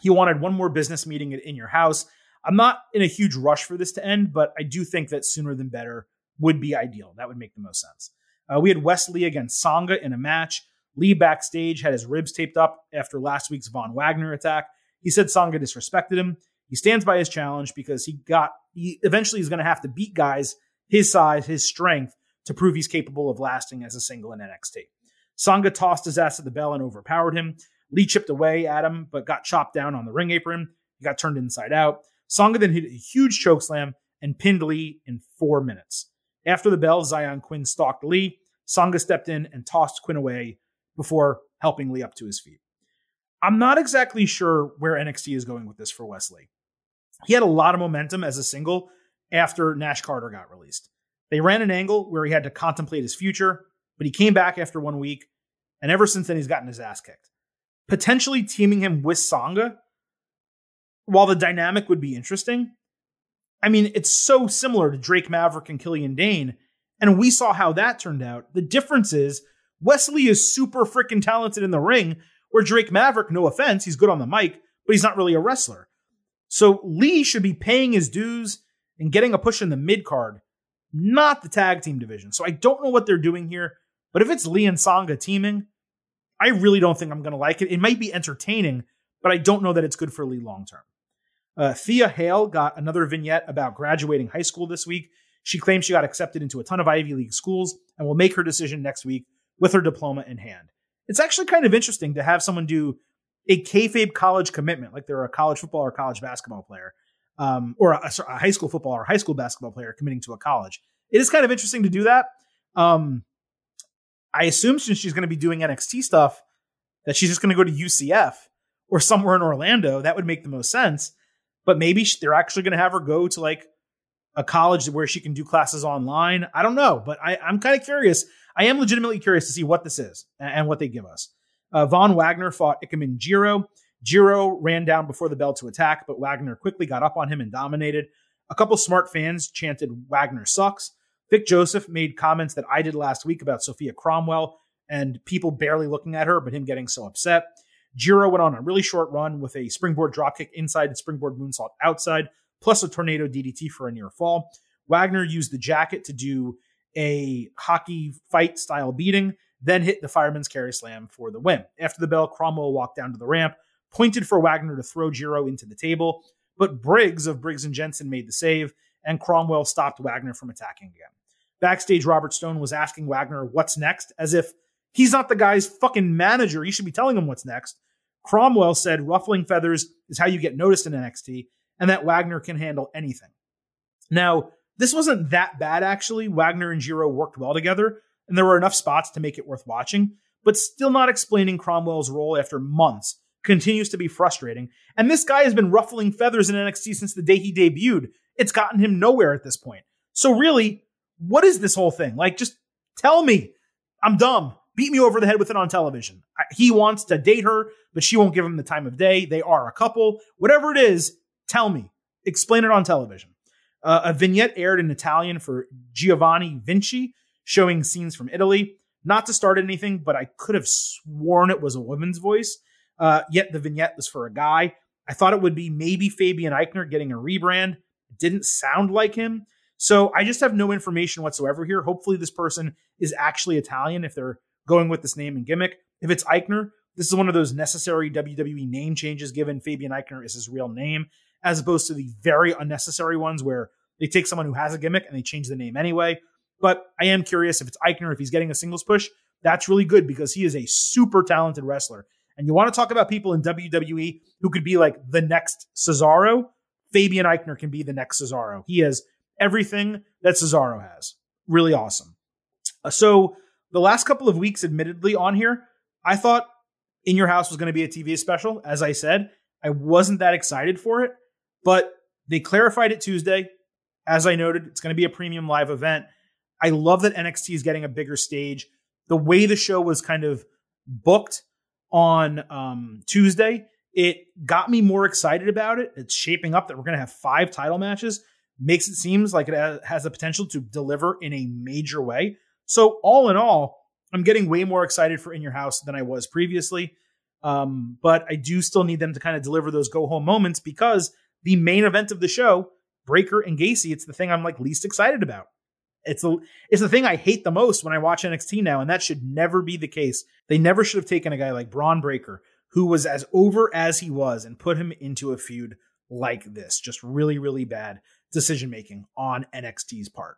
Speaker 1: He wanted one more business meeting in your house. I'm not in a huge rush for this to end, but I do think that sooner than better would be ideal. That would make the most sense. Uh, we had Wes Lee against Sanga in a match. Lee backstage had his ribs taped up after last week's Von Wagner attack. He said Sanga disrespected him. He stands by his challenge because he got he eventually is going to have to beat guys his size, his strength to prove he's capable of lasting as a single in NXT. Sanga tossed his ass at the bell and overpowered him. Lee chipped away at him, but got chopped down on the ring apron. He got turned inside out. Sanga then hit a huge choke slam and pinned Lee in four minutes. After the bell, Xyon Quinn stalked Lee. Sanga stepped in and tossed Quinn away before helping Lee up to his feet. I'm not exactly sure where NXT is going with this for Wes Lee. He had a lot of momentum as a single after Nash Carter got released. They ran an angle where he had to contemplate his future, but he came back after one week, and ever since then, he's gotten his ass kicked. Potentially teaming him with Sanga, while the dynamic would be interesting, I mean, it's so similar to Drake Maverick and Killian Dain, and we saw how that turned out. The difference is Wes Lee is super freaking talented in the ring, where Drake Maverick, no offense, he's good on the mic, but he's not really a wrestler. So Lee should be paying his dues and getting a push in the mid card, not the tag team division. So I don't know what they're doing here, but if it's Lee and Sanga teaming, I really don't think I'm going to like it. It might be entertaining, but I don't know that it's good for Lee long term. Uh, Thea Hale got another vignette about graduating high school this week. She claims she got accepted into a ton of Ivy League schools and will make her decision next week with her diploma in hand. It's actually kind of interesting to have someone do a kayfabe college commitment, like they're a college football or college basketball player, um, or a, a, high school football or high school basketball player committing to a college. It is kind of interesting to do that. Um, I assume since she's going to be doing NXT stuff, that she's just going to go to UCF or somewhere in Orlando. That would make the most sense. But maybe they're actually going to have her go to like a college where she can do classes online. I don't know, but I, I'm kind of curious. I am legitimately curious to see what this is and what they give us. Uh, Von Wagner fought Ikemen Jiro. Jiro ran down before the bell to attack, but Wagner quickly got up on him and dominated. A couple smart fans chanted, Wagner sucks. Vic Joseph made comments that I did last week about Sofia Cromwell and people barely looking at her, but him getting so upset. Jiro went on a really short run with a springboard dropkick inside and springboard moonsault outside, plus a tornado DDT for a near fall. Wagner used the jacket to do a hockey fight style beating, then hit the fireman's carry slam for the win. After the bell, Cromwell walked down to the ramp, pointed for Wagner to throw Jiro into the table, but Briggs of Briggs and Jensen made the save, and Cromwell stopped Wagner from attacking again. Backstage, Robert Stone was asking Wagner what's next, as if he's not the guy's fucking manager. He should be telling him what's next. Cromwell said ruffling feathers is how you get noticed in NXT, and that Wagner can handle anything. Now, this wasn't that bad, actually. Wagner and Jiro worked well together, and there were enough spots to make it worth watching, but still not explaining Cromwell's role after months continues to be frustrating. And this guy has been ruffling feathers in NXT since the day he debuted. It's gotten him nowhere at this point. So, really, what is this whole thing? Like, just tell me. I'm dumb. Beat me over the head with it on television. He wants to date her, but she won't give him the time of day. They are a couple. Whatever it is, tell me. Explain it on television. Uh, a vignette aired in Italian for Giovanni Vinci, showing scenes from Italy. Not to start anything, but I could have sworn it was a woman's voice. Uh, yet the vignette was for a guy. I thought it would be maybe Fabian Aichner getting a rebrand. It didn't sound like him. So I just have no information whatsoever here. Hopefully, this person is actually Italian if they're going with this name and gimmick. If it's Aichner, this is one of those necessary WWE name changes given Fabian Aichner is his real name as opposed to the very unnecessary ones where they take someone who has a gimmick and they change the name anyway. But I am curious if it's Aichner, if he's getting a singles push, that's really good because he is a super talented wrestler. And you want to talk about people in WWE who could be like the next Cesaro? Fabian Aichner can be the next Cesaro. He has everything that Cesaro has. Really awesome. Uh, so the last couple of weeks, admittedly, on here, I thought In Your House was going to be a TV special. As I said, I wasn't that excited for it. But they clarified it Tuesday. As I noted, it's going to be a premium live event. I love that NXT is getting a bigger stage. The way the show was kind of booked on um, Tuesday, it got me more excited about it. It's shaping up that we're going to have five title matches. Makes it seems like it has the potential to deliver in a major way. So all in all, I'm getting way more excited for In Your House than I was previously. Um, but I do still need them to kind of deliver those go home moments because the main event of the show, Breakker and Gacy, it's the thing I'm like least excited about. It's the it's the thing I hate the most when I watch NXT now, and that should never be the case. They never should have taken a guy like Bron Breakker, who was as over as he was, and put him into a feud like this. Just really, really bad decision making on NXT's part.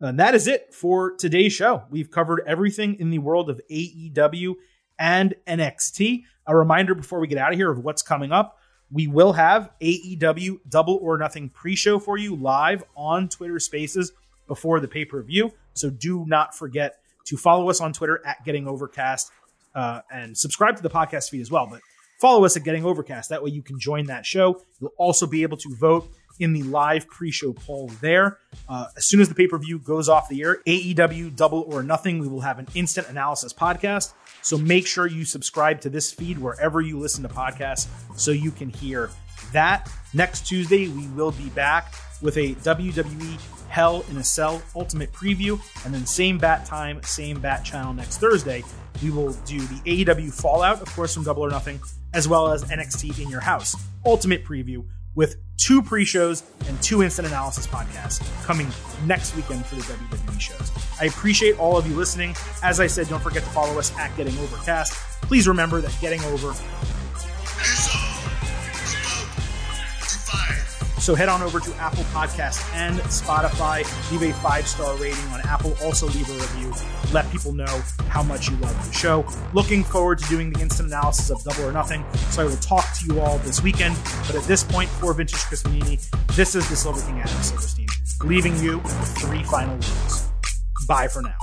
Speaker 1: And that is it for today's show. We've covered everything in the world of AEW and NXT. A reminder before we get out of here of what's coming up. We will have AEW Double or Nothing pre show for you live on Twitter Spaces before the pay per view. So do not forget to follow us on Twitter at Getting Overcast uh, and subscribe to the podcast feed as well. But follow us at Getting Overcast. That way you can join that show. You'll also be able to vote in the live pre-show poll there. Uh, as soon as the pay-per-view goes off the air, AEW Double or Nothing, we will have an instant analysis podcast. So make sure you subscribe to this feed wherever you listen to podcasts so you can hear that. Next Tuesday, we will be back with a WWE Hell in a Cell Ultimate preview, and then same bat time, same bat channel next Thursday. We will do the AEW Fallout, of course, from Double or Nothing, as well as NXT in Your House Ultimate preview with two pre-shows and two instant analysis podcasts coming next weekend for the WWE shows. I appreciate all of you listening. As I said, don't forget to follow us at Getting Overcast. Please remember that Getting Over so head on over to Apple Podcasts and Spotify. Leave a five star rating on Apple. Also leave a review. Let people know how much you love the show. Looking forward to doing the instant analysis of Double or Nothing. So I will talk to you all this weekend. But at this point, for Vintage Chris Manini, this is the Silver King Adam Silverstein, leaving you with three final words. Bye for now.